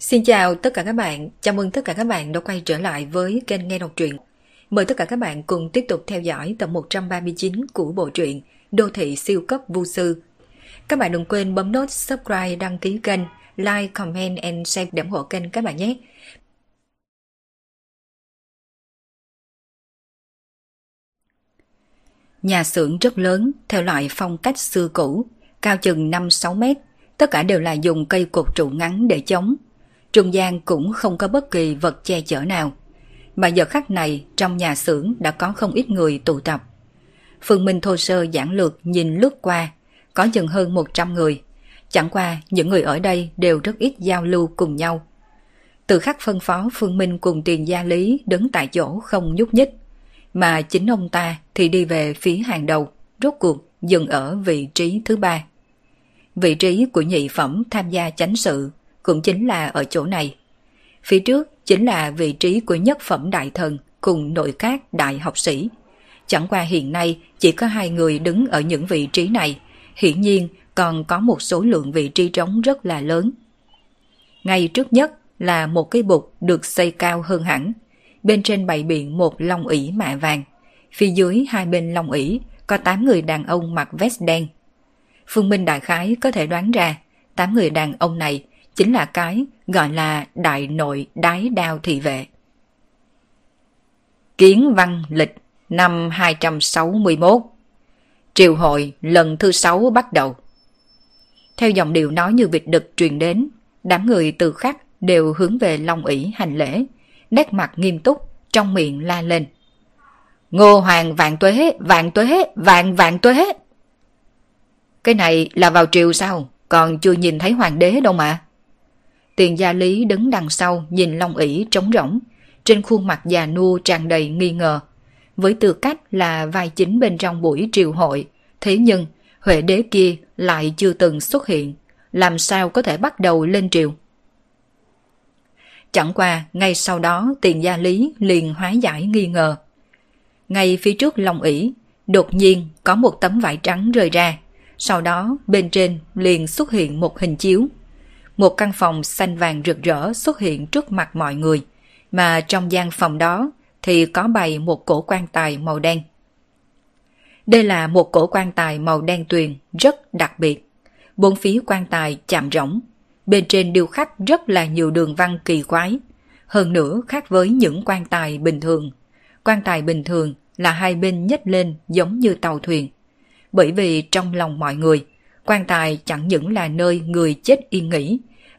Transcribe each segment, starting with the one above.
Xin chào tất cả các bạn, chào mừng tất cả các bạn đã quay trở lại với kênh Nghe Đọc Truyện. Mời tất cả các bạn cùng tiếp tục theo dõi tập 139 của bộ truyện Đô thị siêu cấp vu sư. Các bạn đừng quên bấm nút subscribe, đăng ký kênh, like, comment and share để ủng hộ kênh các bạn nhé. Nhà xưởng rất lớn, theo loại phong cách xưa cũ, cao chừng 5-6 mét, tất cả đều là dùng cây cột trụ ngắn để chống. Trung gian cũng không có bất kỳ vật che chở nào. Mà giờ khắc này, trong nhà xưởng đã có không ít người tụ tập. Phương Minh thô sơ giảng lược nhìn lướt qua, có chừng hơn 100 người. Chẳng qua, những người ở đây đều rất ít giao lưu cùng nhau. Từ khắc phân phó Phương Minh cùng tiền gia lý đứng tại chỗ không nhúc nhích mà chính ông ta thì đi về phía hàng đầu, rốt cuộc dừng ở vị trí thứ ba. Vị trí của nhị phẩm tham gia chánh sự cũng chính là ở chỗ này. Phía trước chính là vị trí của nhất phẩm đại thần cùng nội các đại học sĩ. Chẳng qua hiện nay chỉ có hai người đứng ở những vị trí này, hiển nhiên còn có một số lượng vị trí trống rất là lớn. Ngay trước nhất là một cái bục được xây cao hơn hẳn, bên trên bày biện một long ỷ mạ vàng. Phía dưới hai bên long ỷ có 8 người đàn ông mặc vest đen. Phương Minh đại khái có thể đoán ra 8 người đàn ông này chính là cái gọi là đại nội đái đao thị vệ. Kiến văn lịch năm 261 Triều hội lần thứ sáu bắt đầu. Theo dòng điệu nói như vịt đực truyền đến, đám người từ khắc đều hướng về Long ỷ hành lễ, nét mặt nghiêm túc, trong miệng la lên. Ngô Hoàng vạn tuế, vạn tuế, vạn vạn tuế. Cái này là vào triều sao? Còn chưa nhìn thấy hoàng đế đâu mà. Tiền gia lý đứng đằng sau nhìn Long ỷ trống rỗng, trên khuôn mặt già nua tràn đầy nghi ngờ. Với tư cách là vai chính bên trong buổi triều hội, thế nhưng Huệ đế kia lại chưa từng xuất hiện, làm sao có thể bắt đầu lên triều? Chẳng qua, ngay sau đó tiền gia lý liền hóa giải nghi ngờ. Ngay phía trước Long ỷ đột nhiên có một tấm vải trắng rơi ra, sau đó bên trên liền xuất hiện một hình chiếu. Một căn phòng xanh vàng rực rỡ xuất hiện trước mặt mọi người, mà trong gian phòng đó thì có bày một cổ quan tài màu đen. Đây là một cổ quan tài màu đen tuyền rất đặc biệt. Bốn phía quan tài chạm rỗng, bên trên điêu khắc rất là nhiều đường văn kỳ quái. Hơn nữa khác với những quan tài bình thường. Quan tài bình thường là hai bên nhếch lên giống như tàu thuyền. Bởi vì trong lòng mọi người, quan tài chẳng những là nơi người chết yên nghỉ,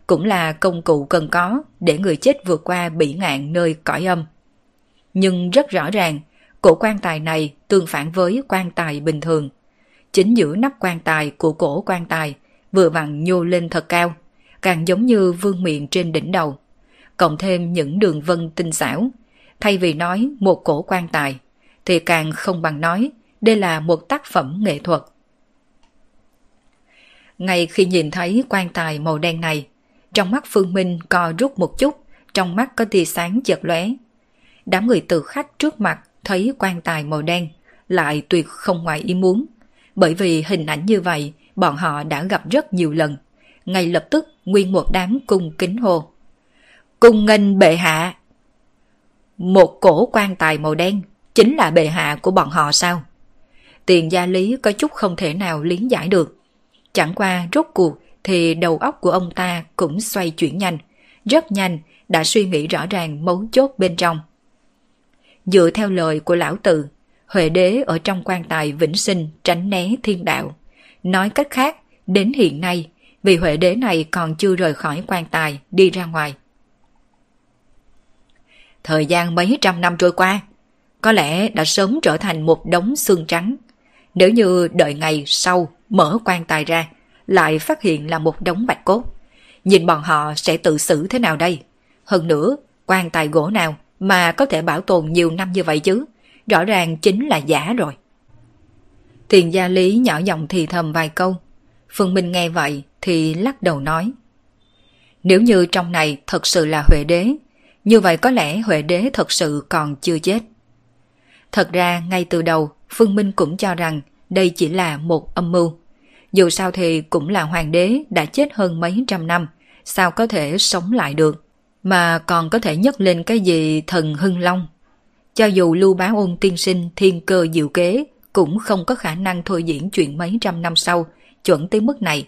cũng là công cụ cần có để người chết vượt qua bỉ ngạn nơi cõi âm. Nhưng rất rõ ràng, cổ quan tài này tương phản với quan tài bình thường. Chính giữa nắp quan tài của cổ quan tài vừa vặn nhô lên thật cao, càng giống như vương miệng trên đỉnh đầu. Cộng thêm những đường vân tinh xảo, thay vì nói một cổ quan tài, thì càng không bằng nói đây là một tác phẩm nghệ thuật. Ngay khi nhìn thấy quan tài màu đen này, trong mắt Phương Minh co rút một chút, trong mắt có tia sáng chợt lóe. Đám người từ khách trước mặt thấy quan tài màu đen, lại tuyệt không ngoài ý muốn. Bởi vì hình ảnh như vậy, bọn họ đã gặp rất nhiều lần. Ngay lập tức, nguyên một đám cung kính hồ. Cung nghênh bệ hạ! Một cổ quan tài màu đen chính là bệ hạ của bọn họ sao? Tiền gia lý có chút không thể nào lý giải được. Chẳng qua rốt cuộc thì đầu óc của ông ta cũng xoay chuyển nhanh, rất nhanh đã suy nghĩ rõ ràng mấu chốt bên trong. Dựa theo lời của lão tử, Huệ đế ở trong quan tài vĩnh sinh tránh né thiên đạo. Nói cách khác, đến hiện nay, vị Huệ đế này còn chưa rời khỏi quan tài đi ra ngoài. Thời gian mấy trăm năm trôi qua, có lẽ đã sớm trở thành một đống xương trắng. Nếu như đợi ngày sau mở quan tài ra, lại phát hiện là một đống bạch cốt. Nhìn bọn họ sẽ tự xử thế nào đây? Hơn nữa, quan tài gỗ nào mà có thể bảo tồn nhiều năm như vậy chứ? Rõ ràng chính là giả rồi. Thiền gia lý nhỏ giọng thì thầm vài câu. Phương Minh nghe vậy thì lắc đầu nói. Nếu như trong này thật sự là Huệ Đế, như vậy có lẽ Huệ Đế thật sự còn chưa chết. Thật ra ngay từ đầu, Phương Minh cũng cho rằng đây chỉ là một âm mưu. Dù sao thì cũng là hoàng đế đã chết hơn mấy trăm năm, sao có thể sống lại được, mà còn có thể nhấc lên cái gì thần hưng long. Cho dù lưu bá ôn tiên sinh thiên cơ diệu kế cũng không có khả năng thôi diễn chuyện mấy trăm năm sau, chuẩn tới mức này.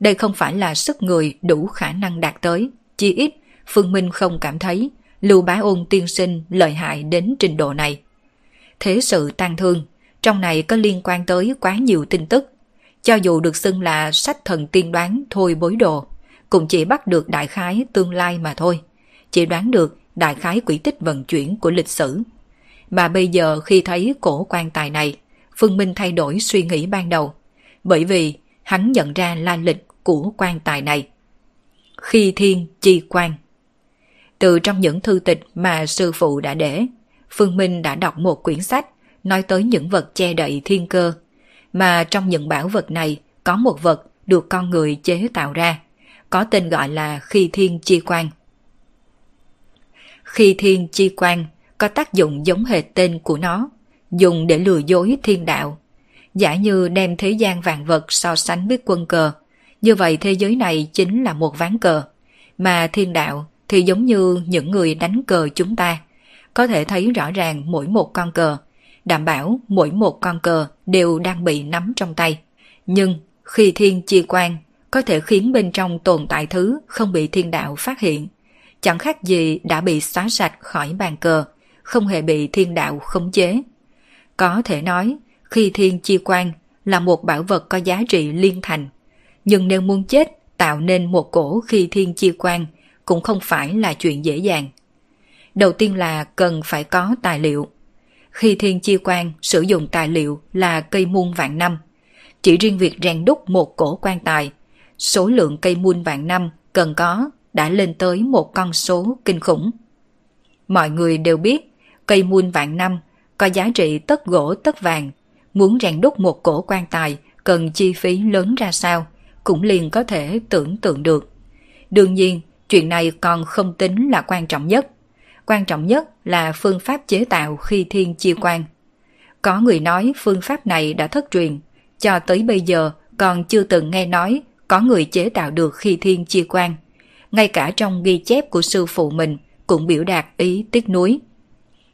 Đây không phải là sức người đủ khả năng đạt tới, chi ít Phương Minh không cảm thấy Lưu Bá Ôn tiên sinh lợi hại đến trình độ này. Thế sự tan thương, trong này có liên quan tới quá nhiều tin tức. Cho dù được xưng là sách thần tiên đoán thôi bối đồ, cũng chỉ bắt được đại khái tương lai mà thôi. Chỉ đoán được đại khái quỹ tích vận chuyển của lịch sử. Mà bây giờ khi thấy cổ quan tài này, Phương Minh thay đổi suy nghĩ ban đầu. Bởi vì hắn nhận ra la lịch của quan tài này. Khi thiên chi quan Từ trong những thư tịch mà sư phụ đã để, Phương Minh đã đọc một quyển sách nói tới những vật che đậy thiên cơ. Mà trong những bảo vật này có một vật được con người chế tạo ra, có tên gọi là khi thiên chi quan. Khi thiên chi quan có tác dụng giống hệt tên của nó, dùng để lừa dối thiên đạo. Giả như đem thế gian vạn vật so sánh với quân cờ, như vậy thế giới này chính là một ván cờ, mà thiên đạo thì giống như những người đánh cờ chúng ta. Có thể thấy rõ ràng mỗi một con cờ, đảm bảo mỗi một con cờ đều đang bị nắm trong tay. Nhưng khi thiên chi quan có thể khiến bên trong tồn tại thứ không bị thiên đạo phát hiện. Chẳng khác gì đã bị xóa sạch khỏi bàn cờ, không hề bị thiên đạo khống chế. Có thể nói, khi thiên chi quan là một bảo vật có giá trị liên thành. Nhưng nếu muốn chết tạo nên một cổ khi thiên chi quan cũng không phải là chuyện dễ dàng. Đầu tiên là cần phải có tài liệu. Khi thiên chi quan sử dụng tài liệu là cây muôn vạn năm. Chỉ riêng việc rèn đúc một cổ quan tài, số lượng cây muôn vạn năm cần có đã lên tới một con số kinh khủng. Mọi người đều biết cây muôn vạn năm có giá trị tất gỗ tất vàng. Muốn rèn đúc một cổ quan tài cần chi phí lớn ra sao, cũng liền có thể tưởng tượng được. Đương nhiên, chuyện này còn không tính là quan trọng nhất. Quan trọng nhất là phương pháp chế tạo khi thiên chia quan. Có người nói phương pháp này đã thất truyền, cho tới bây giờ còn chưa từng nghe nói có người chế tạo được khi thiên chia quan. Ngay cả trong ghi chép của sư phụ mình cũng biểu đạt ý tiếc nuối.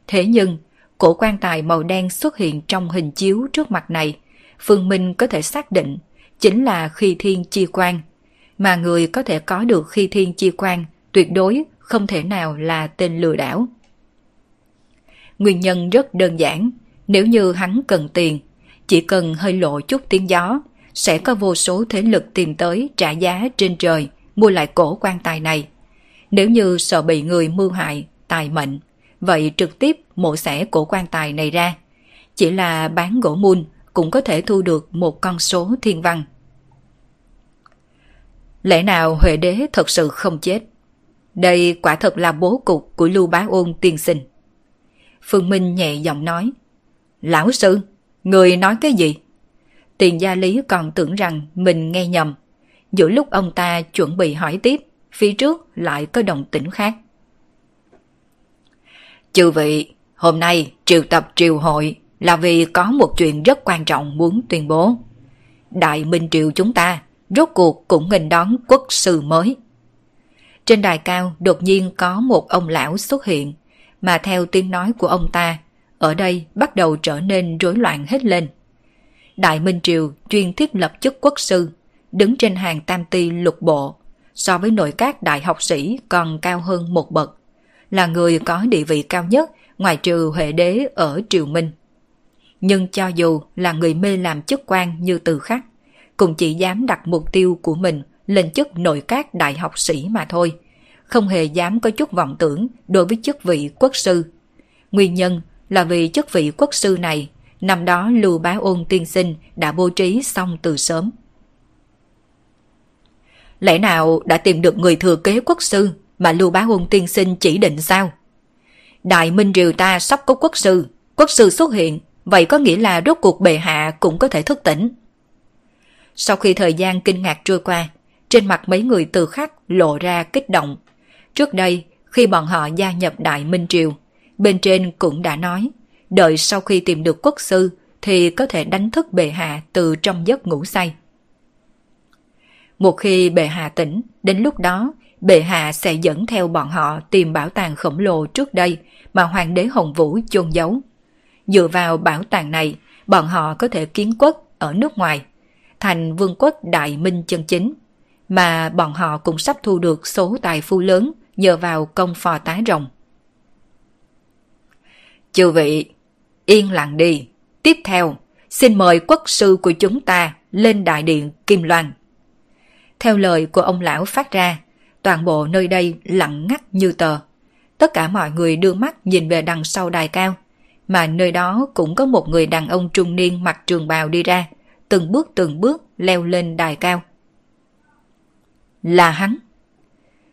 Thế nhưng, cổ quan tài màu đen xuất hiện trong hình chiếu trước mặt này, Phương Minh có thể xác định chính là khi thiên chi quan. Mà người có thể có được khi thiên chi quan tuyệt đối không thể nào là tên lừa đảo. Nguyên nhân rất đơn giản, nếu như hắn cần tiền, chỉ cần hơi lộ chút tiếng gió, sẽ có vô số thế lực tìm tới trả giá trên trời mua lại cổ quan tài này. Nếu như sợ bị người mưu hại, tài mệnh, vậy trực tiếp mổ xẻ cổ quan tài này ra. Chỉ là bán gỗ mun cũng có thể thu được một con số thiên văn. Lẽ nào Huệ Đế thật sự không chết? Đây quả thật là bố cục của Lưu Bá Ôn tiên sinh. Phương Minh nhẹ giọng nói. Lão sư, người nói cái gì? Tiền gia lý còn tưởng rằng mình nghe nhầm. Giữa lúc ông ta chuẩn bị hỏi tiếp, phía trước lại có động tĩnh khác. Chư vị, hôm nay triều tập triều hội là vì có một chuyện rất quan trọng muốn tuyên bố. Đại Minh Triều chúng ta rốt cuộc cũng nghênh đón quốc sư mới. Trên đài cao đột nhiên có một ông lão xuất hiện, mà theo tiếng nói của ông ta, ở đây bắt đầu trở nên rối loạn hết lên. Đại Minh Triều chuyên thiết lập chức quốc sư, đứng trên hàng tam ti lục bộ, so với nội các đại học sĩ còn cao hơn một bậc, là người có địa vị cao nhất ngoài trừ Huệ Đế ở Triều Minh. Nhưng cho dù là người mê làm chức quan như từ khắc, cũng chỉ dám đặt mục tiêu của mình lên chức nội các đại học sĩ mà thôi, không hề dám có chút vọng tưởng đối với chức vị quốc sư. Nguyên nhân là vì chức vị quốc sư này, năm đó Lưu Bá Ôn tiên sinh đã bố trí xong từ sớm. Lẽ nào đã tìm được người thừa kế quốc sư mà Lưu Bá Ôn tiên sinh chỉ định sao? Đại Minh Triều ta sắp có quốc sư, quốc sư xuất hiện, vậy có nghĩa là rốt cuộc bệ hạ cũng có thể thức tỉnh. Sau khi thời gian kinh ngạc trôi qua, trên mặt mấy người từ khắc lộ ra kích động. Trước đây, khi bọn họ gia nhập Đại Minh Triều, bên trên cũng đã nói, đợi sau khi tìm được quốc sư thì có thể đánh thức bệ hạ từ trong giấc ngủ say. Một khi bệ hạ tỉnh, đến lúc đó bệ hạ sẽ dẫn theo bọn họ tìm bảo tàng khổng lồ trước đây mà hoàng đế Hồng Vũ chôn giấu. Dựa vào bảo tàng này, bọn họ có thể kiến quốc ở nước ngoài, thành vương quốc đại minh chân chính, mà bọn họ cũng sắp thu được số tài phu lớn nhờ vào công phò tá rồng. Chư vị, yên lặng đi. Tiếp theo, xin mời quốc sư của chúng ta lên đại điện Kim Loan. Theo lời của ông lão phát ra, toàn bộ nơi đây lặng ngắt như tờ. Tất cả mọi người đưa mắt nhìn về đằng sau đài cao, mà nơi đó cũng có một người đàn ông trung niên mặc trường bào đi ra, từng bước từng bước leo lên đài cao. Là hắn.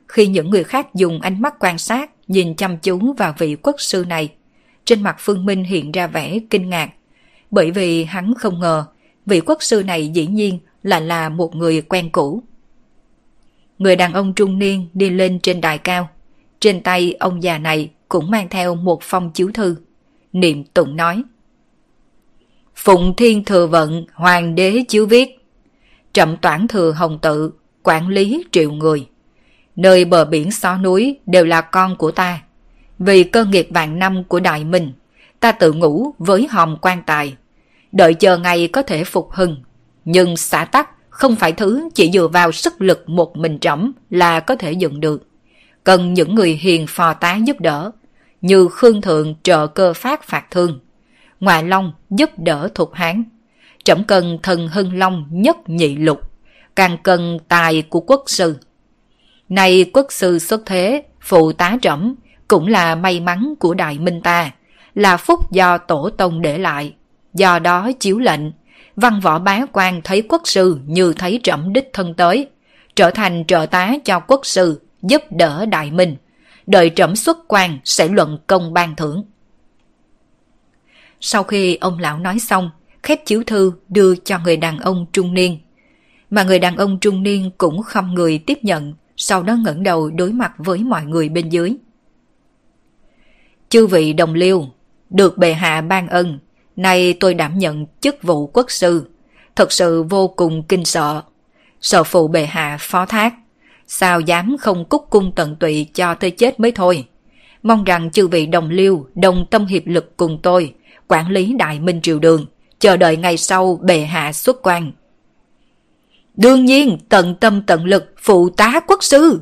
Khi những người khác dùng ánh mắt quan sát nhìn chăm chú vào vị quốc sư này, trên mặt Phương Minh hiện ra vẻ kinh ngạc, bởi vì hắn không ngờ vị quốc sư này dĩ nhiên là là một người quen cũ. Người đàn ông trung niên đi lên trên đài cao, trên tay ông già này cũng mang theo một phong chiếu thư. Niệm tụng nói. Phụng Thiên Thừa Vận Hoàng đế chiếu viết Trậm toản thừa hồng tự Quản lý triệu người Nơi bờ biển xó núi đều là con của ta Vì cơ nghiệp vạn năm của đại mình, Ta tự ngủ với hòm quan tài Đợi chờ ngày có thể phục hưng Nhưng xã tắc không phải thứ chỉ dựa vào sức lực một mình trẫm là có thể dựng được. Cần những người hiền phò tá giúp đỡ, như Khương Thượng trợ cơ phát phạt thương, Ngoại Long giúp đỡ thuộc Hán. Trẫm cần thần hưng long nhất nhị lục, càng cần tài của quốc sư. Này quốc sư xuất thế, phụ tá trẫm cũng là may mắn của đại minh ta, là phúc do tổ tông để lại. Do đó chiếu lệnh, văn võ bá quan thấy quốc sư như thấy trẫm đích thân tới, trở thành trợ tá cho quốc sư, giúp đỡ đại minh. Đợi trẫm xuất quan sẽ luận công ban thưởng. Sau khi ông lão nói xong, khép chiếu thư đưa cho người đàn ông trung niên. Mà người đàn ông trung niên cũng không người tiếp nhận, sau đó ngẩng đầu đối mặt với mọi người bên dưới. Chư vị đồng liêu, được bệ hạ ban ân, nay tôi đảm nhận chức vụ quốc sư, thật sự vô cùng kinh sợ. Sợ phụ bệ hạ phó thác, sao dám không cúc cung tận tụy cho tới chết mới thôi. Mong rằng chư vị đồng liêu, đồng tâm hiệp lực cùng tôi, quản lý đại minh triều đường, chờ đợi ngày sau bệ hạ xuất quan. Đương nhiên, tận tâm tận lực phụ tá quốc sư.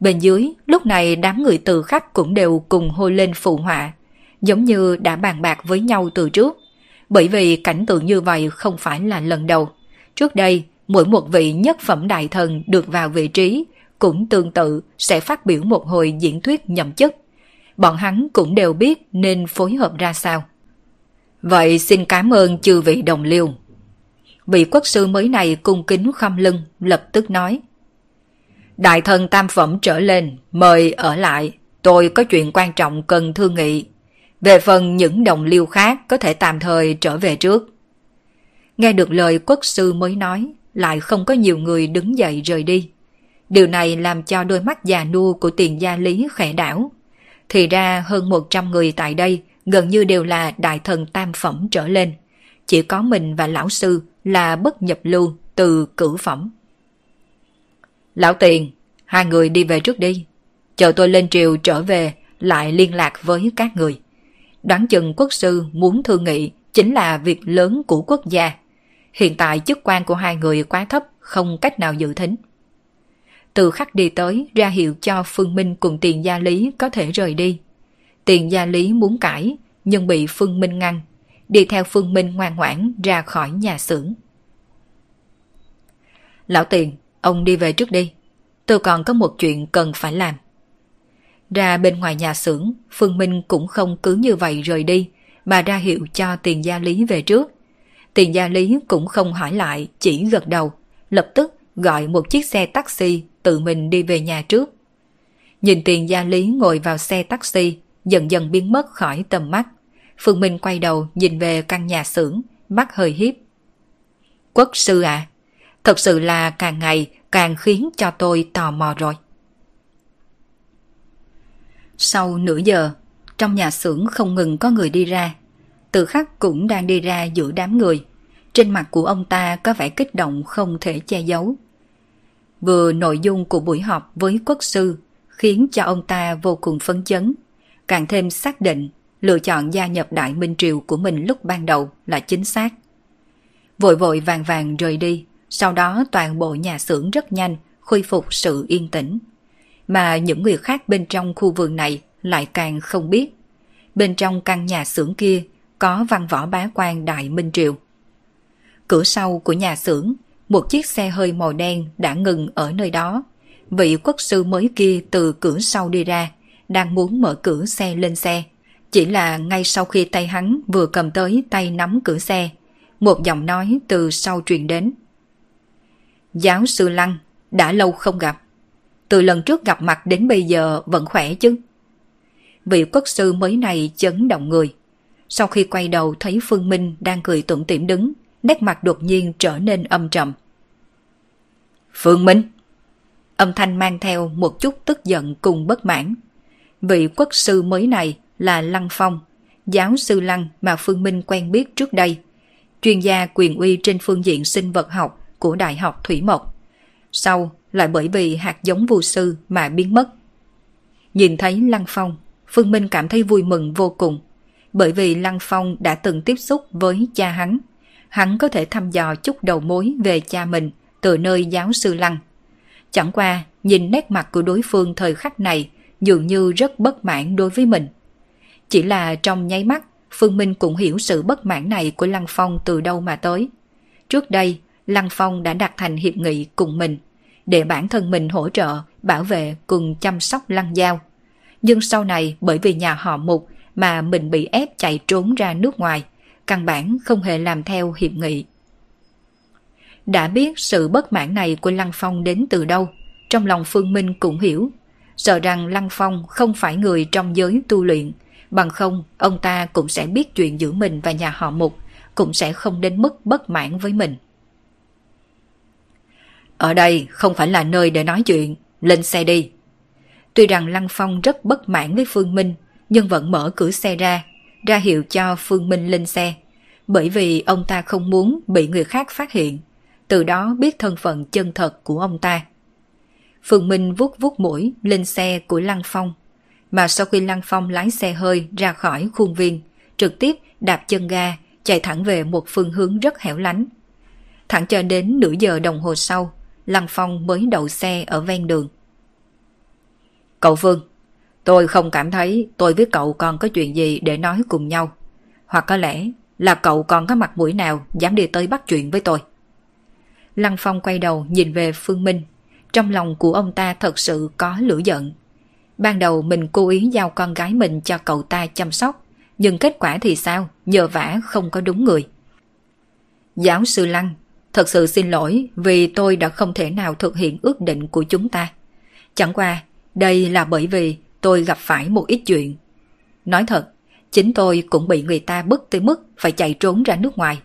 Bên dưới, lúc này đám người từ khách cũng đều cùng hôi lên phụ họa, giống như đã bàn bạc với nhau từ trước. Bởi vì cảnh tượng như vậy không phải là lần đầu. Trước đây, mỗi một vị nhất phẩm đại thần được vào vị trí cũng tương tự sẽ phát biểu một hồi diễn thuyết nhậm chức. Bọn hắn cũng đều biết nên phối hợp ra sao. Vậy xin cảm ơn chư vị đồng liêu. Vị quốc sư mới này cung kính khâm lưng, lập tức nói. Đại thần tam phẩm trở lên, mời ở lại, tôi có chuyện quan trọng cần thương nghị. Về phần những đồng liêu khác có thể tạm thời trở về trước. Nghe được lời quốc sư mới nói, lại không có nhiều người đứng dậy rời đi. Điều này làm cho đôi mắt già nua của tiền gia lý khẽ đảo. Thì ra hơn 100 người tại đây gần như đều là đại thần tam phẩm trở lên. Chỉ có mình và lão sư là bất nhập lưu từ cử phẩm. Lão tiền, hai người đi về trước đi. Chờ tôi lên triều trở về lại liên lạc với các người. Đoán chừng quốc sư muốn thương nghị chính là việc lớn của quốc gia. Hiện tại chức quan của hai người quá thấp, không cách nào dự thính. Từ khắc đi tới ra hiệu cho Phương Minh cùng tiền gia lý có thể rời đi. Tiền gia lý muốn cãi, nhưng bị Phương Minh ngăn, đi theo Phương Minh ngoan ngoãn ra khỏi nhà xưởng. Lão tiền, ông đi về trước đi. Tôi còn có một chuyện cần phải làm. Ra bên ngoài nhà xưởng, Phương Minh cũng không cứ như vậy rời đi, mà ra hiệu cho tiền gia lý về trước. Tiền gia lý cũng không hỏi lại, chỉ gật đầu, lập tức gọi một chiếc xe taxi tự mình đi về nhà trước. Nhìn tiền gia lý ngồi vào xe taxi, dần dần biến mất khỏi tầm mắt. Phương Minh quay đầu nhìn về căn nhà xưởng, mắt hơi hiếp. Quốc sư à, thật sự là càng ngày càng khiến cho tôi tò mò rồi. Sau nửa giờ, trong nhà xưởng không ngừng có người đi ra. Tự khắc cũng đang đi ra giữa đám người. Trên mặt của ông ta có vẻ kích động không thể che giấu. Vừa nội dung của buổi họp với quốc sư khiến cho ông ta vô cùng phấn chấn, càng thêm xác định lựa chọn gia nhập Đại Minh Triều của mình lúc ban đầu là chính xác. Vội vội vàng vàng rời đi, sau đó toàn bộ nhà xưởng rất nhanh khôi phục sự yên tĩnh. Mà những người khác bên trong khu vườn này lại càng không biết. Bên trong căn nhà xưởng kia có văn võ bá quan Đại Minh Triều. Cửa sau của nhà xưởng, một chiếc xe hơi màu đen đã ngừng ở nơi đó. Vị quốc sư mới kia từ cửa sau đi ra, đang muốn mở cửa xe lên xe. Chỉ là ngay sau khi tay hắn vừa cầm tới tay nắm cửa xe, một giọng nói từ sau truyền đến. Giáo sư Lăng, đã lâu không gặp. Từ lần trước gặp mặt đến bây giờ vẫn khỏe chứ. Vị quốc sư mới này chấn động người. Sau khi quay đầu thấy Phương Minh đang cười tủm tỉm đứng, nét mặt đột nhiên trở nên âm trầm. Phương Minh! Âm thanh mang theo một chút tức giận cùng bất mãn. Vị quốc sư mới này là Lăng Phong, giáo sư Lăng mà Phương Minh quen biết trước đây, chuyên gia quyền uy trên phương diện sinh vật học của Đại học Thủy Mộc. Sau lại bởi vì hạt giống vô sư mà biến mất. Nhìn thấy Lăng Phong, Phương Minh cảm thấy vui mừng vô cùng, bởi vì Lăng Phong đã từng tiếp xúc với cha hắn. Hắn có thể thăm dò chút đầu mối về cha mình từ nơi giáo sư Lăng. Chẳng qua, nhìn nét mặt của đối phương thời khắc này dường như rất bất mãn đối với mình. Chỉ là trong nháy mắt, Phương Minh cũng hiểu sự bất mãn này của Lăng Phong từ đâu mà tới. Trước đây, Lăng Phong đã đặt thành hiệp nghị cùng mình, để bản thân mình hỗ trợ, bảo vệ cùng chăm sóc Lăng Giao. Nhưng sau này bởi vì nhà họ Mục mà mình bị ép chạy trốn ra nước ngoài, căn bản không hề làm theo hiệp nghị. Đã biết sự bất mãn này của Lăng Phong đến từ đâu, trong lòng Phương Minh cũng hiểu, sợ rằng Lăng Phong không phải người trong giới tu luyện, bằng không ông ta cũng sẽ biết chuyện giữa mình và nhà họ Mục, cũng sẽ không đến mức bất mãn với mình. Ở đây không phải là nơi để nói chuyện, lên xe đi. Tuy rằng Lăng Phong rất bất mãn với Phương Minh, nhưng vẫn mở cửa xe ra, ra hiệu cho Phương Minh lên xe, bởi vì ông ta không muốn bị người khác phát hiện, từ đó biết thân phận chân thật của ông ta. Phương Minh vuốt vuốt mũi lên xe của Lăng Phong, mà sau khi Lăng Phong lái xe hơi ra khỏi khuôn viên, trực tiếp đạp chân ga, chạy thẳng về một phương hướng rất hẻo lánh. Thẳng cho đến nửa giờ đồng hồ sau, Lăng Phong mới đậu xe ở ven đường. Cậu Vương, tôi không cảm thấy tôi với cậu còn có chuyện gì để nói cùng nhau. Hoặc có lẽ là cậu còn có mặt mũi nào dám đi tới bắt chuyện với tôi. Lăng Phong quay đầu nhìn về Phương Minh. Trong lòng của ông ta thật sự có lửa giận. Ban đầu mình cố ý giao con gái mình cho cậu ta chăm sóc. Nhưng kết quả thì sao? Nhờ vả không có đúng người. Giáo sư Lăng Thật sự xin lỗi vì tôi đã không thể nào thực hiện ước định của chúng ta. Chẳng qua, đây là bởi vì tôi gặp phải một ít chuyện. Nói thật, chính tôi cũng bị người ta bức tới mức phải chạy trốn ra nước ngoài,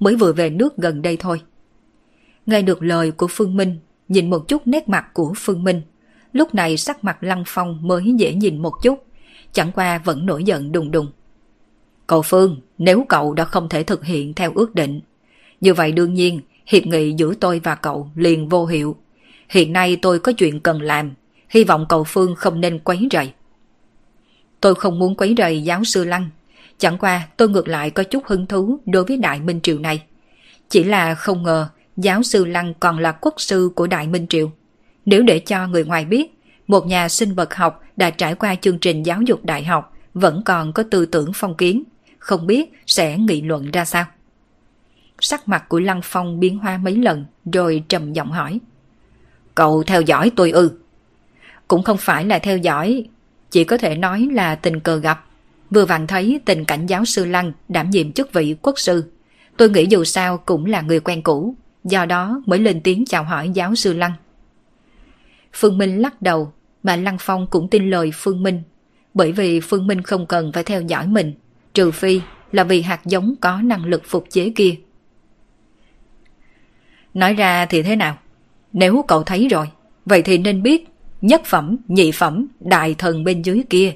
mới vừa về nước gần đây thôi. Nghe được lời của Phương Minh, nhìn một chút nét mặt của Phương Minh, lúc này sắc mặt Lăng Phong mới dễ nhìn một chút, chẳng qua vẫn nổi giận đùng đùng. Cậu Phương, nếu cậu đã không thể thực hiện theo ước định, như vậy đương nhiên hiệp nghị giữa tôi và cậu liền vô hiệu. Hiện nay tôi có chuyện cần làm, hy vọng cậu Phương không nên quấy rầy. Tôi không muốn quấy rầy giáo sư Lăng, chẳng qua tôi ngược lại có chút hứng thú đối với Đại Minh Triều này. Chỉ là không ngờ giáo sư Lăng còn là quốc sư của Đại Minh Triều. Nếu để cho người ngoài biết, một nhà sinh vật học đã trải qua chương trình giáo dục đại học vẫn còn có tư tưởng phong kiến, không biết sẽ nghị luận ra sao. Sắc mặt của Lăng Phong biến hóa mấy lần rồi trầm giọng hỏi. Cậu theo dõi tôi ư? Cũng không phải là theo dõi, chỉ có thể nói là tình cờ gặp. Vừa vặn thấy tình cảnh giáo sư Lăng đảm nhiệm chức vị quốc sư. Tôi nghĩ dù sao cũng là người quen cũ, do đó mới lên tiếng chào hỏi giáo sư Lăng. Phương Minh lắc đầu, mà Lăng Phong cũng tin lời Phương Minh, bởi vì Phương Minh không cần phải theo dõi mình, trừ phi là vì hạt giống có năng lực phục chế kia. Nói ra thì thế nào? Nếu cậu thấy rồi, vậy thì nên biết nhất phẩm, nhị phẩm, đại thần bên dưới kia.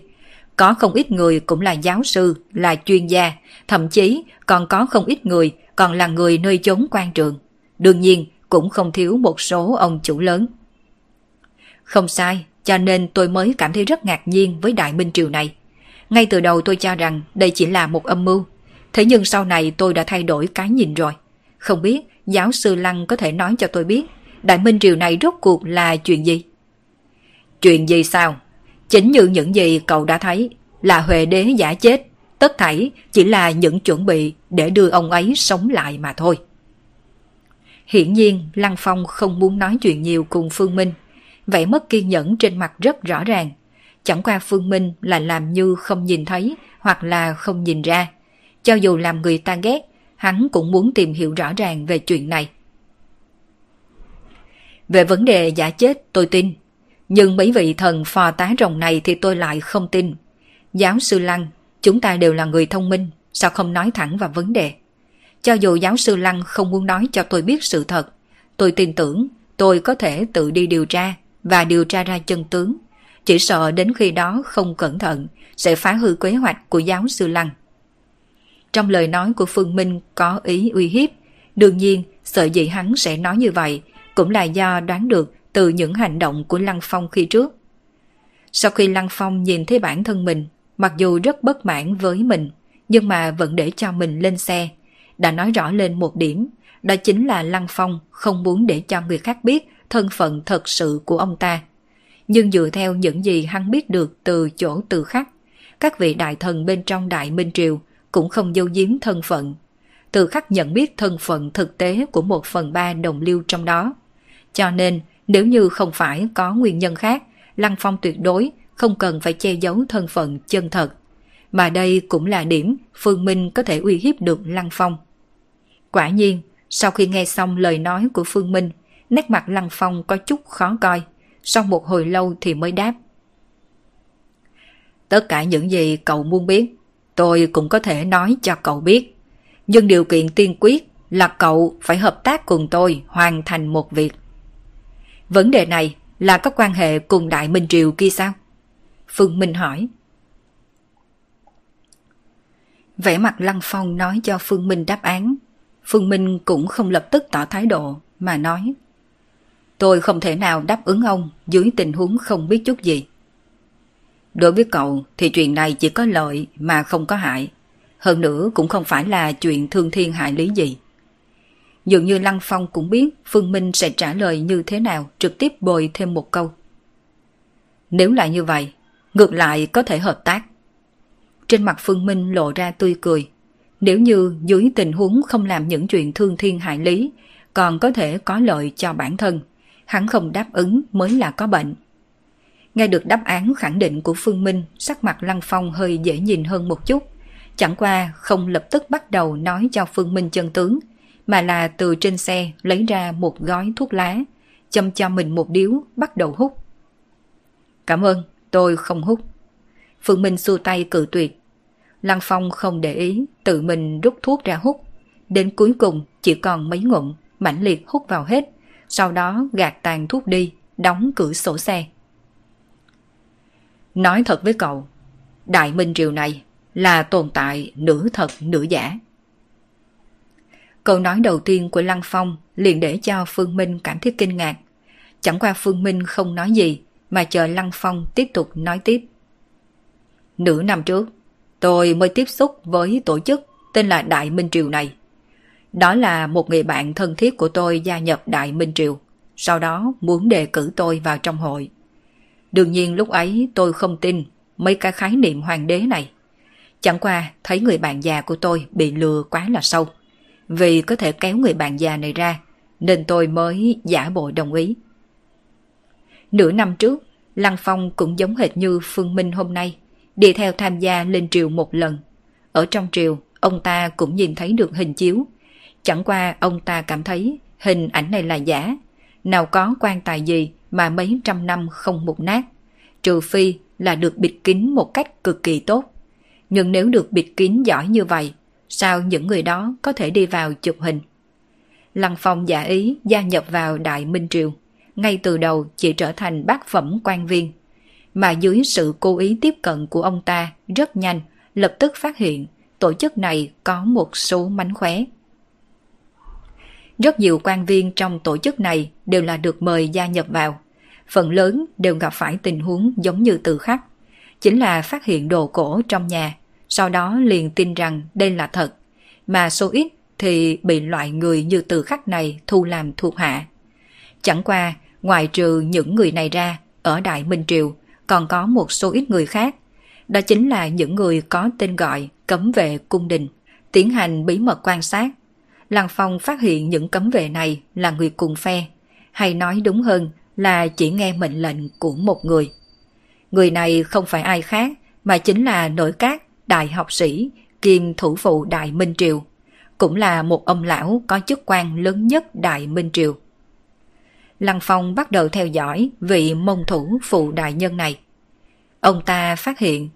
Có không ít người cũng là giáo sư, là chuyên gia, thậm chí còn có không ít người còn là người nơi chốn quan trường. Đương nhiên cũng không thiếu một số ông chủ lớn. Không sai, cho nên tôi mới cảm thấy rất ngạc nhiên với Đại Minh Triều này. Ngay từ đầu tôi cho rằng đây chỉ là một âm mưu. Thế nhưng sau này tôi đã thay đổi cái nhìn rồi. Không biết giáo sư Lăng có thể nói cho tôi biết Đại Minh Triều này rốt cuộc là chuyện gì? Chuyện gì sao? Chính như những gì cậu đã thấy là Huệ Đế giả chết. Tất thảy chỉ là những chuẩn bị để đưa ông ấy sống lại mà thôi. Hiển nhiên Lăng Phong không muốn nói chuyện nhiều cùng Phương Minh. Vẻ mất kiên nhẫn trên mặt rất rõ ràng. Chẳng qua Phương Minh là làm như không nhìn thấy hoặc là không nhìn ra. Cho dù làm người ta ghét, hắn cũng muốn tìm hiểu rõ ràng về chuyện này. Về vấn đề giả chết tôi tin, nhưng mấy vị thần phò tá rồng này thì tôi lại không tin. Giáo sư Lăng, chúng ta đều là người thông minh, sao không nói thẳng vào vấn đề? Cho dù giáo sư Lăng không muốn nói cho tôi biết sự thật, tôi tin tưởng tôi có thể tự đi điều tra và điều tra ra chân tướng. Chỉ sợ đến khi đó không cẩn thận sẽ phá hư kế hoạch của giáo sư Lăng. Trong lời nói của Phương Minh có ý uy hiếp, đương nhiên sợ gì hắn sẽ nói như vậy cũng là do đoán được từ những hành động của Lăng Phong khi trước. Sau khi Lăng Phong nhìn thấy bản thân mình, mặc dù rất bất mãn với mình, nhưng mà vẫn để cho mình lên xe, đã nói rõ lên một điểm, đó chính là Lăng Phong không muốn để cho người khác biết thân phận thật sự của ông ta. Nhưng dựa theo những gì hắn biết được từ chỗ từ khắc, các vị đại thần bên trong Đại Minh Triều cũng không dâu giếm thân phận. Từ khắc nhận biết thân phận thực tế của một phần ba đồng lưu trong đó. Cho nên, nếu như không phải có nguyên nhân khác, Lăng Phong tuyệt đối không cần phải che giấu thân phận chân thật. Mà đây cũng là điểm Phương Minh có thể uy hiếp được Lăng Phong. Quả nhiên, sau khi nghe xong lời nói của Phương Minh, nét mặt Lăng Phong có chút khó coi. Sau một hồi lâu thì mới đáp. Tất cả những gì cậu muốn biết, tôi cũng có thể nói cho cậu biết. Nhưng điều kiện tiên quyết là cậu phải hợp tác cùng tôi hoàn thành một việc. Vấn đề này là có quan hệ cùng Đại Minh Triều kia sao? Phương Minh hỏi. Vẻ mặt Lăng Phong nói cho Phương Minh đáp án. Phương Minh cũng không lập tức tỏ thái độ, mà nói. Tôi không thể nào đáp ứng ông dưới tình huống không biết chút gì. Đối với cậu thì chuyện này chỉ có lợi mà không có hại. Hơn nữa cũng không phải là chuyện thương thiên hại lý gì. Dường như Lăng Phong cũng biết Phương Minh sẽ trả lời như thế nào trực tiếp bồi thêm một câu. Nếu là như vậy, ngược lại có thể hợp tác. Trên mặt Phương Minh lộ ra tươi cười. Nếu như dưới tình huống không làm những chuyện thương thiên hại lý, còn có thể có lợi cho bản thân, hắn không đáp ứng mới là có bệnh. Nghe được đáp án khẳng định của Phương Minh, sắc mặt Lăng Phong hơi dễ nhìn hơn một chút. Chẳng qua không lập tức bắt đầu nói cho Phương Minh chân tướng, mà là từ trên xe lấy ra một gói thuốc lá, châm cho mình một điếu, bắt đầu hút. Cảm ơn, tôi không hút. Phương Minh xua tay cự tuyệt. Lăng Phong không để ý, tự mình rút thuốc ra hút. Đến cuối cùng chỉ còn mấy ngụm, mãnh liệt hút vào hết, sau đó gạt tàn thuốc đi, đóng cửa sổ xe. Nói thật với cậu, Đại Minh Triều này là tồn tại nửa thật nửa giả. Câu nói đầu tiên của Lăng Phong liền để cho Phương Minh cảm thấy kinh ngạc. Chẳng qua Phương Minh không nói gì, mà chờ Lăng Phong tiếp tục nói tiếp. Nửa năm trước, tôi mới tiếp xúc với tổ chức tên là Đại Minh Triều này. Đó là một người bạn thân thiết của tôi gia nhập Đại Minh Triều, sau đó muốn đề cử tôi vào trong hội. Đương nhiên lúc ấy tôi không tin mấy cái khái niệm hoàng đế này. Chẳng qua thấy người bạn già của tôi bị lừa quá là sâu. Vì có thể kéo người bạn già này ra, nên tôi mới giả bộ đồng ý. Nửa năm trước, Lăng Phong cũng giống hệt như Phương Minh hôm nay, đi theo tham gia lên triều một lần. Ở trong triều, ông ta cũng nhìn thấy được hình chiếu. Chẳng qua ông ta cảm thấy hình ảnh này là giả, nào có quan tài gì mà mấy trăm năm không mục nát, trừ phi là được bịt kín một cách cực kỳ tốt. Nhưng nếu được bịt kín giỏi như vậy, sao những người đó có thể đi vào chụp hình? Lăng Phong giả ý gia nhập vào Đại Minh Triều, ngay từ đầu chỉ trở thành bác phẩm quan viên. Mà dưới sự cố ý tiếp cận của ông ta rất nhanh, lập tức phát hiện tổ chức này có một số mánh khóe. Rất nhiều quan viên trong tổ chức này đều là được mời gia nhập vào. phần lớn đều gặp phải tình huống giống như từ khắc. Chính là phát hiện đồ cổ trong nhà, sau đó liền tin rằng đây là thật, mà số ít thì bị loại người như từ khắc này thu làm thuộc hạ. Chẳng qua, ngoài trừ những người này ra, ở Đại Minh Triều còn có một số ít người khác. Đó chính là những người có tên gọi cấm vệ cung đình, tiến hành bí mật quan sát. Lăng Phong phát hiện những cấm vệ này là người cùng phe, hay nói đúng hơn là chỉ nghe mệnh lệnh của một người. Người này không phải ai khác mà chính là nội các đại học sĩ kiêm thủ phụ Đại Minh Triều, cũng là một ông lão có chức quan lớn nhất Đại Minh Triều. Lăng Phong bắt đầu theo dõi vị mông thủ phụ đại nhân này. Ông ta phát hiện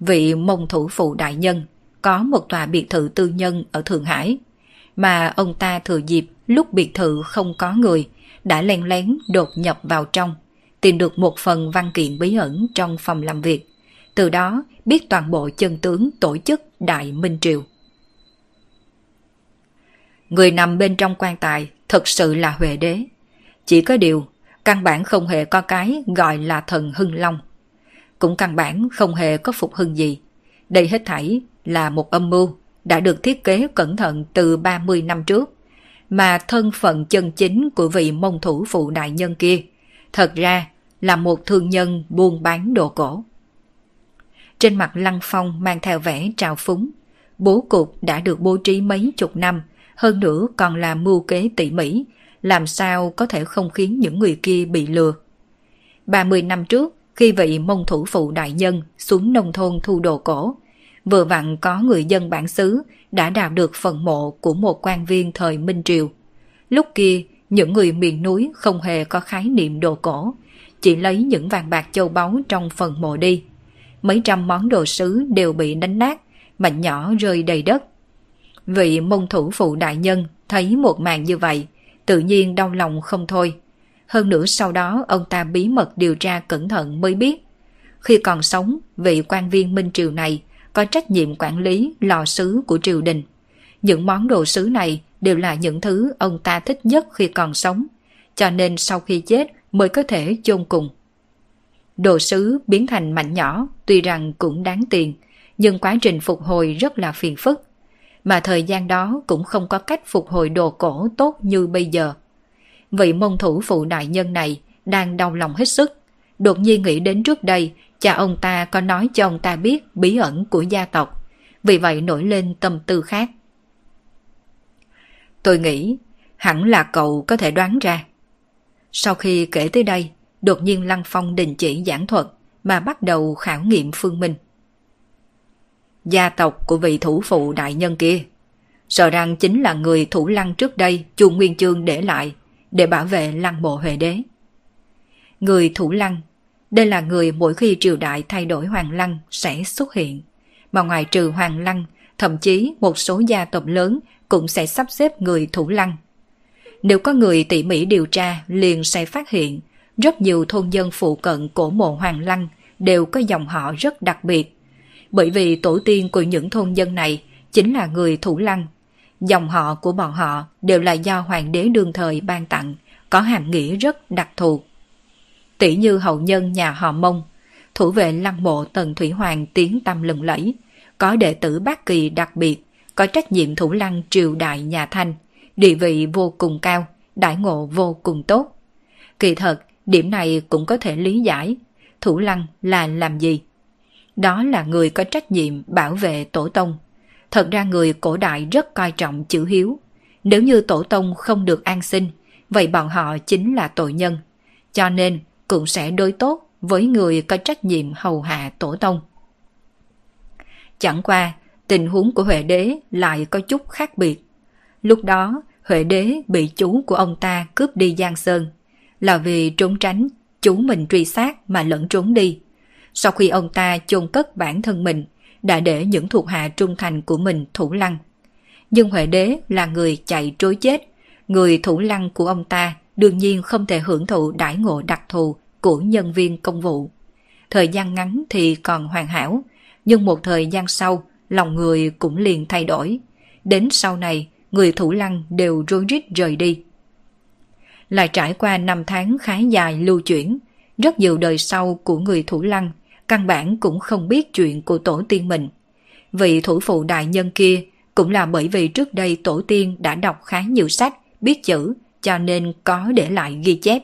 vị mông thủ phụ đại nhân có một tòa biệt thự tư nhân ở Thượng Hải, mà ông ta thừa dịp lúc biệt thự không có người đã len lén đột nhập vào trong, tìm được một phần văn kiện bí ẩn trong phòng làm việc. Từ đó biết toàn bộ chân tướng tổ chức Đại Minh Triều. Người nằm bên trong quan tài thật sự là Huệ Đế. Chỉ có điều, căn bản không hề có cái gọi là thần hưng long. Cũng căn bản không hề có phục hưng gì. Đây hết thảy là một âm mưu đã được thiết kế cẩn thận từ 30 năm trước. Mà thân phận chân chính của vị mông thủ phụ đại nhân kia thật ra là một thương nhân buôn bán đồ cổ. Trên mặt Lăng Phong mang theo vẻ trào phúng. Bố cục đã được bố trí mấy chục năm, hơn nữa còn là mưu kế tỉ mỉ, làm sao có thể không khiến những người kia bị lừa. 30 năm trước, khi vị mông thủ phụ đại nhân xuống nông thôn thu đồ cổ, vừa vặn có người dân bản xứ đã đào được phần mộ của một quan viên thời Minh Triều. Lúc kia, những người miền núi không hề có khái niệm đồ cổ, chỉ lấy những vàng bạc châu báu trong phần mộ đi. Mấy trăm món đồ sứ đều bị đánh nát, mảnh nhỏ rơi đầy đất. Vị mông thủ phụ đại nhân thấy một màn như vậy, tự nhiên đau lòng không thôi. Hơn nữa sau đó ông ta bí mật điều tra cẩn thận mới biết. Khi còn sống, vị quan viên Minh Triều này có trách nhiệm quản lý lò sứ của triều đình. Những món đồ sứ này đều là những thứ ông ta thích nhất khi còn sống, cho nên sau khi chết mới có thể chôn cùng. Đồ sứ biến thành mảnh nhỏ tuy rằng cũng đáng tiền, nhưng quá trình phục hồi rất là phiền phức mà thời gian đó cũng không có cách phục hồi đồ cổ tốt như bây giờ. Vị môn thủ phụ đại nhân này đang đau lòng hết sức, đột nhiên nghĩ đến trước đây cha ông ta có nói cho ông ta biết bí ẩn của gia tộc, vì vậy nổi lên tâm tư khác. Tôi nghĩ hẳn là cậu có thể đoán ra. Sau khi kể tới đây, đột nhiên Lăng Phong đình chỉ giảng thuật mà bắt đầu khảo nghiệm Phương Minh gia tộc của vị thủ phụ đại nhân kia. Sợ rằng chính là người thủ lăng trước đây Chu Nguyên Chương để lại để bảo vệ lăng mộ Huệ Đế. Người thủ lăng, đây là người mỗi khi triều đại thay đổi hoàng lăng sẽ xuất hiện. Mà ngoài trừ hoàng lăng, thậm chí một số gia tộc lớn cũng sẽ sắp xếp người thủ lăng. Nếu có người tỉ mỉ điều tra liền sẽ phát hiện rất nhiều thôn dân phụ cận cổ mộ hoàng lăng đều có dòng họ rất đặc biệt bởi vì tổ tiên của những thôn dân này chính là người thủ lăng. Dòng họ của bọn họ đều là do hoàng đế đương thời ban tặng, có hàm nghĩa rất đặc thù. Tỷ như hậu nhân nhà họ Mông, thủ vệ lăng mộ Tần Thủy Hoàng tiếng tâm lừng lẫy, có đệ tử bác kỳ đặc biệt, có trách nhiệm thủ lăng triều đại nhà Thanh, địa vị vô cùng cao, đại ngộ vô cùng tốt. Kỳ thật, điểm này cũng có thể lý giải. Thủ lăng là làm gì? Đó là người có trách nhiệm bảo vệ tổ tông. Thật ra người cổ đại rất coi trọng chữ hiếu. Nếu như tổ tông không được an sinh, vậy bọn họ chính là tội nhân. Cho nên cũng sẽ đối tốt với người có trách nhiệm hầu hạ tổ tông. Chẳng qua, tình huống của Huệ Đế lại có chút khác biệt. Lúc đó, Huệ Đế bị chú của ông ta cướp đi Giang Sơn, là vì trốn tránh chú mình truy sát mà lẫn trốn đi. Sau khi ông ta chôn cất bản thân mình, đã để những thuộc hạ trung thành của mình thủ lăng. Nhưng Huệ Đế là người chạy trối chết, người thủ lăng của ông ta đương nhiên không thể hưởng thụ đãi ngộ đặc thù của nhân viên công vụ. Thời gian ngắn thì còn hoàn hảo, nhưng một thời gian sau, lòng người cũng liền thay đổi. Đến sau này, người thủ lăng đều rối rít rời đi. lại trải qua năm tháng khá dài lưu chuyển, rất nhiều đời sau của người thủ lăng, căn bản cũng không biết chuyện của tổ tiên mình. Vị thủ phụ đại nhân kia cũng là bởi vì trước đây tổ tiên đã đọc khá nhiều sách, biết chữ, cho nên có để lại ghi chép.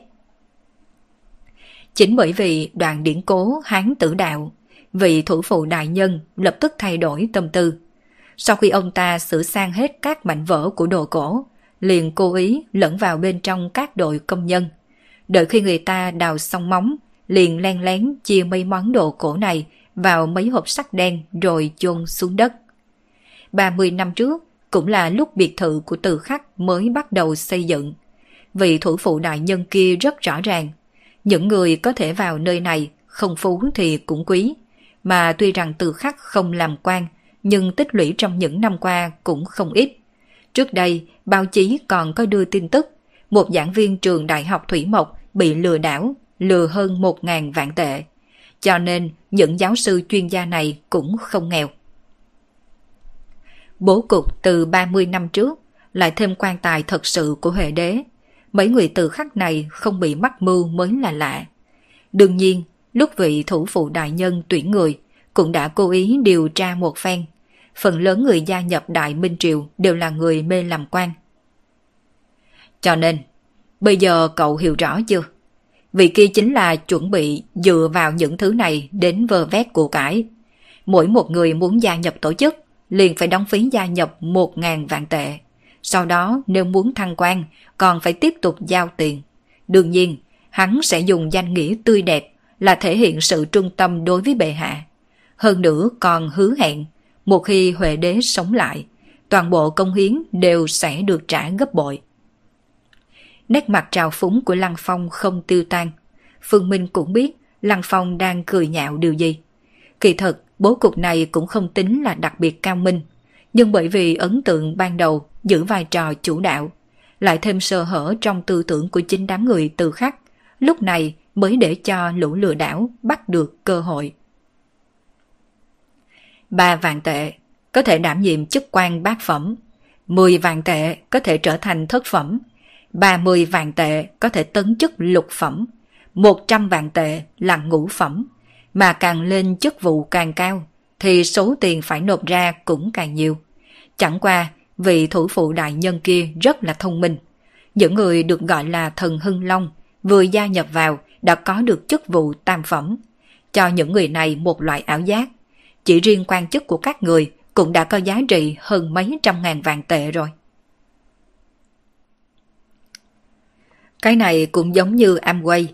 Chính bởi vì đoạn điển cố Hán tử đạo, vị thủ phụ đại nhân lập tức thay đổi tâm tư. Sau khi ông ta sửa sang hết các mảnh vỡ của đồ cổ, liền cố ý lẫn vào bên trong các đội công nhân. Đợi khi người ta đào xong móng, liền len lén chia mấy món đồ cổ này vào mấy hộp sắt đen rồi chôn xuống đất. 30 năm trước cũng là lúc biệt thự của từ khắc mới bắt đầu xây dựng. Vị thủ phụ đại nhân kia rất rõ ràng. Những người có thể vào nơi này không phú thì cũng quý. Mà tuy rằng từ khắc không làm quan, nhưng tích lũy trong những năm qua cũng không ít. Trước đây, báo chí còn có đưa tin tức, một giảng viên trường Đại học Thủy Mộc bị lừa đảo, lừa hơn 1.000 vạn tệ. Cho nên, những giáo sư chuyên gia này cũng không nghèo. Bố cục từ 30 năm trước, lại thêm quan tài thật sự của Huệ Đế. Mấy người từ khắc này không bị mắc mưu mới là lạ. Đương nhiên, lúc vị thủ phụ đại nhân tuyển người, cũng đã cố ý điều tra một phen. Phần lớn người gia nhập Đại Minh Triều đều là người mê làm quan. Cho nên, bây giờ cậu hiểu rõ chưa? Vị kia chính là chuẩn bị dựa vào những thứ này đến vơ vét của cải. Mỗi một người muốn gia nhập tổ chức liền phải đóng phí gia nhập 1.000 vạn tệ. Sau đó nếu muốn thăng quan còn phải tiếp tục giao tiền. Đương nhiên, hắn sẽ dùng danh nghĩa tươi đẹp là thể hiện sự trung tâm đối với bệ hạ. Hơn nữa còn hứa hẹn, một khi Huệ đế sống lại, toàn bộ công hiến đều sẽ được trả gấp bội. Nét mặt trào phúng của Lăng Phong không tiêu tan. Phương Minh cũng biết Lăng Phong đang cười nhạo điều gì. Kỳ thật, bố cục này cũng không tính là đặc biệt cao minh. Nhưng bởi vì ấn tượng ban đầu giữ vai trò chủ đạo, lại thêm sơ hở trong tư tưởng của chính đám người từ khắc, lúc này mới để cho lũ lừa đảo bắt được cơ hội. Ba vạn tệ có thể đảm nhiệm chức quan bát phẩm, 10 vạn tệ có thể trở thành thất phẩm, 30 vạn tệ có thể tấn chức lục phẩm, 100 vạn tệ là ngũ phẩm, mà càng lên chức vụ càng cao thì số tiền phải nộp ra cũng càng nhiều. Chẳng qua, vị thủ phụ đại nhân kia rất là thông minh. Những người được gọi là thần Hưng Long vừa gia nhập vào đã có được chức vụ tam phẩm, cho những người này một loại ảo giác. Chỉ riêng quan chức của các người cũng đã có giá trị hơn mấy trăm ngàn vàng tệ rồi. Cái này cũng giống như Amway.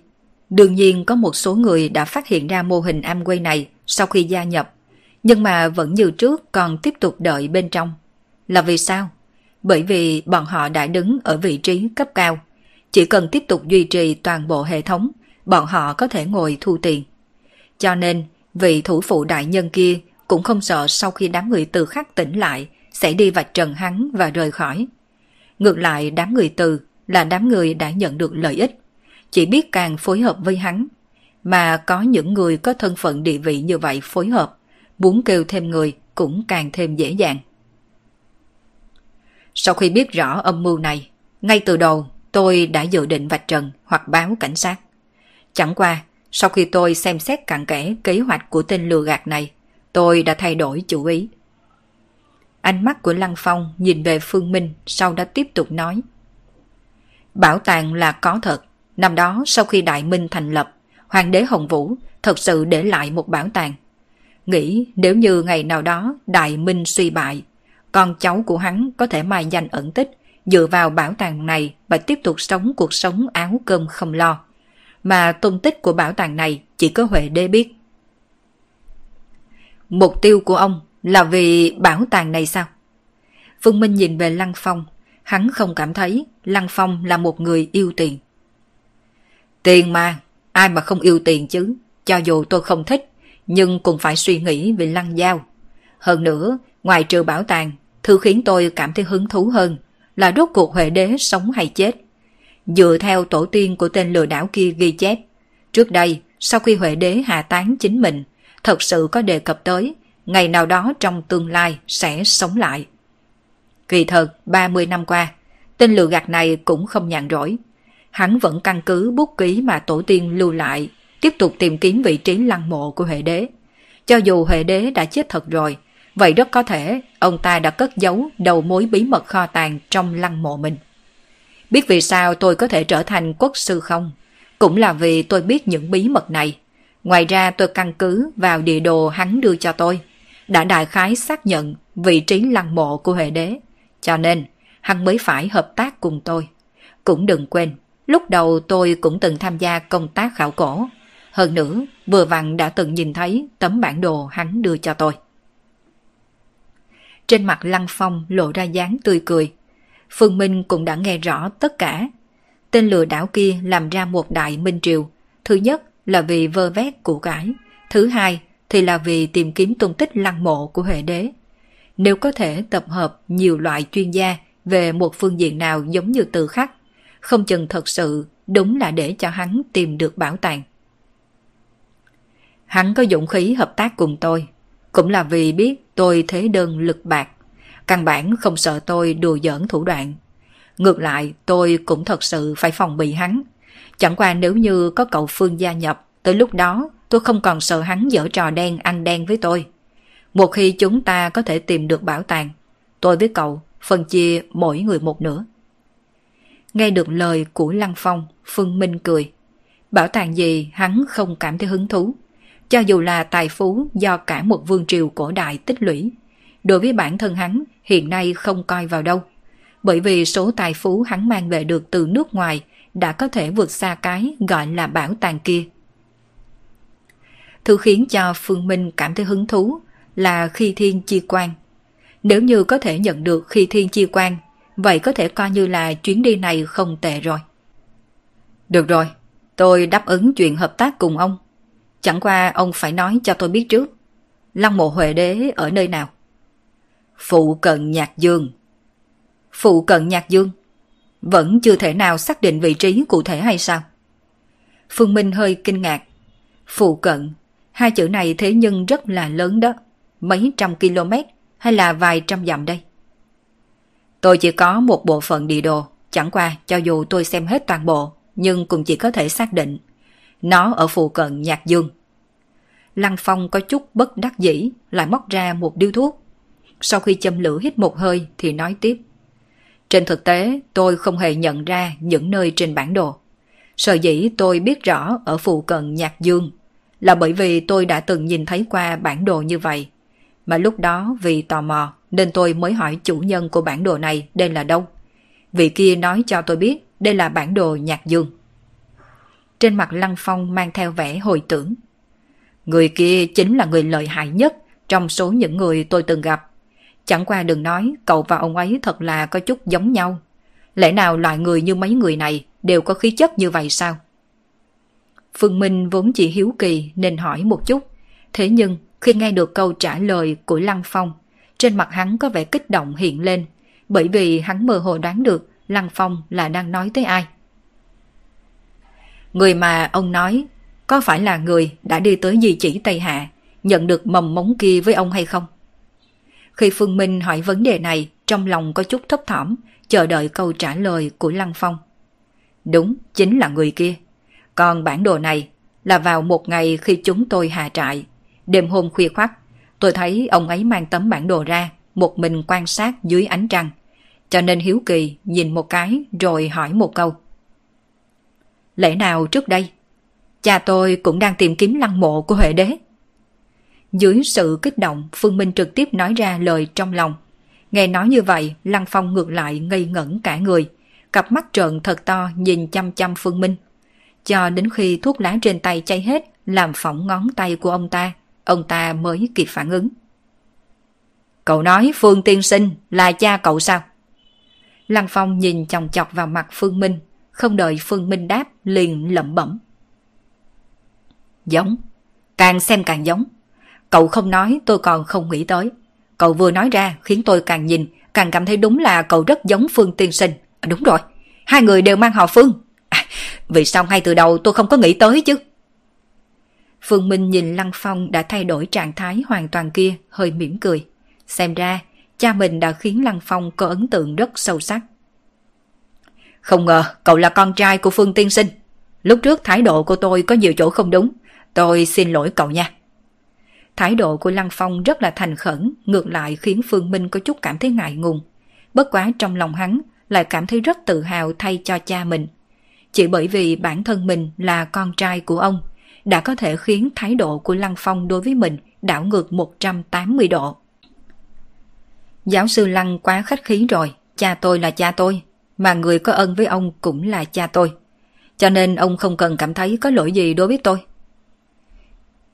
Đương nhiên có một số người đã phát hiện ra mô hình Amway này sau khi gia nhập, nhưng mà vẫn như trước còn tiếp tục đợi bên trong. Là vì sao? Bởi vì bọn họ đã đứng ở vị trí cấp cao. Chỉ cần tiếp tục duy trì toàn bộ hệ thống, bọn họ có thể ngồi thu tiền. Cho nên, vị thủ phụ đại nhân kia cũng không sợ sau khi đám người từ khắc tỉnh lại sẽ đi vạch trần hắn và rời khỏi. Ngược lại đám người từ là đám người đã nhận được lợi ích, chỉ biết càng phối hợp với hắn. Mà có những người có thân phận địa vị như vậy phối hợp, muốn kêu thêm người cũng càng thêm dễ dàng. Sau khi biết rõ âm mưu này, ngay từ đầu tôi đã dự định vạch trần hoặc báo cảnh sát. Chẳng qua, sau khi tôi xem xét cặn kẽ kế hoạch của tên lừa gạt này, tôi đã thay đổi chủ ý. Ánh mắt của Lăng Phong nhìn về Phương Minh sau đó tiếp tục nói. Bảo tàng là có thật. Năm đó sau khi Đại Minh thành lập, Hoàng đế Hồng Vũ thật sự để lại một bảo tàng. Nghĩ nếu như ngày nào đó Đại Minh suy bại, con cháu của hắn có thể mai danh ẩn tích, dựa vào bảo tàng này và tiếp tục sống cuộc sống áo cơm không lo. Mà tung tích của bảo tàng này chỉ có Huệ Đế biết. Mục tiêu của ông là vì bảo tàng này sao? Phương Minh nhìn về Lăng Phong, hắn không cảm thấy Lăng Phong là một người yêu tiền. Tiền mà, ai mà không yêu tiền chứ, cho dù tôi không thích, nhưng cũng phải suy nghĩ về Lăng Giao. Hơn nữa, ngoài trừ bảo tàng, thứ khiến tôi cảm thấy hứng thú hơn là rốt cuộc Huệ Đế sống hay chết. Dựa theo tổ tiên của tên lừa đảo kia ghi chép, trước đây, sau khi Huệ Đế hạ tán chính mình, thật sự có đề cập tới ngày nào đó trong tương lai sẽ sống lại. Kỳ thật, 30 năm qua, tên lừa gạt này cũng không nhàn rỗi. hắn vẫn căn cứ bút ký mà tổ tiên lưu lại, tiếp tục tìm kiếm vị trí lăng mộ của Huệ Đế. Cho dù Huệ Đế đã chết thật rồi, vậy rất có thể ông ta đã cất giấu đầu mối bí mật kho tàng trong lăng mộ mình. Biết vì sao tôi có thể trở thành quốc sư không? Cũng là vì tôi biết những bí mật này. Ngoài ra tôi căn cứ vào địa đồ hắn đưa cho tôi, đã đại khái xác nhận vị trí lăng mộ của Huệ Đế. Cho nên, hắn mới phải hợp tác cùng tôi. Cũng đừng quên, lúc đầu tôi cũng từng tham gia công tác khảo cổ. Hơn nữa, vừa vặn đã từng nhìn thấy tấm bản đồ hắn đưa cho tôi. Trên mặt Lăng Phong lộ ra dáng tươi cười. Phương Minh cũng đã nghe rõ tất cả. Tên lừa đảo kia làm ra một đại minh triều. Thứ nhất là vì vơ vét của cải. Thứ hai thì là vì tìm kiếm tung tích lăng mộ của Huệ Đế. Nếu có thể tập hợp nhiều loại chuyên gia về một phương diện nào giống như từ khắc, không chừng thật sự đúng là để cho hắn tìm được bảo tàng. Hắn có dũng khí hợp tác cùng tôi, cũng là vì biết tôi thế đơn lực bạc, căn bản không sợ tôi đùa giỡn thủ đoạn. Ngược lại, tôi cũng thật sự phải phòng bị hắn. Chẳng qua nếu như có cậu Phương gia nhập, tới lúc đó tôi không còn sợ hắn dở trò đen ăn đen với tôi. Một khi chúng ta có thể tìm được bảo tàng, tôi với cậu phân chia mỗi người một nửa. Nghe được lời của Lăng Phong, Phương Minh cười. Bảo tàng gì hắn không cảm thấy hứng thú. Cho dù là tài phú do cả một vương triều cổ đại tích lũy, đối với bản thân hắn hiện nay không coi vào đâu. Bởi vì số tài phú hắn mang về được từ nước ngoài đã có thể vượt xa cái gọi là bảo tàng kia. Thứ khiến cho Phương Minh cảm thấy hứng thú là khi thiên chi quan. Nếu như có thể nhận được khi thiên chi quan, vậy có thể coi như là chuyến đi này không tệ rồi. Được rồi, tôi đáp ứng chuyện hợp tác cùng ông. Chẳng qua ông phải nói cho tôi biết trước. Lăng mộ Huệ Đế ở nơi nào? Phụ cận Nhạc Dương. Phụ cận Nhạc Dương? Vẫn chưa thể nào xác định vị trí cụ thể hay sao? Phương Minh hơi kinh ngạc. Phụ cận, hai chữ này thế nhưng rất là lớn đó. Mấy trăm km hay là vài trăm dặm đây? Tôi chỉ có một bộ phận địa đồ, chẳng qua cho dù tôi xem hết toàn bộ, nhưng cũng chỉ có thể xác định. Nó ở phụ cận Nhạc Dương. Lăng Phong có chút bất đắc dĩ, lại móc ra một điếu thuốc. Sau khi châm lửa hít một hơi thì nói tiếp. Trên thực tế, tôi không hề nhận ra những nơi trên bản đồ. Sở dĩ tôi biết rõ ở phụ cận Nhạc Dương là bởi vì tôi đã từng nhìn thấy qua bản đồ như vậy. Mà lúc đó vì tò mò nên tôi mới hỏi chủ nhân của bản đồ này đây là đâu. Vị kia nói cho tôi biết đây là bản đồ Nhạc Dương. Trên mặt Lăng Phong mang theo vẻ hồi tưởng. Người kia chính là người lợi hại nhất trong số những người tôi từng gặp. Chẳng qua đừng nói cậu và ông ấy thật là có chút giống nhau. Lẽ nào loại người như mấy người này đều có khí chất như vậy sao? Phương Minh vốn chỉ hiếu kỳ nên hỏi một chút. Thế nhưng khi nghe được câu trả lời của Lăng Phong, trên mặt hắn có vẻ kích động hiện lên, bởi vì hắn mơ hồ đoán được Lăng Phong là đang nói tới ai. Người mà ông nói có phải là người đã đi tới di chỉ Tây Hạ, nhận được mầm móng kia với ông hay không? Khi Phương Minh hỏi vấn đề này, trong lòng có chút thấp thỏm, chờ đợi câu trả lời của Lăng Phong. Đúng, chính là người kia. Còn bản đồ này là vào một ngày khi chúng tôi hạ trại. Đêm hôm khuya khoắt, tôi thấy ông ấy mang tấm bản đồ ra, một mình quan sát dưới ánh trăng. Cho nên hiếu kỳ nhìn một cái rồi hỏi một câu. Lẽ nào trước đây, cha tôi cũng đang tìm kiếm lăng mộ của Huệ Đế? Dưới sự kích động, Phương Minh trực tiếp nói ra lời trong lòng. Nghe nói như vậy, Lăng Phong ngược lại ngây ngẩn cả người, cặp mắt trợn thật to nhìn chăm chăm Phương Minh. Cho đến khi thuốc lá trên tay cháy hết, làm phỏng ngón tay của ông ta, ông ta mới kịp phản ứng. Cậu nói Phương Tiên Sinh là cha cậu sao? Lăng Phong nhìn chòng chọc vào mặt Phương Minh, không đợi Phương Minh đáp, liền lẩm bẩm. Giống, càng xem càng giống. Cậu không nói tôi còn không nghĩ tới. Cậu vừa nói ra khiến tôi càng nhìn, càng cảm thấy đúng là cậu rất giống Phương Tiên Sinh. À, đúng rồi, hai người đều mang họ Phương. À, vì sao ngay từ đầu tôi không có nghĩ tới chứ? Phương Minh nhìn Lăng Phong đã thay đổi trạng thái hoàn toàn kia, hơi mỉm cười. Xem ra, cha mình đã khiến Lăng Phong có ấn tượng rất sâu sắc. Không ngờ cậu là con trai của Phương Tiên Sinh. Lúc trước thái độ của tôi có nhiều chỗ không đúng. Tôi xin lỗi cậu nha. Thái độ của Lăng Phong rất là thành khẩn, ngược lại khiến Phương Minh có chút cảm thấy ngại ngùng. Bất quá trong lòng hắn lại cảm thấy rất tự hào thay cho cha mình. Chỉ bởi vì bản thân mình là con trai của ông, đã có thể khiến thái độ của Lăng Phong đối với mình đảo ngược 180 độ. Giáo sư Lăng quá khách khí rồi, cha tôi là cha tôi, mà người có ân với ông cũng là cha tôi. Cho nên ông không cần cảm thấy có lỗi gì đối với tôi.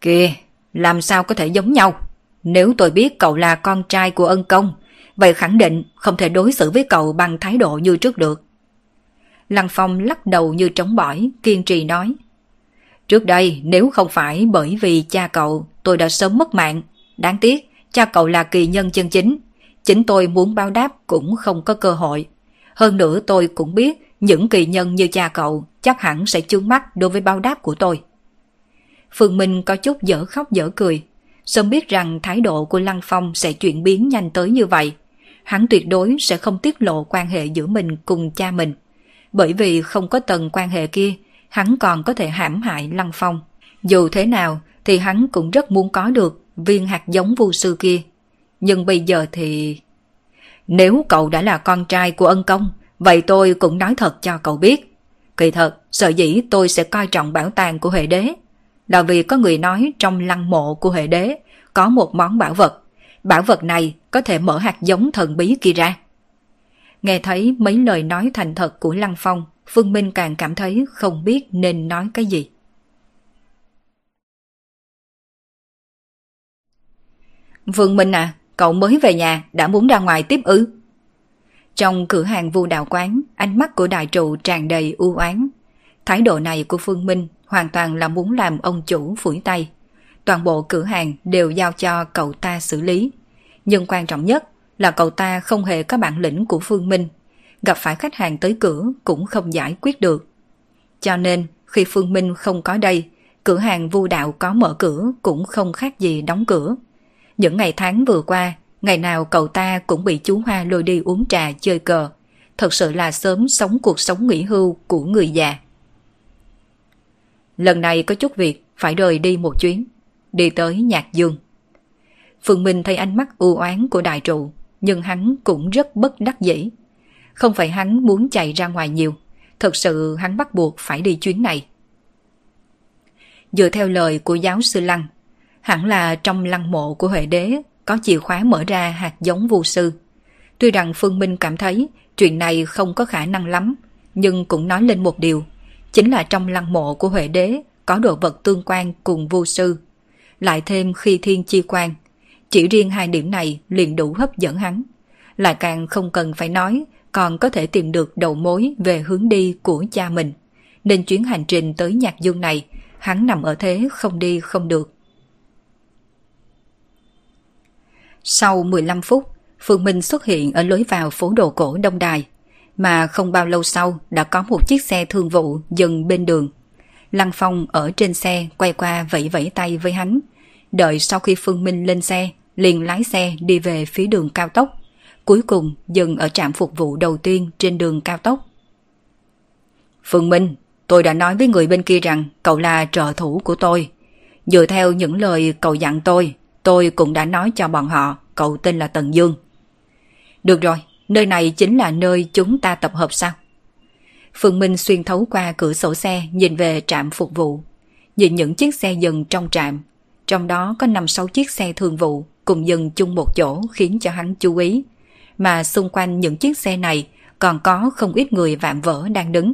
Kìa, làm sao có thể giống nhau? Nếu tôi biết cậu là con trai của ân công, vậy khẳng định không thể đối xử với cậu bằng thái độ như trước được. Lăng Phong lắc đầu như trống bỏi, kiên trì nói. Trước đây nếu không phải bởi vì cha cậu tôi đã sớm mất mạng. Đáng tiếc, cha cậu là kỳ nhân chân chính. Chính tôi muốn báo đáp cũng không có cơ hội. Hơn nữa tôi cũng biết những kỳ nhân như cha cậu chắc hẳn sẽ chướng mắt đối với báo đáp của tôi. Phương Minh có chút dở khóc dở cười. Sớm biết rằng thái độ của Lăng Phong sẽ chuyển biến nhanh tới như vậy. Hắn tuyệt đối sẽ không tiết lộ quan hệ giữa mình cùng cha mình. Bởi vì không có tầng quan hệ kia, hắn còn có thể hãm hại Lăng Phong. Dù thế nào thì hắn cũng rất muốn có được viên hạt giống vô sư kia. Nhưng bây giờ thì... Nếu cậu đã là con trai của ân công, vậy tôi cũng nói thật cho cậu biết. Kỳ thật, sợ dĩ tôi sẽ coi trọng bảo tàng của hệ đế. Là vì có người nói trong lăng mộ của hệ đế có một món bảo vật. Bảo vật này có thể mở hạt giống thần bí kia ra. Nghe thấy mấy lời nói thành thật của Lăng Phong, Phương Minh càng cảm thấy không biết nên nói cái gì. Phương Minh à, cậu mới về nhà đã muốn ra ngoài tiếp ư? Trong cửa hàng vu đạo quán, ánh mắt của đại trụ tràn đầy u oán. Thái độ này của Phương Minh hoàn toàn là muốn làm ông chủ phủi tay. Toàn bộ cửa hàng đều giao cho cậu ta xử lý. Nhưng quan trọng nhất là cậu ta không hề có bản lĩnh của Phương Minh. Gặp phải khách hàng tới cửa cũng không giải quyết được. Cho nên khi Phương Minh không có đây, cửa hàng vu đạo có mở cửa cũng không khác gì đóng cửa. Những ngày tháng vừa qua, ngày nào cậu ta cũng bị chú Hoa lôi đi uống trà chơi cờ. Thật sự là sớm sống cuộc sống nghỉ hưu của người già. Lần này có chút việc, phải rời đi một chuyến. Đi tới Nhạc Dương. Phương Minh thấy ánh mắt u oán của đại trụ, nhưng hắn cũng rất bất đắc dĩ. Không phải hắn muốn chạy ra ngoài nhiều, thật sự hắn bắt buộc phải đi chuyến này. Dựa theo lời của giáo sư Lăng, hẳn là trong lăng mộ của Huệ Đế có chìa khóa mở ra hạt giống vô sư. Tuy rằng Phương Minh cảm thấy chuyện này không có khả năng lắm, nhưng cũng nói lên một điều, chính là trong lăng mộ của Huệ Đế có đồ vật tương quan cùng vô sư. Lại thêm khi thiên chi quan, chỉ riêng hai điểm này liền đủ hấp dẫn hắn. Lại càng không cần phải nói, còn có thể tìm được đầu mối về hướng đi của cha mình. Nên chuyến hành trình tới Nhạc Dương này, hắn nằm ở thế không đi không được. Sau 15 phút, Phương Minh xuất hiện ở lối vào phố đồ cổ Đông Đài, mà không bao lâu sau đã có một chiếc xe thương vụ dừng bên đường. Lăng Phong ở trên xe quay qua vẫy vẫy tay với hắn, đợi sau khi Phương Minh lên xe, liền lái xe đi về phía đường cao tốc, cuối cùng dừng ở trạm phục vụ đầu tiên trên đường cao tốc. Phương Minh, tôi đã nói với người bên kia rằng cậu là trợ thủ của tôi. Dựa theo những lời cậu dặn tôi, Tôi cũng đã nói cho bọn họ cậu tên là Tần Dương. Được rồi, nơi này chính là nơi chúng ta tập hợp sao? Phương Minh xuyên thấu qua cửa sổ xe nhìn về trạm phục vụ. Nhìn những chiếc xe dừng trong trạm. Trong đó có 5-6 chiếc xe thương vụ cùng dừng chung một chỗ khiến cho hắn chú ý. Mà xung quanh những chiếc xe này còn có không ít người vạm vỡ đang đứng.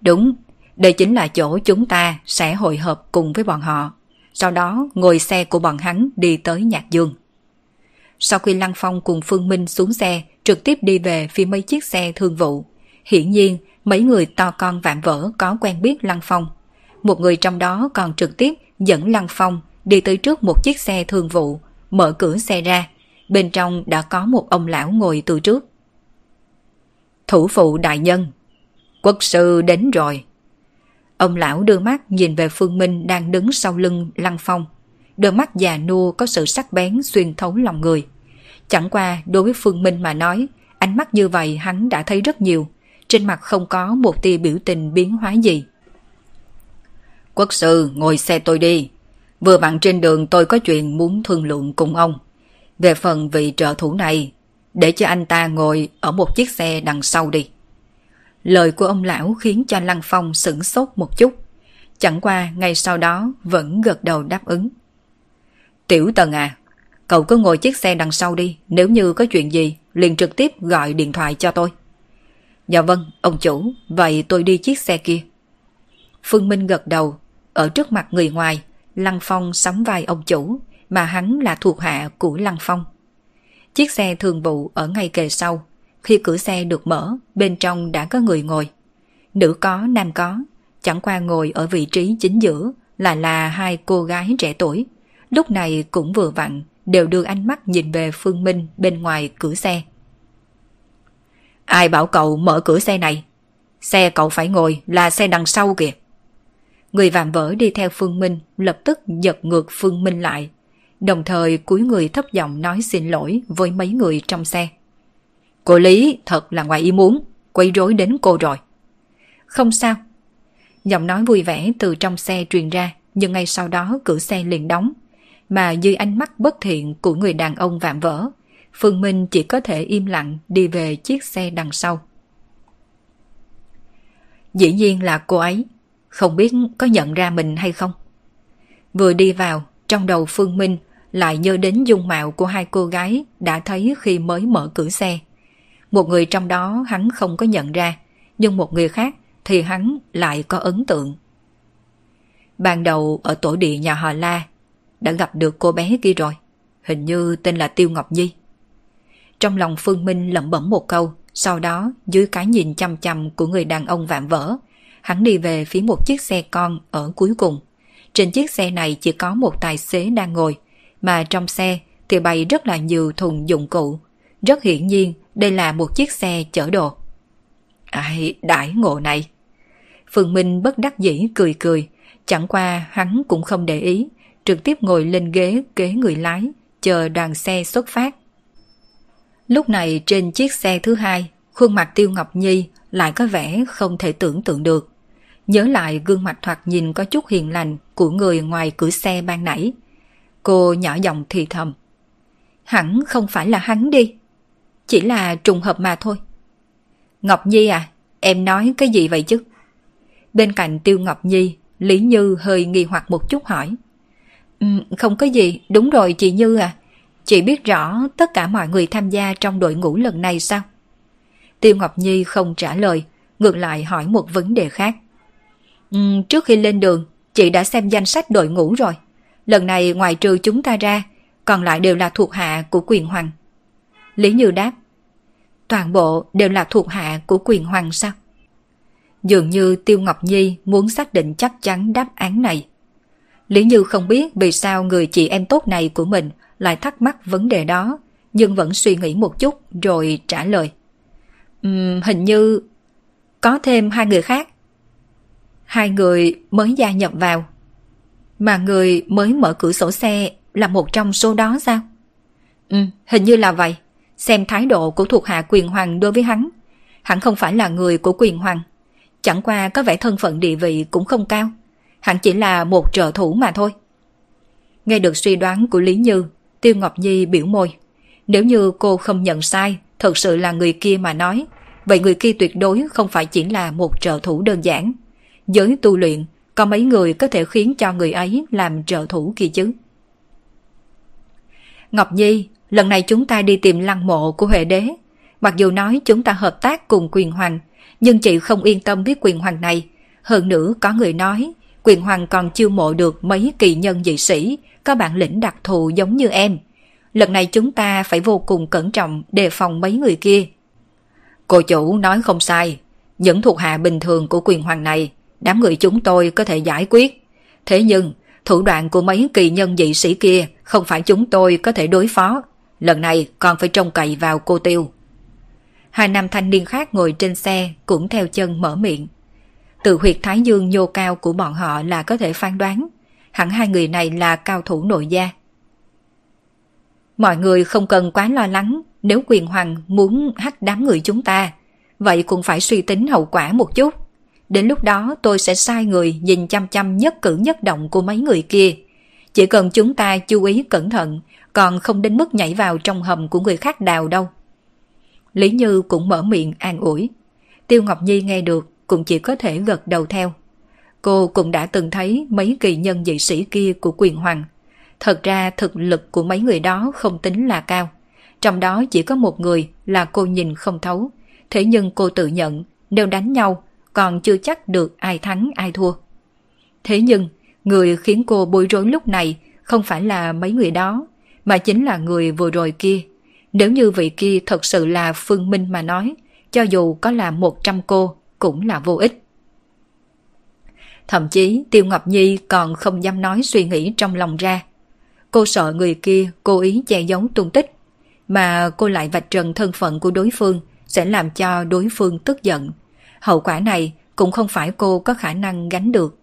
Đúng, đây chính là chỗ chúng ta sẽ hội hợp cùng với bọn họ sau đó ngồi xe của bọn hắn đi tới Nhạc Dương. Sau khi Lăng Phong cùng Phương Minh xuống xe, trực tiếp đi về phía mấy chiếc xe thương vụ. Hiển nhiên, mấy người to con vạm vỡ có quen biết Lăng Phong. Một người trong đó còn trực tiếp dẫn Lăng Phong đi tới trước một chiếc xe thương vụ, mở cửa xe ra. Bên trong đã có một ông lão ngồi từ trước. Thủ phụ đại nhân, quốc sư đến rồi. Ông lão đưa mắt nhìn về Phương Minh đang đứng sau lưng Lăng Phong. Đôi mắt già nua có sự sắc bén xuyên thấu lòng người. Chẳng qua đối với Phương Minh mà nói, Ánh mắt như vậy hắn đã thấy rất nhiều, trên mặt không có một tia biểu tình biến hóa gì. Quốc sư, ngồi xe tôi đi. Vừa vặn trên đường tôi có chuyện muốn thương lượng cùng ông. Về phần vị trợ thủ này, để cho anh ta ngồi ở một chiếc xe đằng sau đi. Lời của ông lão khiến cho Lăng Phong sửng sốt một chút. Chẳng qua ngay sau đó vẫn gật đầu đáp ứng. Tiểu Tần à, cậu cứ ngồi chiếc xe đằng sau đi, nếu như có chuyện gì liền trực tiếp gọi điện thoại cho tôi. Dạ vâng, ông chủ, vậy tôi đi chiếc xe kia. Phương Minh gật đầu, ở trước mặt người ngoài, Lăng Phong sắm vai ông chủ, mà hắn là thuộc hạ của Lăng Phong. Chiếc xe thường vụ ở ngay kề sau, khi cửa xe được mở, bên trong đã có người ngồi. Nữ có, nam có, chẳng qua ngồi ở vị trí chính giữa là là hai cô gái trẻ tuổi. Lúc này cũng vừa vặn, đều đưa ánh mắt nhìn về Phương Minh bên ngoài cửa xe. Ai bảo cậu mở cửa xe này? Xe cậu phải ngồi là xe đằng sau kìa. Người vạm vỡ đi theo Phương Minh lập tức giật ngược Phương Minh lại, đồng thời cúi người thấp giọng nói xin lỗi với mấy người trong xe. Cô Lý thật là ngoài ý muốn, quấy rối đến cô rồi. Không sao. Giọng nói vui vẻ từ trong xe truyền ra, nhưng ngay sau đó cửa xe liền đóng. Mà dưới ánh mắt bất thiện của người đàn ông vạm vỡ, Phương Minh chỉ có thể im lặng đi về chiếc xe đằng sau. Dĩ nhiên là cô ấy, không biết có nhận ra mình hay không. Vừa đi vào, trong đầu Phương Minh lại nhớ đến dung mạo của hai cô gái đã thấy khi mới mở cửa xe. Một người trong đó hắn không có nhận ra, nhưng một người khác thì hắn lại có ấn tượng. Ban đầu ở tổ địa nhà họ La đã gặp được cô bé kia rồi, hình như tên là Tiêu Ngọc Nhi. Trong lòng Phương Minh lẩm bẩm một câu, sau đó dưới cái nhìn chăm chăm của người đàn ông vạm vỡ, hắn đi về phía một chiếc xe con ở cuối cùng. Trên chiếc xe này chỉ có một tài xế đang ngồi, mà trong xe thì bày rất là nhiều thùng dụng cụ. Rất hiển nhiên đây là một chiếc xe chở đồ. Ai, đãi ngộ này. Phương Minh bất đắc dĩ cười cười, chẳng qua hắn cũng không để ý, trực tiếp ngồi lên ghế kế người lái, chờ đoàn xe xuất phát. Lúc này trên chiếc xe thứ hai, khuôn mặt Tiêu Ngọc Nhi lại có vẻ không thể tưởng tượng được. Nhớ lại gương mặt thoạt nhìn có chút hiền lành của người ngoài cửa xe ban nãy. Cô nhỏ giọng thì thầm. Hẳn không phải là hắn đi. Chỉ là trùng hợp mà thôi. Ngọc Nhi à, em nói cái gì vậy chứ? Bên cạnh Tiêu Ngọc Nhi, Lý Như hơi nghi hoặc một chút hỏi. Um, không có gì, đúng rồi chị Như à. Chị biết rõ tất cả mọi người tham gia trong đội ngũ lần này sao? Tiêu Ngọc Nhi không trả lời, ngược lại hỏi một vấn đề khác. Um, trước khi lên đường, chị đã xem danh sách đội ngũ rồi. Lần này ngoài trừ chúng ta ra, còn lại đều là thuộc hạ của quyền hoàng. Lý Như đáp, toàn bộ đều là thuộc hạ của quyền hoàng sao? Dường như Tiêu Ngọc Nhi muốn xác định chắc chắn đáp án này. Lý Như không biết vì sao người chị em tốt này của mình lại thắc mắc vấn đề đó, nhưng vẫn suy nghĩ một chút rồi trả lời. Uhm, hình như có thêm hai người khác. Hai người mới gia nhập vào. Mà người mới mở cửa sổ xe là một trong số đó sao? Ừ, hình như là vậy. Xem thái độ của thuộc hạ quyền hoàng đối với hắn. Hắn không phải là người của quyền hoàng. Chẳng qua có vẻ thân phận địa vị cũng không cao. Hắn chỉ là một trợ thủ mà thôi. Nghe được suy đoán của Lý Như, Tiêu Ngọc Nhi biểu môi. Nếu như cô không nhận sai, thật sự là người kia mà nói, vậy người kia tuyệt đối không phải chỉ là một trợ thủ đơn giản. Giới tu luyện, có mấy người có thể khiến cho người ấy làm trợ thủ kia chứ. Ngọc Nhi, lần này chúng ta đi tìm lăng mộ của Huệ Đế. Mặc dù nói chúng ta hợp tác cùng quyền hoàng, nhưng chị không yên tâm với quyền hoàng này. Hơn nữa có người nói, quyền hoàng còn chiêu mộ được mấy kỳ nhân dị sĩ, có bản lĩnh đặc thù giống như em. Lần này chúng ta phải vô cùng cẩn trọng đề phòng mấy người kia. Cô chủ nói không sai, những thuộc hạ bình thường của quyền hoàng này, đám người chúng tôi có thể giải quyết. Thế nhưng, thủ đoạn của mấy kỳ nhân dị sĩ kia không phải chúng tôi có thể đối phó. Lần này còn phải trông cậy vào cô Tiêu. Hai nam thanh niên khác ngồi trên xe cũng theo chân mở miệng. Từ huyệt thái dương nhô cao của bọn họ là có thể phán đoán hẳn hai người này là cao thủ nội gia. Mọi người không cần quá lo lắng, nếu quyền hoàng muốn hắt đám người chúng ta, vậy cũng phải suy tính hậu quả một chút. Đến lúc đó tôi sẽ sai người nhìn chăm chăm nhất cử nhất động của mấy người kia. Chỉ cần chúng ta chú ý cẩn thận, còn không đến mức nhảy vào trong hầm của người khác đào đâu. Lý Như cũng mở miệng an ủi. Tiêu Ngọc Nhi nghe được cũng chỉ có thể gật đầu theo. Cô cũng đã từng thấy mấy kỳ nhân dị sĩ kia của quyền hoàng. Thật ra thực lực của mấy người đó không tính là cao. Trong đó chỉ có một người là cô nhìn không thấu. Thế nhưng cô tự nhận, nếu đánh nhau, còn chưa chắc được ai thắng, ai thua. Thế nhưng, người khiến cô bối rối lúc này không phải là mấy người đó mà chính là người vừa rồi kia. Nếu như vị kia thật sự là Phương Minh mà nói cho dù có là 100 cô cũng là vô ích. Thậm chí Tiêu Ngọc Nhi còn không dám nói suy nghĩ trong lòng ra. Cô sợ người kia cố ý che giấu tung tích, mà cô lại vạch trần thân phận của đối phương sẽ làm cho đối phương tức giận. Hậu quả này cũng không phải cô có khả năng gánh được.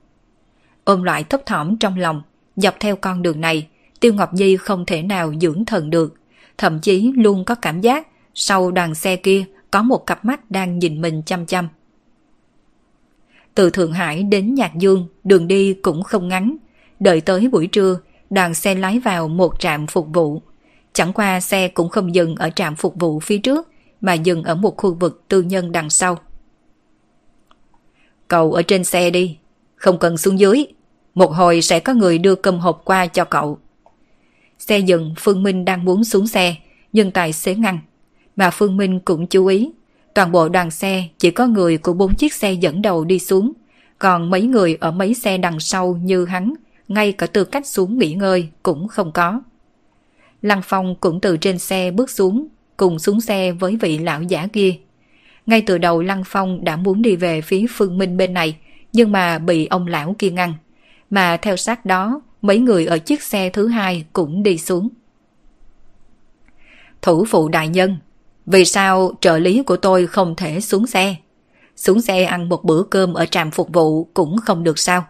Ôm loại thấp thỏm trong lòng, dọc theo con đường này, Tiêu Ngọc Nhi không thể nào dưỡng thần được, thậm chí luôn có cảm giác sau đoàn xe kia có một cặp mắt đang nhìn mình chăm chăm. Từ Thượng Hải đến Nhạc Dương, đường đi cũng không ngắn. Đợi tới buổi trưa, đoàn xe lái vào một trạm phục vụ. Chẳng qua xe cũng không dừng ở trạm phục vụ phía trước, mà dừng ở một khu vực tư nhân đằng sau. Cậu ở trên xe đi, không cần xuống dưới. Một hồi sẽ có người đưa cơm hộp qua cho cậu. Xe dừng, Phương Minh đang muốn xuống xe, nhưng tài xế ngăn. Mà Phương Minh cũng chú ý, Toàn bộ đoàn xe chỉ có người của bốn chiếc xe dẫn đầu đi xuống, còn mấy người ở mấy xe đằng sau như hắn, ngay cả tư cách xuống nghỉ ngơi cũng không có. Lăng Phong cũng từ trên xe bước xuống, cùng xuống xe với vị lão giả kia. Ngay từ đầu Lăng Phong đã muốn đi về phía Phương Minh bên này, nhưng mà bị ông lão kia ngăn. Mà theo sát đó, mấy người ở chiếc xe thứ hai cũng đi xuống. Thủ phụ đại nhân, vì sao trợ lý của tôi không thể xuống xe? Xuống xe ăn một bữa cơm ở trạm phục vụ cũng không được sao?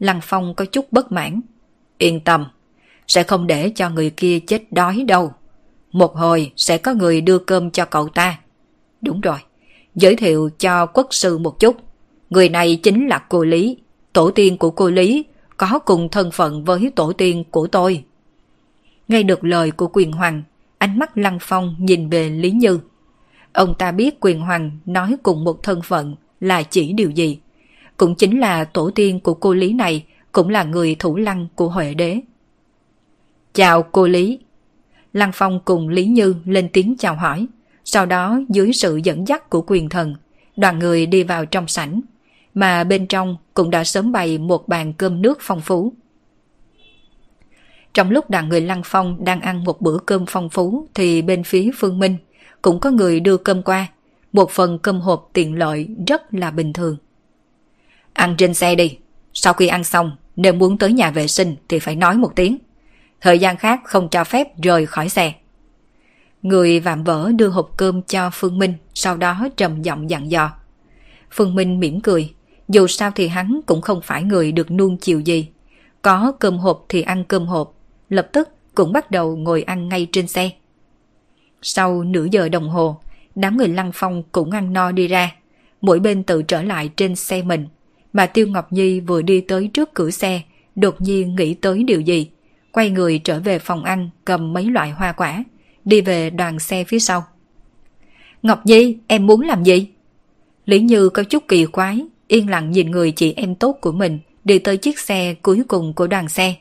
Lăng Phong có chút bất mãn. Yên tâm, sẽ không để cho người kia chết đói đâu. Một hồi sẽ có người đưa cơm cho cậu ta. Đúng rồi, giới thiệu cho quốc sư một chút. Người này chính là cô Lý, tổ tiên của cô Lý, có cùng thân phận với tổ tiên của tôi. Nghe được lời của quyền hoàng, ánh mắt Lăng Phong nhìn về Lý Như. Ông ta biết quyền hoàng nói cùng một thân phận là chỉ điều gì. Cũng chính là tổ tiên của cô Lý này cũng là người thủ lăng của Huệ Đế. Chào cô Lý. Lăng Phong cùng Lý Như lên tiếng chào hỏi. Sau đó dưới sự dẫn dắt của quyền thần, đoàn người đi vào trong sảnh. Mà bên trong cũng đã sớm bày một bàn cơm nước phong phú. Trong lúc đoàn người Lăng Phong đang ăn một bữa cơm phong phú thì bên phía Phương Minh cũng có người đưa cơm qua. Một phần cơm hộp tiện lợi rất là bình thường. Ăn trên xe đi. Sau khi ăn xong, nếu muốn tới nhà vệ sinh thì phải nói một tiếng. Thời gian khác không cho phép rời khỏi xe. Người vạm vỡ đưa hộp cơm cho Phương Minh, sau đó trầm giọng dặn dò. Phương Minh mỉm cười, dù sao thì hắn cũng không phải người được nuông chiều gì. Có cơm hộp thì ăn cơm hộp, lập tức cũng bắt đầu ngồi ăn ngay trên xe. Sau nửa giờ đồng hồ, đám người lăng phong cũng ăn no đi ra, mỗi bên tự trở lại trên xe mình. Mà Tiêu Ngọc Nhi vừa đi tới trước cửa xe, đột nhiên nghĩ tới điều gì. Quay người trở về phòng ăn cầm mấy loại hoa quả, đi về đoàn xe phía sau. Ngọc Nhi, em muốn làm gì? Lý Như có chút kỳ quái, yên lặng nhìn người chị em tốt của mình đi tới chiếc xe cuối cùng của đoàn xe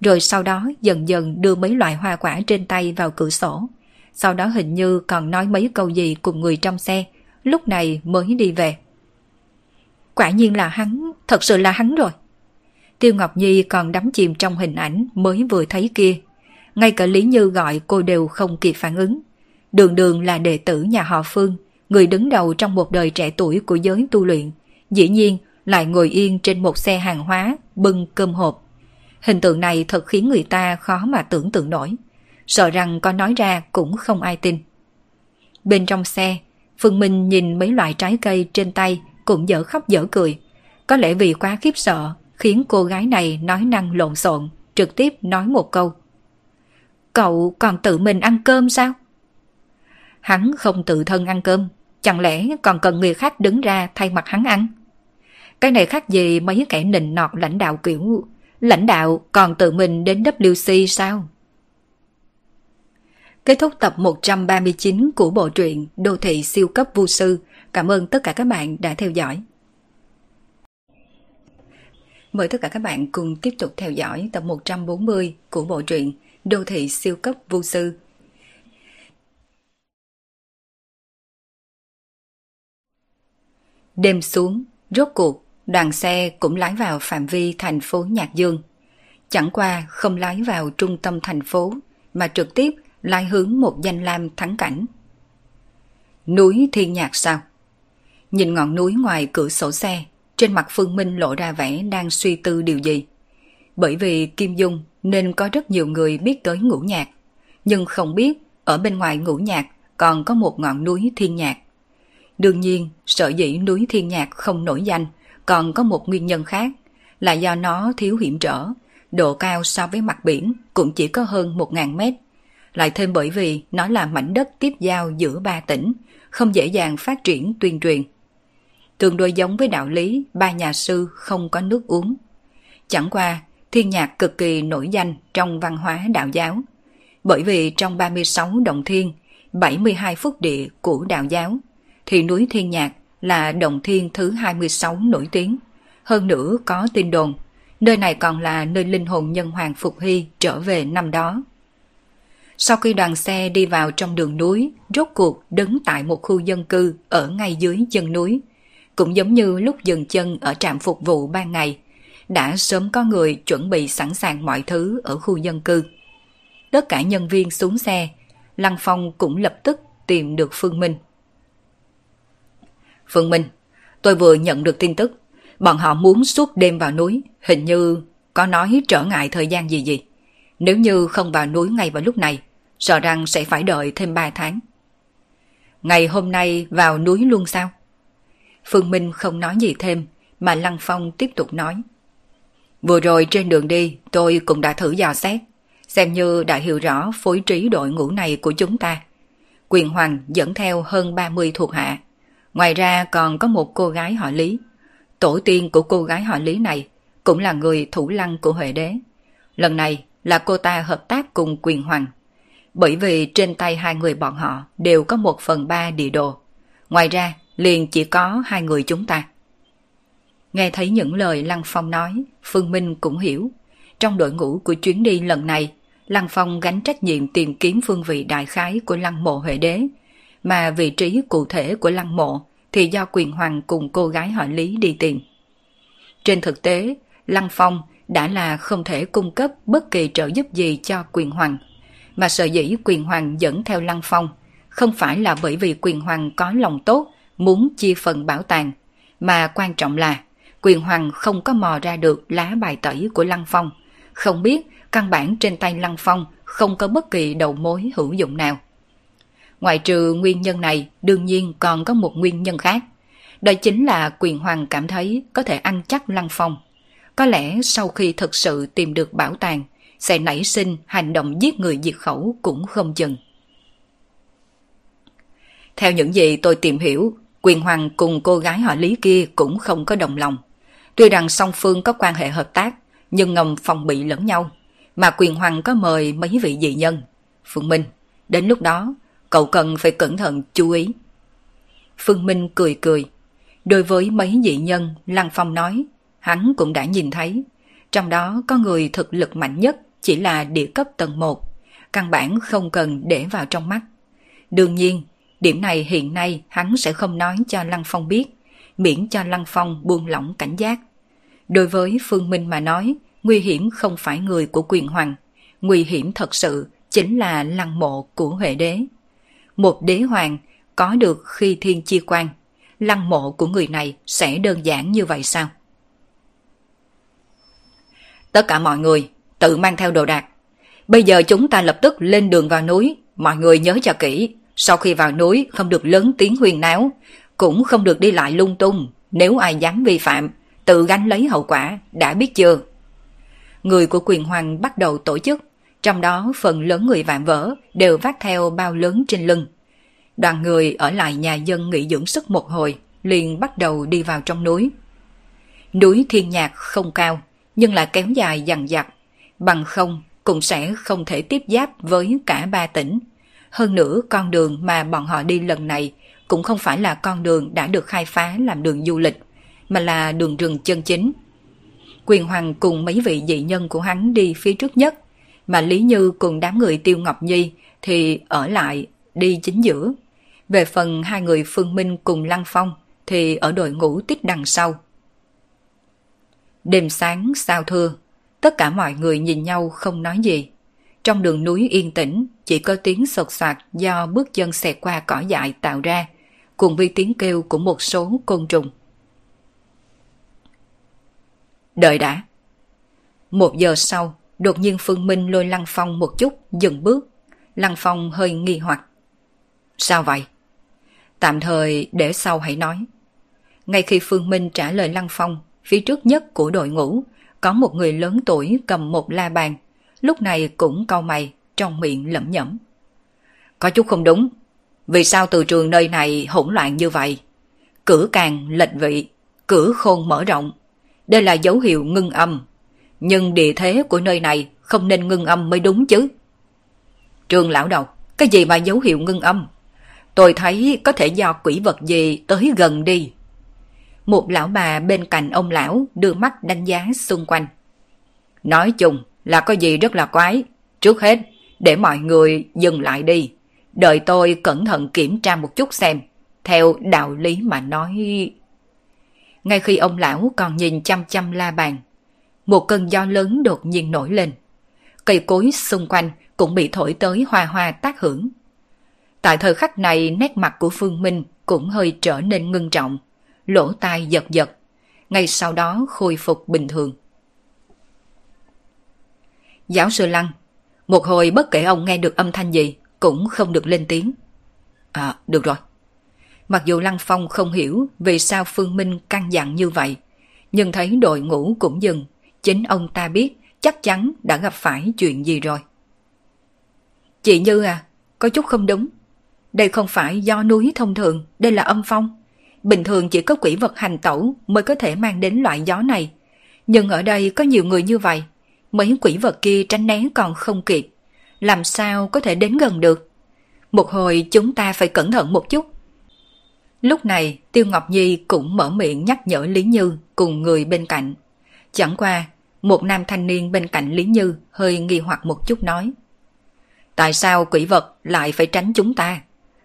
rồi sau đó dần dần đưa mấy loại hoa quả trên tay vào cửa sổ. Sau đó hình như còn nói mấy câu gì cùng người trong xe, lúc này mới đi về. Quả nhiên là hắn, thật sự là hắn rồi. Tiêu Ngọc Nhi còn đắm chìm trong hình ảnh mới vừa thấy kia. Ngay cả Lý Như gọi cô đều không kịp phản ứng. Đường đường là đệ tử nhà họ Phương, người đứng đầu trong một đời trẻ tuổi của giới tu luyện. Dĩ nhiên lại ngồi yên trên một xe hàng hóa, bưng cơm hộp Hình tượng này thật khiến người ta khó mà tưởng tượng nổi. Sợ rằng có nói ra cũng không ai tin. Bên trong xe, Phương Minh nhìn mấy loại trái cây trên tay cũng dở khóc dở cười. Có lẽ vì quá khiếp sợ khiến cô gái này nói năng lộn xộn, trực tiếp nói một câu. Cậu còn tự mình ăn cơm sao? Hắn không tự thân ăn cơm, chẳng lẽ còn cần người khác đứng ra thay mặt hắn ăn? Cái này khác gì mấy kẻ nịnh nọt lãnh đạo kiểu lãnh đạo còn tự mình đến WC sao? Kết thúc tập 139 của bộ truyện Đô thị siêu cấp vu sư. Cảm ơn tất cả các bạn đã theo dõi. Mời tất cả các bạn cùng tiếp tục theo dõi tập 140 của bộ truyện Đô thị siêu cấp vu sư. Đêm xuống, rốt cuộc, đoàn xe cũng lái vào phạm vi thành phố Nhạc Dương. Chẳng qua không lái vào trung tâm thành phố, mà trực tiếp lái hướng một danh lam thắng cảnh. Núi Thiên Nhạc sao? Nhìn ngọn núi ngoài cửa sổ xe, trên mặt Phương Minh lộ ra vẻ đang suy tư điều gì. Bởi vì Kim Dung nên có rất nhiều người biết tới ngũ nhạc, nhưng không biết ở bên ngoài ngũ nhạc còn có một ngọn núi Thiên Nhạc. Đương nhiên, sở dĩ núi Thiên Nhạc không nổi danh còn có một nguyên nhân khác là do nó thiếu hiểm trở, độ cao so với mặt biển cũng chỉ có hơn 1.000 mét. Lại thêm bởi vì nó là mảnh đất tiếp giao giữa ba tỉnh, không dễ dàng phát triển tuyên truyền. Tương đối giống với đạo lý ba nhà sư không có nước uống. Chẳng qua, thiên nhạc cực kỳ nổi danh trong văn hóa đạo giáo. Bởi vì trong 36 đồng thiên, 72 phúc địa của đạo giáo, thì núi thiên nhạc là đồng thiên thứ 26 nổi tiếng. Hơn nữa có tin đồn, nơi này còn là nơi linh hồn nhân hoàng Phục Hy trở về năm đó. Sau khi đoàn xe đi vào trong đường núi, rốt cuộc đứng tại một khu dân cư ở ngay dưới chân núi. Cũng giống như lúc dừng chân ở trạm phục vụ ban ngày, đã sớm có người chuẩn bị sẵn sàng mọi thứ ở khu dân cư. Tất cả nhân viên xuống xe, Lăng Phong cũng lập tức tìm được Phương Minh. Phương Minh, tôi vừa nhận được tin tức, bọn họ muốn suốt đêm vào núi, hình như có nói trở ngại thời gian gì gì. Nếu như không vào núi ngay vào lúc này, sợ rằng sẽ phải đợi thêm 3 tháng. Ngày hôm nay vào núi luôn sao? Phương Minh không nói gì thêm, mà Lăng Phong tiếp tục nói. Vừa rồi trên đường đi, tôi cũng đã thử dò xét, xem như đã hiểu rõ phối trí đội ngũ này của chúng ta. Quyền Hoàng dẫn theo hơn 30 thuộc hạ. Ngoài ra còn có một cô gái họ Lý. Tổ tiên của cô gái họ Lý này cũng là người thủ lăng của Huệ Đế. Lần này là cô ta hợp tác cùng Quyền Hoàng bởi vì trên tay hai người bọn họ đều có một phần ba địa đồ. Ngoài ra, liền chỉ có hai người chúng ta. Nghe thấy những lời Lăng Phong nói, Phương Minh cũng hiểu. Trong đội ngũ của chuyến đi lần này, Lăng Phong gánh trách nhiệm tìm kiếm phương vị đại khái của Lăng Mộ Huệ Đế, mà vị trí cụ thể của Lăng Mộ thì do quyền hoàng cùng cô gái họ Lý đi tìm. Trên thực tế, Lăng Phong đã là không thể cung cấp bất kỳ trợ giúp gì cho quyền hoàng mà sở dĩ quyền hoàng dẫn theo Lăng Phong không phải là bởi vì quyền hoàng có lòng tốt muốn chia phần bảo tàng, mà quan trọng là quyền hoàng không có mò ra được lá bài tẩy của Lăng Phong, không biết căn bản trên tay Lăng Phong không có bất kỳ đầu mối hữu dụng nào. Ngoại trừ nguyên nhân này, đương nhiên còn có một nguyên nhân khác. Đó chính là quyền hoàng cảm thấy có thể ăn chắc Lăng Phong. Có lẽ sau khi thực sự tìm được bảo tàng, sẽ nảy sinh hành động giết người diệt khẩu cũng không chừng. Theo những gì tôi tìm hiểu, quyền hoàng cùng cô gái họ Lý kia cũng không có đồng lòng. Tuy rằng song phương có quan hệ hợp tác, nhưng ngầm phòng bị lẫn nhau, mà quyền hoàng có mời mấy vị dị nhân. Phương Minh, đến lúc đó, cậu cần phải cẩn thận chú ý. Phương Minh cười cười. Đối với mấy dị nhân, Lăng Phong nói, hắn cũng đã nhìn thấy. Trong đó có người thực lực mạnh nhất chỉ là địa cấp tầng 1, căn bản không cần để vào trong mắt. Đương nhiên, điểm này hiện nay hắn sẽ không nói cho Lăng Phong biết, miễn cho Lăng Phong buông lỏng cảnh giác. Đối với Phương Minh mà nói, nguy hiểm không phải người của quyền hoàng, nguy hiểm thật sự chính là lăng mộ của Huệ Đế. Một đế hoàng có được khi thiên chi quan, lăng mộ của người này sẽ đơn giản như vậy sao? Tất cả mọi người tự mang theo đồ đạc. Bây giờ chúng ta lập tức lên đường vào núi, mọi người nhớ cho kỹ, sau khi vào núi không được lớn tiếng huyền náo, cũng không được đi lại lung tung, nếu ai dám vi phạm, tự gánh lấy hậu quả, đã biết chưa? Người của quyền hoàng bắt đầu tổ chức, trong đó phần lớn người vạm vỡ đều vác theo bao lớn trên lưng. Đoàn người ở lại nhà dân nghỉ dưỡng sức một hồi, liền bắt đầu đi vào trong núi. Núi Thiên Nhạc không cao, nhưng là kéo dài dằn dặt, bằng không cũng sẽ không thể tiếp giáp với cả ba tỉnh. Hơn nữa con đường mà bọn họ đi lần này cũng không phải là con đường đã được khai phá làm đường du lịch, mà là đường rừng chân chính. Quyền Hoàng cùng mấy vị dị nhân của hắn đi phía trước nhất, mà Lý Như cùng đám người Tiêu Ngọc Nhi thì ở lại đi chính giữa. Về phần hai người Phương Minh cùng Lăng Phong thì ở đội ngũ tích đằng sau. Đêm sáng sao thưa, tất cả mọi người nhìn nhau không nói gì. Trong đường núi yên tĩnh, chỉ có tiếng sột soạt do bước chân xẹt qua cỏ dại tạo ra, cùng với tiếng kêu của một số côn trùng. Đợi đã. Một giờ sau, đột nhiên Phương Minh lôi Lăng Phong một chút, dừng bước. Lăng Phong hơi nghi hoặc. Sao vậy? Tạm thời để sau hãy nói. Ngay khi Phương Minh trả lời Lăng Phong, phía trước nhất của đội ngũ, có một người lớn tuổi cầm một la bàn, lúc này cũng cau mày, trong miệng lẩm nhẩm. Có chút không đúng, vì sao từ trường nơi này hỗn loạn như vậy? Cử càng lệch vị, cử khôn mở rộng. Đây là dấu hiệu ngưng âm. Nhưng địa thế của nơi này không nên ngưng âm mới đúng chứ. Trường lão đầu, cái gì mà dấu hiệu ngưng âm? Tôi thấy có thể do quỷ vật gì tới gần đi. Một lão bà bên cạnh ông lão đưa mắt đánh giá xung quanh. Nói chung là có gì rất là quái. Trước hết, để mọi người dừng lại đi. Đợi tôi cẩn thận kiểm tra một chút xem. Theo đạo lý mà nói... Ngay khi ông lão còn nhìn chăm chăm la bàn, một cơn gió lớn đột nhiên nổi lên. Cây cối xung quanh cũng bị thổi tới hoa hoa tác hưởng. Tại thời khắc này nét mặt của Phương Minh cũng hơi trở nên ngưng trọng, lỗ tai giật giật, ngay sau đó khôi phục bình thường. Giáo sư Lăng, một hồi bất kể ông nghe được âm thanh gì, cũng không được lên tiếng. À, được rồi. Mặc dù Lăng Phong không hiểu vì sao Phương Minh căng dặn như vậy, nhưng thấy đội ngũ cũng dừng, chính ông ta biết chắc chắn đã gặp phải chuyện gì rồi. Chị Như à, có chút không đúng. Đây không phải do núi thông thường, đây là âm phong. Bình thường chỉ có quỷ vật hành tẩu mới có thể mang đến loại gió này. Nhưng ở đây có nhiều người như vậy. Mấy quỷ vật kia tránh né còn không kịp. Làm sao có thể đến gần được? Một hồi chúng ta phải cẩn thận một chút. Lúc này Tiêu Ngọc Nhi cũng mở miệng nhắc nhở Lý Như cùng người bên cạnh. Chẳng qua, một nam thanh niên bên cạnh Lý Như hơi nghi hoặc một chút nói. Tại sao quỷ vật lại phải tránh chúng ta?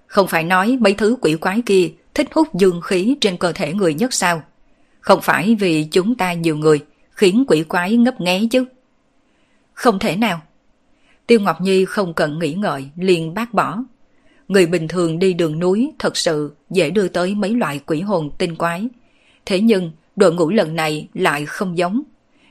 Không phải nói mấy thứ quỷ quái kia thích hút dương khí trên cơ thể người nhất sao? Không phải vì chúng ta nhiều người khiến quỷ quái ngấp nghé chứ? Không thể nào. Tiêu Ngọc Nhi không cần nghĩ ngợi, liền bác bỏ. Người bình thường đi đường núi thật sự dễ đưa tới mấy loại quỷ hồn tinh quái. Thế nhưng đội ngũ lần này lại không giống.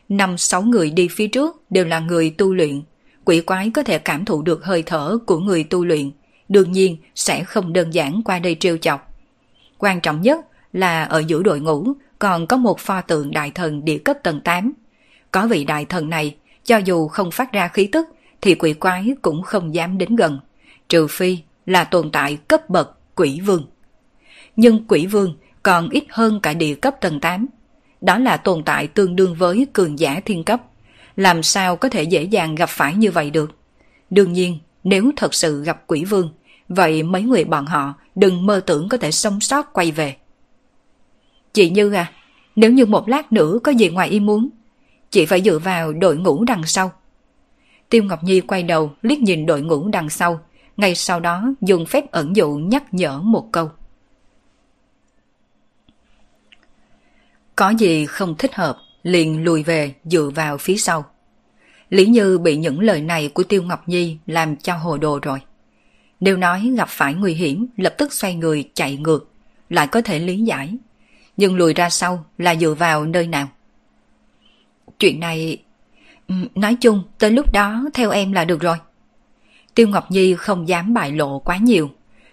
Năm sáu người đi phía trước đều là người tu luyện. Quỷ quái có thể cảm thụ được hơi thở của người tu luyện. Đương nhiên sẽ không đơn giản qua đây trêu chọc. Quan trọng nhất là ở giữa đội ngũ còn có một pho tượng đại thần địa cấp tầng 8. Có vị đại thần này, cho dù không phát ra khí tức, thì quỷ quái cũng không dám đến gần, trừ phi là tồn tại cấp bậc quỷ vương. Nhưng quỷ vương còn ít hơn cả địa cấp tầng 8. Đó là tồn tại tương đương với cường giả thiên cấp. Làm sao có thể dễ dàng gặp phải như vậy được? Đương nhiên, nếu thật sự gặp quỷ vương, vậy mấy người bọn họ đừng mơ tưởng có thể sống sót quay về. Chị Như à, nếu như một lát nữa có gì ngoài ý muốn, chị phải dựa vào đội ngũ đằng sau. Tiêu Ngọc Nhi quay đầu liếc nhìn đội ngũ đằng sau, ngay sau đó dùng phép ẩn dụ nhắc nhở một câu. Có gì không thích hợp, liền lùi về dựa vào phía sau. Lý Như bị những lời này của Tiêu Ngọc Nhi làm cho hồ đồ rồi. Nếu nói gặp phải nguy hiểm lập tức xoay người chạy ngược, lại có thể lý giải. Nhưng lùi ra sau là dựa vào nơi nào? Chuyện này... Nói chung, tới lúc đó theo em là được rồi. Tiêu Ngọc Nhi không dám bại lộ quá nhiều.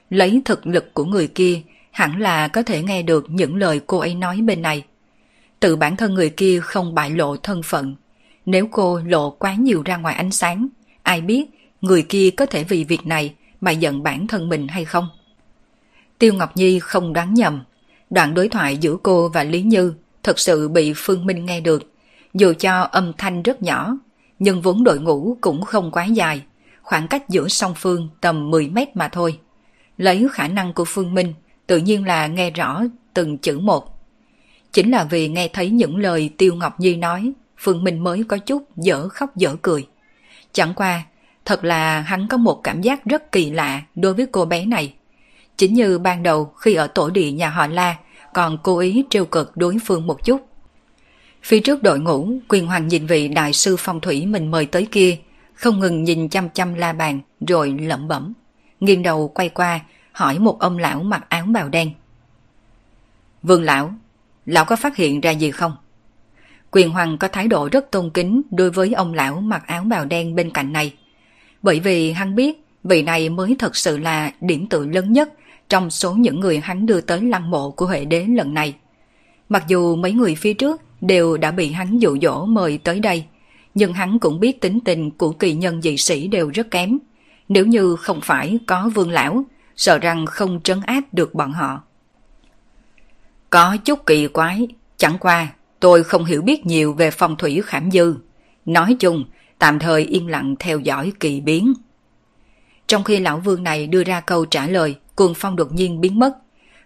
Lấy thực lực của người kia, hẳn là có thể nghe được những lời cô ấy nói bên này. Tự bản thân người kia không bại lộ thân phận. Nếu cô lộ quá nhiều ra ngoài ánh sáng, ai biết người kia có thể vì việc này mà giận bản thân mình hay không? Tiêu Ngọc Nhi không đoán nhầm. Đoạn đối thoại giữa cô và Lý Như thật sự bị Phương Minh nghe được. Dù cho âm thanh rất nhỏ, nhưng vốn đội ngũ cũng không quá dài. Khoảng cách giữa song phương tầm 10 mét mà thôi. Lấy khả năng của Phương Minh, tự nhiên là nghe rõ từng chữ một. Chính là vì nghe thấy những lời Tiêu Ngọc Nhi nói, Phương Minh mới có chút dở khóc dở cười. Chẳng qua, thật là hắn có một cảm giác rất kỳ lạ đối với cô bé này. Chính như ban đầu khi ở tổ địa nhà họ La, còn cố ý trêu cực đối phương một chút. Phía trước đội ngũ, quyền hoàng nhìn vị đại sư phong thủy mình mời tới kia, không ngừng nhìn chăm chăm la bàn rồi lẩm bẩm. Nghiêng đầu quay qua, hỏi một ông lão mặc áo bào đen. Vương lão, lão có phát hiện ra gì không? Quyền Hoàng có thái độ rất tôn kính đối với ông lão mặc áo bào đen bên cạnh này. Bởi vì hắn biết vị này mới thật sự là điểm tự lớn nhất trong số những người hắn đưa tới lăng mộ của Huệ Đế lần này. Mặc dù mấy người phía trước đều đã bị hắn dụ dỗ mời tới đây, nhưng hắn cũng biết tính tình của kỳ nhân dị sĩ đều rất kém. Nếu như không phải có vương lão, sợ rằng không trấn áp được bọn họ. Có chút kỳ quái, chẳng qua tôi không hiểu biết nhiều về phong thủy khảm dư. Nói chung, tạm thời yên lặng theo dõi kỳ biến. Trong khi lão vương này đưa ra câu trả lời, cuồng phong đột nhiên biến mất,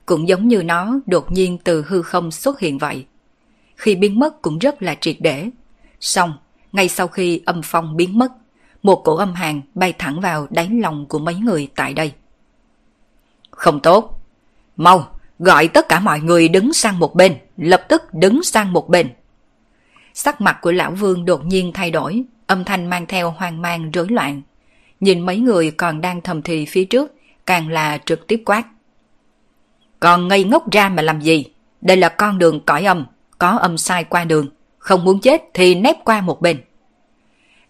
cũng giống như nó đột nhiên từ hư không xuất hiện vậy. Khi biến mất cũng rất là triệt để. Xong, ngay sau khi âm phong biến mất, một cổ âm hàng bay thẳng vào đáy lòng của mấy người tại đây. Không tốt. Mau, gọi tất cả mọi người đứng sang một bên, lập tức đứng sang một bên. Sắc mặt của lão vương đột nhiên thay đổi, âm thanh mang theo hoang mang rối loạn. Nhìn mấy người còn đang thầm thì phía trước, càng là trực tiếp quát. Còn ngây ngốc ra mà làm gì? Đây là con đường cõi âm, có âm sai qua đường. Không muốn chết thì nép qua một bên.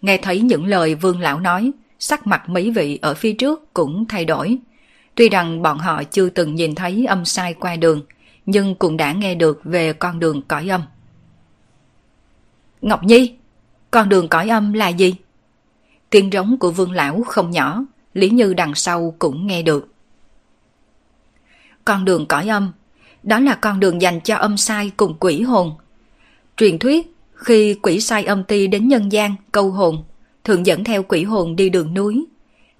Nghe thấy những lời vương lão nói, sắc mặt mấy vị ở phía trước cũng thay đổi. Tuy rằng bọn họ chưa từng nhìn thấy âm sai qua đường, nhưng cũng đã nghe được về con đường cõi âm. Ngọc Nhi, con đường cõi âm là gì? Tiếng rống của vương lão không nhỏ, Lý Như đằng sau cũng nghe được. Con đường cõi âm, đó là con đường dành cho âm sai cùng quỷ hồn. Truyền thuyết, khi quỷ sai âm ti đến nhân gian câu hồn, thường dẫn theo quỷ hồn đi đường núi,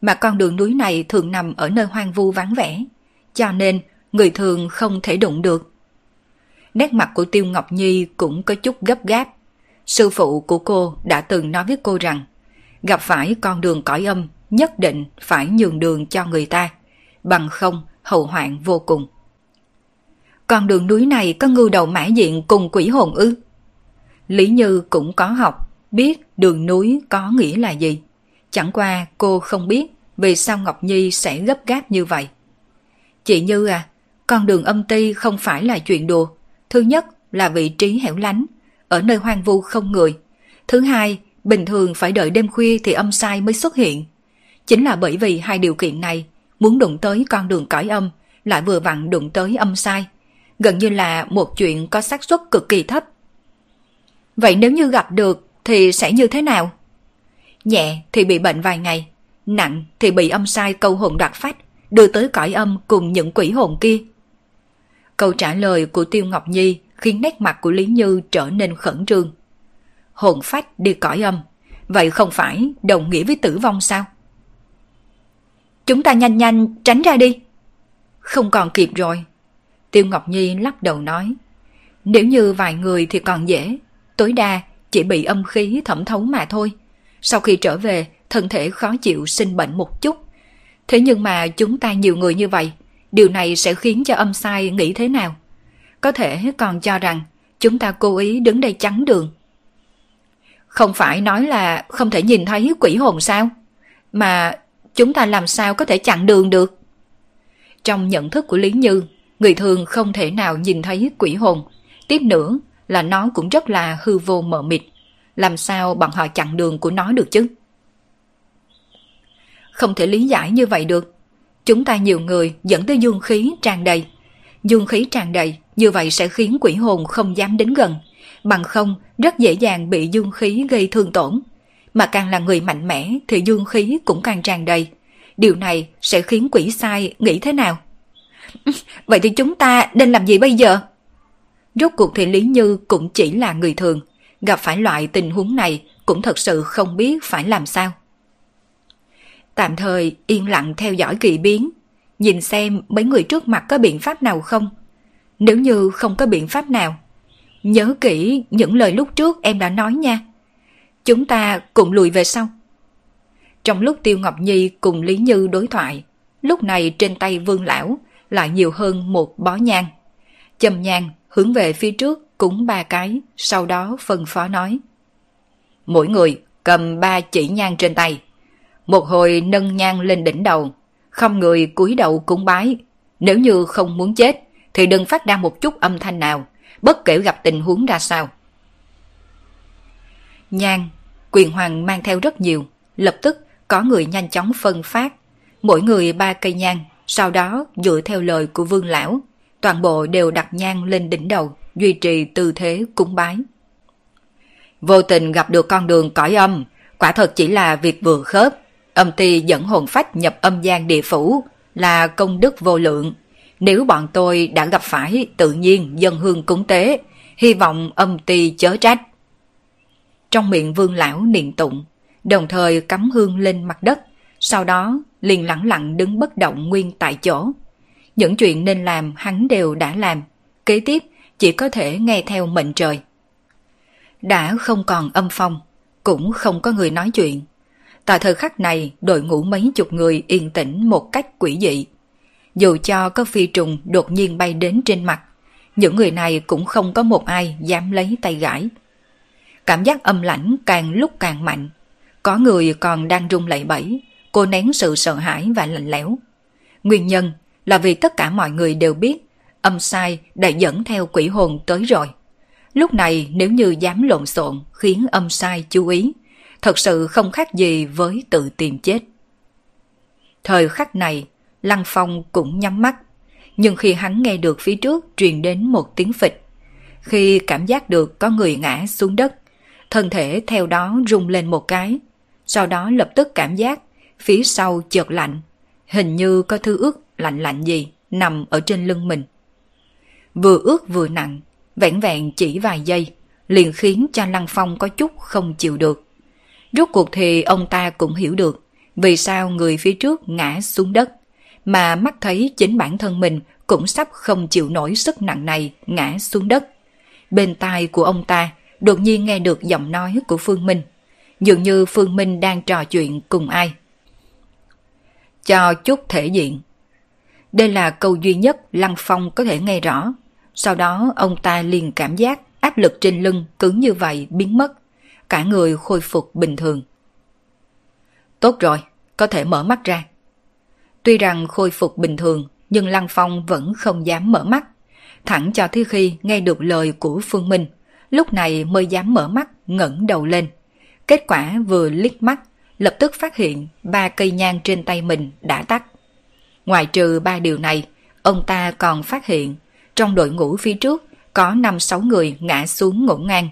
mà con đường núi này thường nằm ở nơi hoang vu vắng vẻ, cho nên người thường không thể đụng được. Nét mặt của Tiêu Ngọc Nhi cũng có chút gấp gáp. Sư phụ của cô đã từng nói với cô rằng, gặp phải con đường cõi âm nhất định phải nhường đường cho người ta, bằng không hậu hoạn vô cùng. Con đường núi này có ngưu đầu mã diện cùng quỷ hồn ư? Lý Như cũng có học, biết đường núi có nghĩa là gì. Chẳng qua cô không biết vì sao Ngọc Nhi sẽ gấp gáp như vậy. Chị Như à, con đường âm ti không phải là chuyện đùa. Thứ nhất là vị trí hẻo lánh, ở nơi hoang vu không người. Thứ hai, bình thường phải đợi đêm khuya thì âm sai mới xuất hiện. Chính là bởi vì hai điều kiện này, muốn đụng tới con đường cõi âm, lại vừa vặn đụng tới âm sai. Gần như là một chuyện có xác suất cực kỳ thấp. Vậy nếu như gặp được thì sẽ như thế nào? Nhẹ thì bị bệnh vài ngày, nặng thì bị âm sai câu hồn đoạt phách, đưa tới cõi âm cùng những quỷ hồn kia. Câu trả lời của Tiêu Ngọc Nhi khiến nét mặt của Lý Như trở nên khẩn trương. Hồn phách đi cõi âm, vậy không phải đồng nghĩa với tử vong sao? Chúng ta nhanh nhanh tránh ra đi. Không còn kịp rồi. Tiêu Ngọc Nhi lắc đầu nói. Nếu như vài người thì còn dễ, tối đa chỉ bị âm khí thẩm thấu mà thôi. Sau khi trở về, thân thể khó chịu sinh bệnh một chút. Thế nhưng mà chúng ta nhiều người như vậy, điều này sẽ khiến cho âm sai nghĩ thế nào? Có thể còn cho rằng chúng ta cố ý đứng đây chắn đường. Không phải nói là không thể nhìn thấy quỷ hồn sao? Mà chúng ta làm sao có thể chặn đường được? Trong nhận thức của Lý Như, người thường không thể nào nhìn thấy quỷ hồn. Tiếp nữa là nó cũng rất là hư vô mờ mịt. Làm sao bọn họ chặn đường của nó được chứ? Không thể lý giải như vậy được. Chúng ta nhiều người dẫn tới dương khí tràn đầy. Dương khí tràn đầy, như vậy sẽ khiến quỷ hồn không dám đến gần. Bằng không, rất dễ dàng bị dương khí gây thương tổn. Mà càng là người mạnh mẽ thì dương khí cũng càng tràn đầy. Điều này sẽ khiến quỷ sai nghĩ thế nào? Vậy thì chúng ta nên làm gì bây giờ? Rốt cuộc thì Lý Như cũng chỉ là người thường, gặp phải loại tình huống này cũng thật sự không biết phải làm sao. Tạm thời yên lặng theo dõi kỳ biến, nhìn xem mấy người trước mặt có biện pháp nào không. Nếu như không có biện pháp nào, nhớ kỹ những lời lúc trước em đã nói nha. Chúng ta cùng lùi về sau. Trong lúc Tiêu Ngọc Nhi cùng Lý Như đối thoại, lúc này trên tay Vương Lão lại nhiều hơn một bó nhang. chầm nhang hướng về phía trước cúng ba cái, sau đó phân phó nói. Mỗi người cầm ba chỉ nhang trên tay. Một hồi nâng nhang lên đỉnh đầu, không người cúi đầu cúng bái. Nếu như không muốn chết, thì đừng phát ra một chút âm thanh nào, bất kể gặp tình huống ra sao. Nhang, quyền hoàng mang theo rất nhiều, lập tức có người nhanh chóng phân phát, mỗi người ba cây nhang, sau đó dựa theo lời của vương lão, toàn bộ đều đặt nhang lên đỉnh đầu, duy trì tư thế cúng bái. Vô tình gặp được con đường cõi âm, quả thật chỉ là việc vừa khớp. Âm ti dẫn hồn phách nhập âm gian địa phủ là công đức vô lượng. Nếu bọn tôi đã gặp phải tự nhiên dân hương cúng tế, hy vọng âm ti chớ trách. Trong miệng vương lão niệm tụng, đồng thời cắm hương lên mặt đất, sau đó liền lặng lặng đứng bất động nguyên tại chỗ. Những chuyện nên làm hắn đều đã làm, kế tiếp chỉ có thể nghe theo mệnh trời. Đã không còn âm phong, cũng không có người nói chuyện. Tại thời khắc này, đội ngũ mấy chục người yên tĩnh một cách quỷ dị. Dù cho có phi trùng đột nhiên bay đến trên mặt, những người này cũng không có một ai dám lấy tay gãi. Cảm giác âm lãnh càng lúc càng mạnh. Có người còn đang rung lẩy bẩy, cô nén sự sợ hãi và lạnh lẽo. Nguyên nhân là vì tất cả mọi người đều biết âm sai đã dẫn theo quỷ hồn tới rồi. Lúc này nếu như dám lộn xộn khiến âm sai chú ý, thật sự không khác gì với tự tìm chết. Thời khắc này, Lăng Phong cũng nhắm mắt, nhưng khi hắn nghe được phía trước truyền đến một tiếng phịch, khi cảm giác được có người ngã xuống đất, thân thể theo đó rung lên một cái, sau đó lập tức cảm giác phía sau chợt lạnh, hình như có thứ ướt lạnh lạnh gì nằm ở trên lưng mình. Vừa ướt vừa nặng, vẹn vẹn chỉ vài giây, liền khiến cho Lăng Phong có chút không chịu được. Rốt cuộc thì ông ta cũng hiểu được vì sao người phía trước ngã xuống đất, mà mắt thấy chính bản thân mình cũng sắp không chịu nổi sức nặng này ngã xuống đất. Bên tai của ông ta đột nhiên nghe được giọng nói của Phương Minh. Dường như Phương Minh đang trò chuyện cùng ai. Cho chút thể diện. Đây là câu duy nhất Lăng Phong có thể nghe rõ. Sau đó ông ta liền cảm giác áp lực trên lưng cứng như vậy biến mất. Cả người khôi phục bình thường. Tốt rồi, có thể mở mắt ra. Tuy rằng khôi phục bình thường, nhưng Lăng Phong vẫn không dám mở mắt. Thẳng cho tới khi nghe được lời của Phương Minh, lúc này mới dám mở mắt ngẩng đầu lên. Kết quả vừa liếc mắt, lập tức phát hiện ba cây nhang trên tay mình đã tắt. Ngoài trừ ba điều này, ông ta còn phát hiện trong đội ngũ phía trước có 5-6 người ngã xuống ngổn ngang,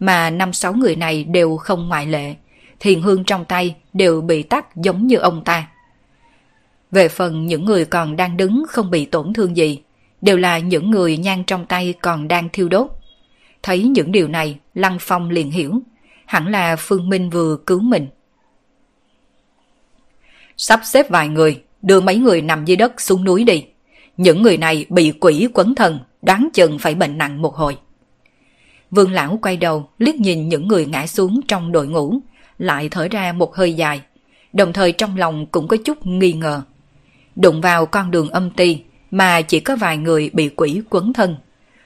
mà 5-6 người này đều không ngoại lệ. Thiền hương trong tay đều bị tắt giống như ông ta. Về phần những người còn đang đứng không bị tổn thương gì, đều là những người nhang trong tay còn đang thiêu đốt. Thấy những điều này, Lăng Phong liền hiểu, hẳn là Phương Minh vừa cứu mình. Sắp xếp vài người, đưa mấy người nằm dưới đất xuống núi đi. Những người này bị quỷ quấn thần, đoán chừng phải bệnh nặng một hồi. Vương lão quay đầu, liếc nhìn những người ngã xuống trong đội ngũ, lại thở ra một hơi dài, đồng thời trong lòng cũng có chút nghi ngờ. Đụng vào con đường âm ti mà chỉ có vài người bị quỷ quấn thân.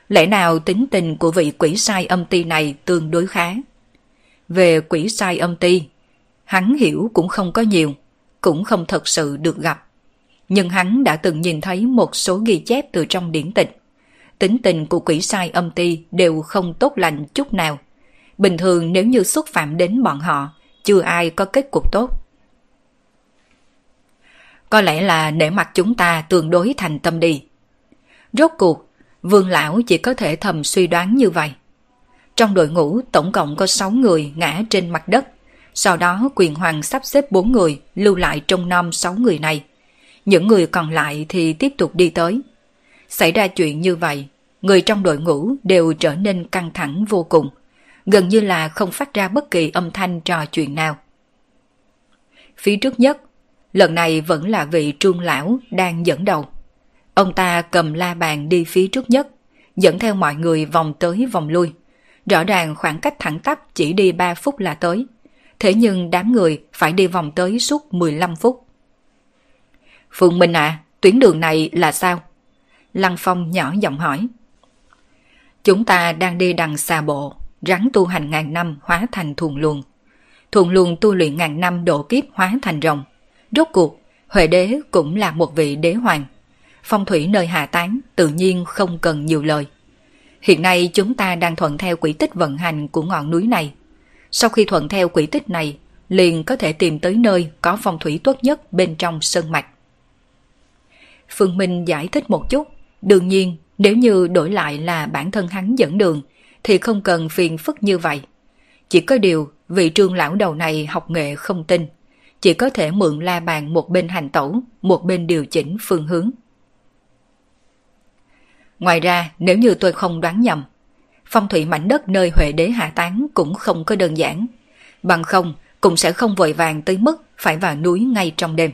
Lẽ nào tính tình của vị quỷ sai âm ti này tương đối khá? Về quỷ sai âm ti, hắn hiểu cũng không có nhiều, cũng không thật sự được gặp. Nhưng hắn đã từng nhìn thấy một số ghi chép từ trong điển tịch. Tính tình của quỷ sai âm ti đều không tốt lành chút nào. Bình thường nếu như xúc phạm đến bọn họ, chưa ai có kết cục tốt. Có lẽ là để mặt chúng ta tương đối thành tâm đi. Rốt cuộc, vương lão chỉ có thể thầm suy đoán như vậy. Trong đội ngũ tổng cộng có 6 người ngã trên mặt đất. Sau đó quyền hoàng sắp xếp 4 người lưu lại trong nom 6 người này. Những người còn lại thì tiếp tục đi tới. Xảy ra chuyện như vậy, người trong đội ngũ đều trở nên căng thẳng vô cùng, gần như là không phát ra bất kỳ âm thanh trò chuyện nào. Phía trước nhất, lần này vẫn là vị trung lão đang dẫn đầu. Ông ta cầm la bàn đi phía trước nhất, dẫn theo mọi người vòng tới vòng lui. Rõ ràng khoảng cách thẳng tắp chỉ đi 3 phút là tới. Thế nhưng đám người phải đi vòng tới suốt 15 phút. Phương Minh à, tuyến đường này là sao? Lăng Phong nhỏ giọng hỏi. Chúng ta đang đi đằng xa bộ, rắn tu hành ngàn năm hóa thành thuần luồng. Thuần luồng tu luyện ngàn năm độ kiếp hóa thành rồng. Rốt cuộc, Huệ đế cũng là một vị đế hoàng. Phong thủy nơi hạ tán tự nhiên không cần nhiều lời. Hiện nay chúng ta đang thuận theo quỹ tích vận hành của ngọn núi này. Sau khi thuận theo quỹ tích này, liền có thể tìm tới nơi có phong thủy tốt nhất bên trong sơn mạch. Phương Minh giải thích một chút, đương nhiên nếu như đổi lại là bản thân hắn dẫn đường thì không cần phiền phức như vậy. Chỉ có điều vị trương lão đầu này học nghệ không tin, chỉ có thể mượn la bàn một bên hành tẩu, một bên điều chỉnh phương hướng. Ngoài ra, nếu như tôi không đoán nhầm, phong thủy mảnh đất nơi Huệ đế hạ tán cũng không có đơn giản. Bằng không, cũng sẽ không vội vàng tới mức phải vào núi ngay trong đêm.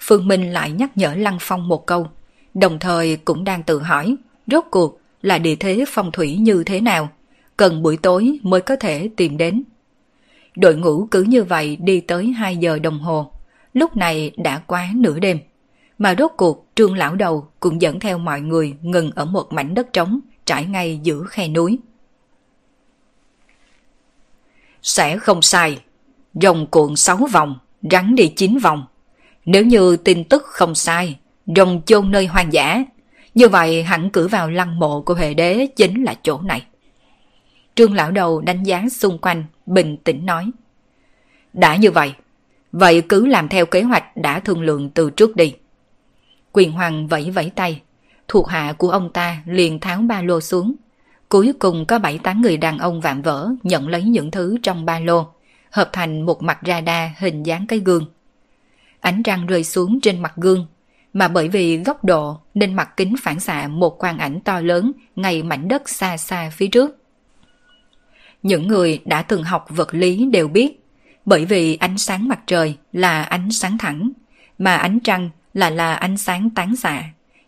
Phương Minh lại nhắc nhở Lăng Phong một câu, đồng thời cũng đang tự hỏi, rốt cuộc là địa thế phong thủy như thế nào, cần buổi tối mới có thể tìm đến. Đội ngũ cứ như vậy đi tới 2 giờ đồng hồ, lúc này đã quá nửa đêm. Mà rốt cuộc trương lão đầu cũng dẫn theo mọi người ngừng ở một mảnh đất trống trải ngay giữa khe núi. Sẽ không sai, rồng cuộn 6 vòng, rắn đi 9 vòng. Nếu như tin tức không sai, rồng chôn nơi hoang dã, như vậy hẳn cử vào lăng mộ của Huệ Đế chính là chỗ này. Trương lão đầu đánh giá xung quanh, bình tĩnh nói. Đã như vậy, vậy cứ làm theo kế hoạch đã thương lượng từ trước đi. Quyền Hoàng vẫy vẫy tay, thuộc hạ của ông ta liền tháo ba lô xuống. Cuối cùng có bảy tám người đàn ông vạm vỡ nhận lấy những thứ trong ba lô, hợp thành một mặt radar hình dáng cái gương. Ánh trăng rơi xuống trên mặt gương, mà bởi vì góc độ nên mặt kính phản xạ một quang ảnh to lớn ngay mảnh đất xa xa phía trước. Những người đã từng học vật lý đều biết, bởi vì ánh sáng mặt trời là ánh sáng thẳng, mà ánh trăng là là ánh sáng tán xạ,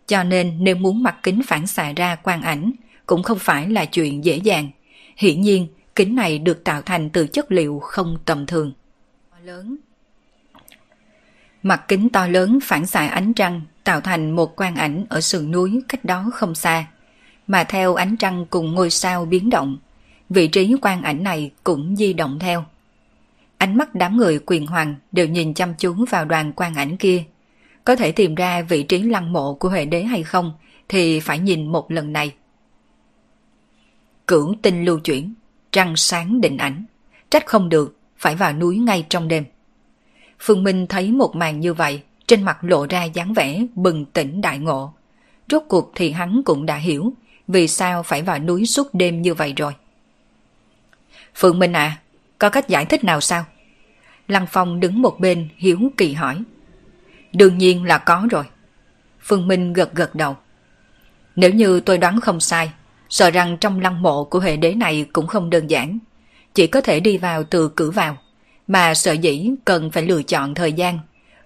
cho nên nếu muốn mặt kính phản xạ ra quang ảnh cũng không phải là chuyện dễ dàng. Hiển nhiên, kính này được tạo thành từ chất liệu không tầm thường. Lớn Mặt kính to lớn phản xạ ánh trăng tạo thành một quang ảnh ở sườn núi cách đó không xa. Mà theo ánh trăng cùng ngôi sao biến động, vị trí quang ảnh này cũng di động theo. Ánh mắt đám người quyền hoàng đều nhìn chăm chú vào đoàn quang ảnh kia. Có thể tìm ra vị trí lăng mộ của Huệ Đế hay không thì phải nhìn một lần này. Cửu tinh lưu chuyển, trăng sáng định ảnh, trách không được, phải vào núi ngay trong đêm. Phương Minh thấy một màn như vậy, trên mặt lộ ra dáng vẻ bừng tỉnh đại ngộ. Rốt cuộc thì hắn cũng đã hiểu vì sao phải vào núi suốt đêm như vậy rồi. Phương Minh à, có cách giải thích nào sao? Lăng Phong đứng một bên hiếu kỳ hỏi. Đương nhiên là có rồi. Phương Minh gật gật đầu. Nếu như tôi đoán không sai, sợ rằng trong lăng mộ của hệ đế này cũng không đơn giản. Chỉ có thể đi vào từ cửa vào, mà sợ dĩ cần phải lựa chọn thời gian.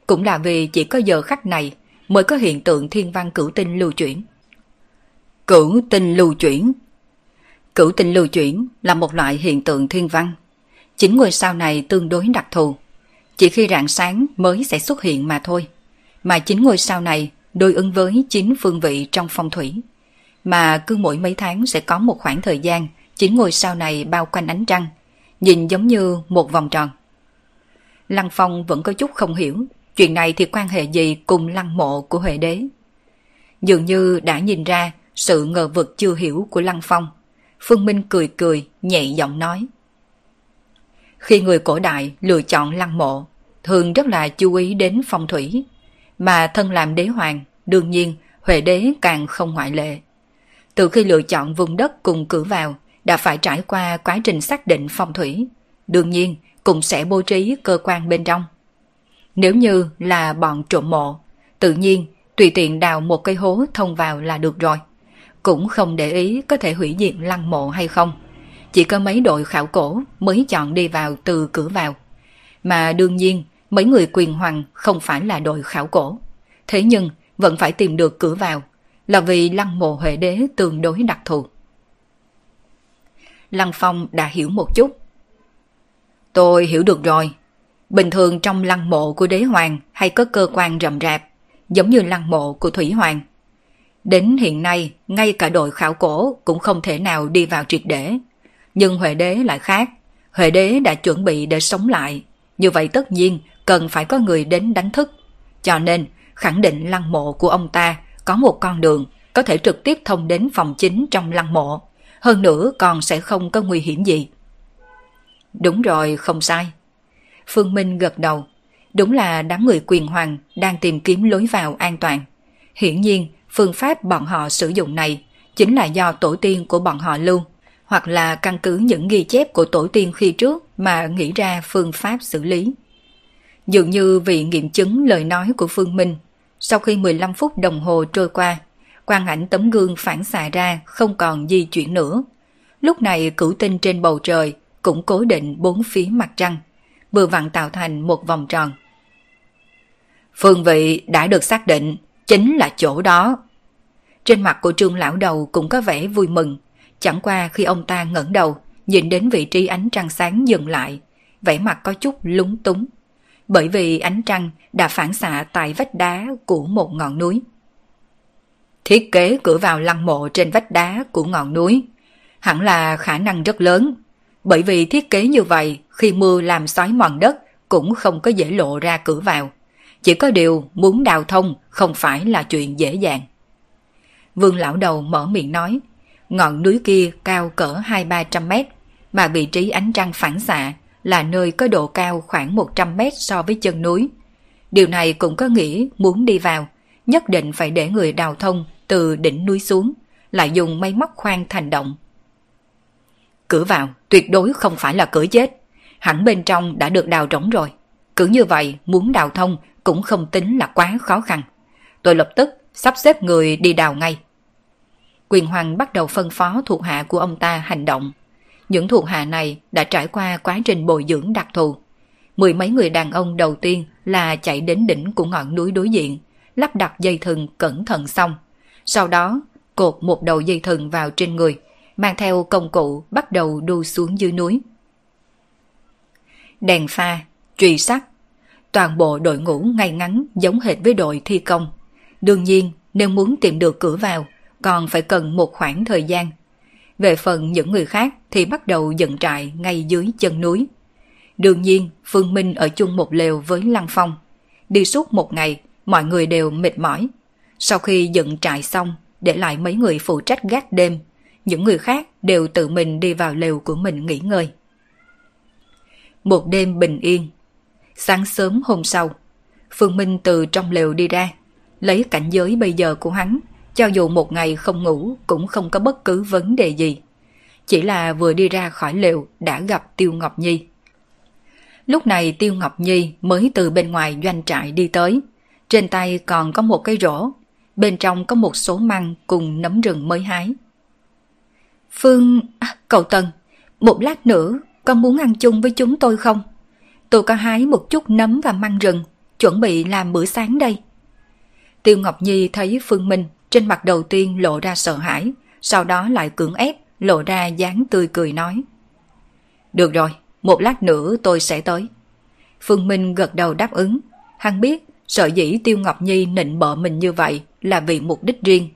Cũng là vì chỉ có giờ khắc này mới có hiện tượng thiên văn cửu tinh lưu chuyển. Cửu tinh lưu chuyển Cửu tinh lưu chuyển là một loại hiện tượng thiên văn. Chính ngôi sao này tương đối đặc thù. Chỉ khi rạng sáng mới sẽ xuất hiện mà thôi. Mà chính ngôi sao này đối ứng với chín phương vị trong phong thủy. Mà cứ mỗi mấy tháng sẽ có một khoảng thời gian chính ngôi sao này bao quanh ánh trăng, nhìn giống như một vòng tròn. Lăng Phong vẫn có chút không hiểu chuyện này thì quan hệ gì cùng lăng mộ của Huệ Đế. Dường như đã nhìn ra sự ngờ vực chưa hiểu của Lăng Phong. Phương Minh cười cười, nhẹ giọng nói. Khi người cổ đại lựa chọn lăng mộ, thường rất là chú ý đến phong thủy. Mà thân làm đế hoàng, đương nhiên Huệ đế càng không ngoại lệ. Từ khi lựa chọn vùng đất cùng cử vào, đã phải trải qua quá trình xác định phong thủy. Đương nhiên, cũng sẽ bố trí cơ quan bên trong. Nếu như là bọn trộm mộ, tự nhiên tùy tiện đào một cây hố thông vào là được rồi. Cũng không để ý có thể hủy diệt lăng mộ hay không. Chỉ có mấy đội khảo cổ mới chọn đi vào từ cửa vào. Mà đương nhiên, mấy người quyền hoàng không phải là đội khảo cổ. Thế nhưng, vẫn phải tìm được cửa vào, là vì lăng mộ Huệ đế tương đối đặc thù. Lăng Phong đã hiểu một chút. Tôi hiểu được rồi. Bình thường trong lăng mộ của đế hoàng hay có cơ quan rậm rạp, giống như lăng mộ của Thủy Hoàng. Đến hiện nay, ngay cả đội khảo cổ cũng không thể nào đi vào triệt để. Nhưng Huệ đế lại khác. Huệ đế đã chuẩn bị để sống lại. Như vậy tất nhiên cần phải có người đến đánh thức. Cho nên, khẳng định lăng mộ của ông ta có một con đường có thể trực tiếp thông đến phòng chính trong lăng mộ. Hơn nữa còn sẽ không có nguy hiểm gì. Đúng rồi, không sai. Phương Minh gật đầu. Đúng là đám người quyền hoàng đang tìm kiếm lối vào an toàn. Hiển nhiên, phương pháp bọn họ sử dụng này chính là do tổ tiên của bọn họ lưu, hoặc là căn cứ những ghi chép của tổ tiên khi trước mà nghĩ ra phương pháp xử lý. Dường như vì nghiệm chứng lời nói của Phương Minh, sau khi 15 phút đồng hồ trôi qua, quang ảnh tấm gương phản xạ ra không còn di chuyển nữa. Lúc này cửu tinh trên bầu trời cũng cố định bốn phía mặt trăng, vừa vặn tạo thành một vòng tròn. Phương vị đã được xác định, chính là chỗ đó. Trên mặt của trương lão đầu cũng có vẻ vui mừng, chẳng qua khi ông ta ngẩng đầu, nhìn đến vị trí ánh trăng sáng dừng lại, vẻ mặt có chút lúng túng. Bởi vì ánh trăng đã phản xạ tại vách đá của một ngọn núi. Thiết kế cửa vào lăng mộ trên vách đá của ngọn núi hẳn là khả năng rất lớn bởi vì thiết kế như vậy, khi mưa làm xói mòn đất cũng không có dễ lộ ra cửa vào. Chỉ có điều muốn đào thông không phải là chuyện dễ dàng. Vương lão đầu mở miệng nói, ngọn núi kia cao cỡ 2-300 mét, mà vị trí ánh trăng phản xạ là nơi có độ cao khoảng 100 mét so với chân núi. Điều này cũng có nghĩa muốn đi vào, nhất định phải để người đào thông từ đỉnh núi xuống, lại dùng máy móc khoan thành động Cửa vào tuyệt đối không phải là cửa chết. Hẳn bên trong đã được đào rỗng rồi. Cứ như vậy muốn đào thông cũng không tính là quá khó khăn. Tôi lập tức sắp xếp người đi đào ngay. Quyền Hoàng bắt đầu phân phó thuộc hạ của ông ta hành động. Những thuộc hạ này đã trải qua quá trình bồi dưỡng đặc thù. Mười mấy người đàn ông đầu tiên là chạy đến đỉnh của ngọn núi đối diện, lắp đặt dây thừng cẩn thận xong. Sau đó, cột một đầu dây thừng vào trên người, mang theo công cụ bắt đầu đu xuống dưới núi. Đèn pha, truy sát, toàn bộ đội ngũ ngay ngắn giống hệt với đội thi công. Đương nhiên, nếu muốn tìm được cửa vào, còn phải cần một khoảng thời gian. Về phần những người khác thì bắt đầu dựng trại ngay dưới chân núi. Đương nhiên, Phương Minh ở chung một lều với Lăng Phong. Đi suốt một ngày, mọi người đều mệt mỏi. Sau khi dựng trại xong, để lại mấy người phụ trách gác đêm những người khác đều tự mình đi vào lều của mình nghỉ ngơi. Một đêm bình yên. Sáng sớm hôm sau, Phương Minh từ trong lều đi ra, lấy cảnh giới bây giờ của hắn, cho dù một ngày không ngủ cũng không có bất cứ vấn đề gì. Chỉ là vừa đi ra khỏi lều đã gặp Tiêu Ngọc Nhi. Lúc này Tiêu Ngọc Nhi mới từ bên ngoài doanh trại đi tới. Trên tay còn có một cái rổ, bên trong có một số măng cùng nấm rừng mới hái. Phương... À, cậu Tần, một lát nữa con muốn ăn chung với chúng tôi không? Tôi có hái một chút nấm và măng rừng, chuẩn bị làm bữa sáng đây. Tiêu Ngọc Nhi thấy Phương Minh trên mặt đầu tiên lộ ra sợ hãi, sau đó lại cưỡng ép lộ ra dáng tươi cười nói. Được rồi, một lát nữa tôi sẽ tới. Phương Minh gật đầu đáp ứng. Hắn biết sợ dĩ Tiêu Ngọc Nhi nịnh bợ mình như vậy là vì mục đích riêng.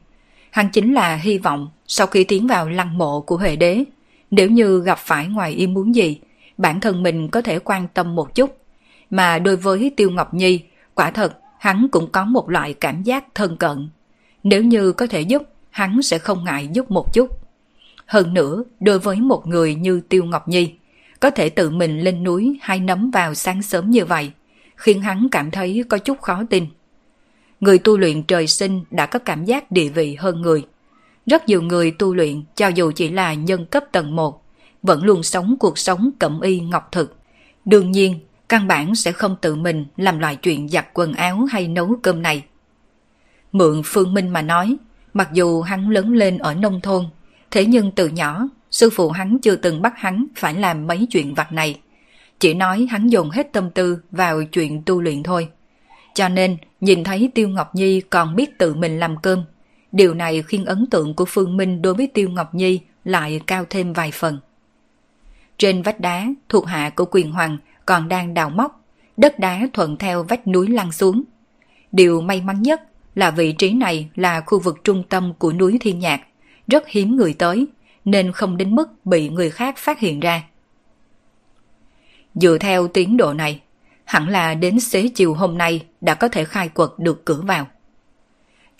Hắn chính là hy vọng sau khi tiến vào lăng mộ của Huệ Đế, nếu như gặp phải ngoài ý muốn gì, bản thân mình có thể quan tâm một chút. Mà đối với Tiêu Ngọc Nhi, quả thật hắn cũng có một loại cảm giác thân cận. Nếu như có thể giúp, hắn sẽ không ngại giúp một chút. Hơn nữa, đối với một người như Tiêu Ngọc Nhi, có thể tự mình lên núi hay nấm vào sáng sớm như vậy, khiến hắn cảm thấy có chút khó tin. Người tu luyện trời sinh đã có cảm giác địa vị hơn người. Rất nhiều người tu luyện cho dù chỉ là nhân cấp tầng 1, vẫn luôn sống cuộc sống cẩm y ngọc thực. Đương nhiên, căn bản sẽ không tự mình làm loại chuyện giặt quần áo hay nấu cơm này. Mượn Phương Minh mà nói, mặc dù hắn lớn lên ở nông thôn, thế nhưng từ nhỏ, sư phụ hắn chưa từng bắt hắn phải làm mấy chuyện vặt này. Chỉ nói hắn dùng hết tâm tư vào chuyện tu luyện thôi. Cho nên, nhìn thấy Tiêu Ngọc Nhi còn biết tự mình làm cơm. Điều này khiến ấn tượng của Phương Minh đối với Tiêu Ngọc Nhi lại cao thêm vài phần. Trên vách đá, thuộc hạ của quyền hoàng còn đang đào móc, đất đá thuận theo vách núi lăn xuống. Điều may mắn nhất là vị trí này là khu vực trung tâm của núi Thiên Nhạc, rất hiếm người tới, nên không đến mức bị người khác phát hiện ra. Dựa theo tiến độ này, hẳn là đến xế chiều hôm nay đã có thể khai quật được cửa vào.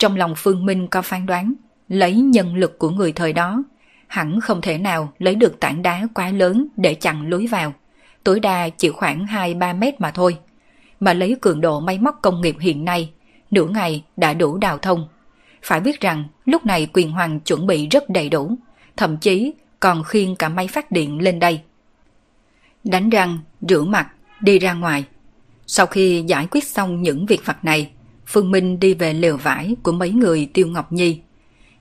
Trong lòng Phương Minh có phán đoán, lấy nhân lực của người thời đó, hẳn không thể nào lấy được tảng đá quá lớn để chặn lối vào, tối đa chỉ khoảng 2-3 mét mà thôi. Mà lấy cường độ máy móc công nghiệp hiện nay, nửa ngày đã đủ đào thông. Phải biết rằng lúc này quyền hoàng chuẩn bị rất đầy đủ, thậm chí còn khiêng cả máy phát điện lên đây. Đánh răng, rửa mặt, đi ra ngoài. Sau khi giải quyết xong những việc vặt này, Phương Minh đi về lều vải của mấy người Tiêu Ngọc Nhi.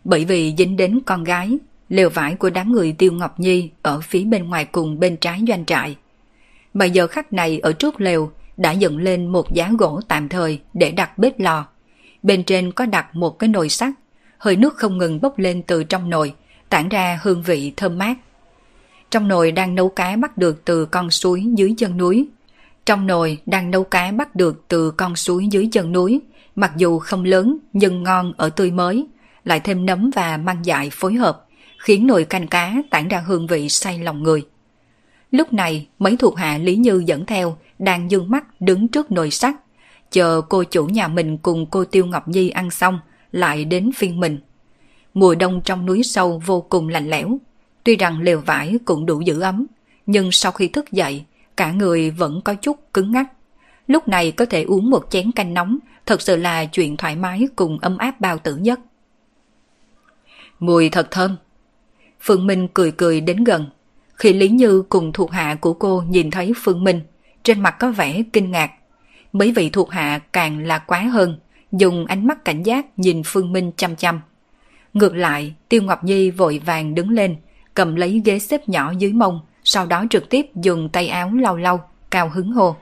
Bởi vì dính đến con gái, lều vải của đám người Tiêu Ngọc Nhi ở phía bên ngoài cùng bên trái doanh trại. Mà giờ khắc này ở trước lều đã dựng lên một giá gỗ tạm thời để đặt bếp lò. Bên trên có đặt một cái nồi sắt, hơi nước không ngừng bốc lên từ trong nồi, tản ra hương vị thơm mát. Trong nồi đang nấu cá bắt được từ con suối dưới chân núi. Trong nồi đang nấu cá bắt được từ con suối dưới chân núi, mặc dù không lớn nhưng ngon ở tươi mới, lại thêm nấm và măng dại phối hợp, khiến nồi canh cá tản ra hương vị say lòng người. Lúc này, mấy thuộc hạ Lý Như dẫn theo, đang dương mắt đứng trước nồi sắt, chờ cô chủ nhà mình cùng cô Tiêu Ngọc Nhi ăn xong, lại đến phiên mình. Mùa đông trong núi sâu vô cùng lạnh lẽo, tuy rằng lều vải cũng đủ giữ ấm, nhưng sau khi thức dậy, cả người vẫn có chút cứng ngắc. Lúc này có thể uống một chén canh nóng, thật sự là chuyện thoải mái cùng ấm áp bao tử nhất. Mùi thật thơm. Phương Minh cười cười đến gần, khi Lý Như cùng thuộc hạ của cô nhìn thấy Phương Minh, trên mặt có vẻ kinh ngạc. Mấy vị thuộc hạ càng là quá hơn, dùng ánh mắt cảnh giác nhìn Phương Minh chăm chăm. Ngược lại, Tiêu Ngọc Nhi vội vàng đứng lên, cầm lấy ghế xếp nhỏ dưới mông, sau đó trực tiếp dùng tay áo lau lau, cao hứng hồ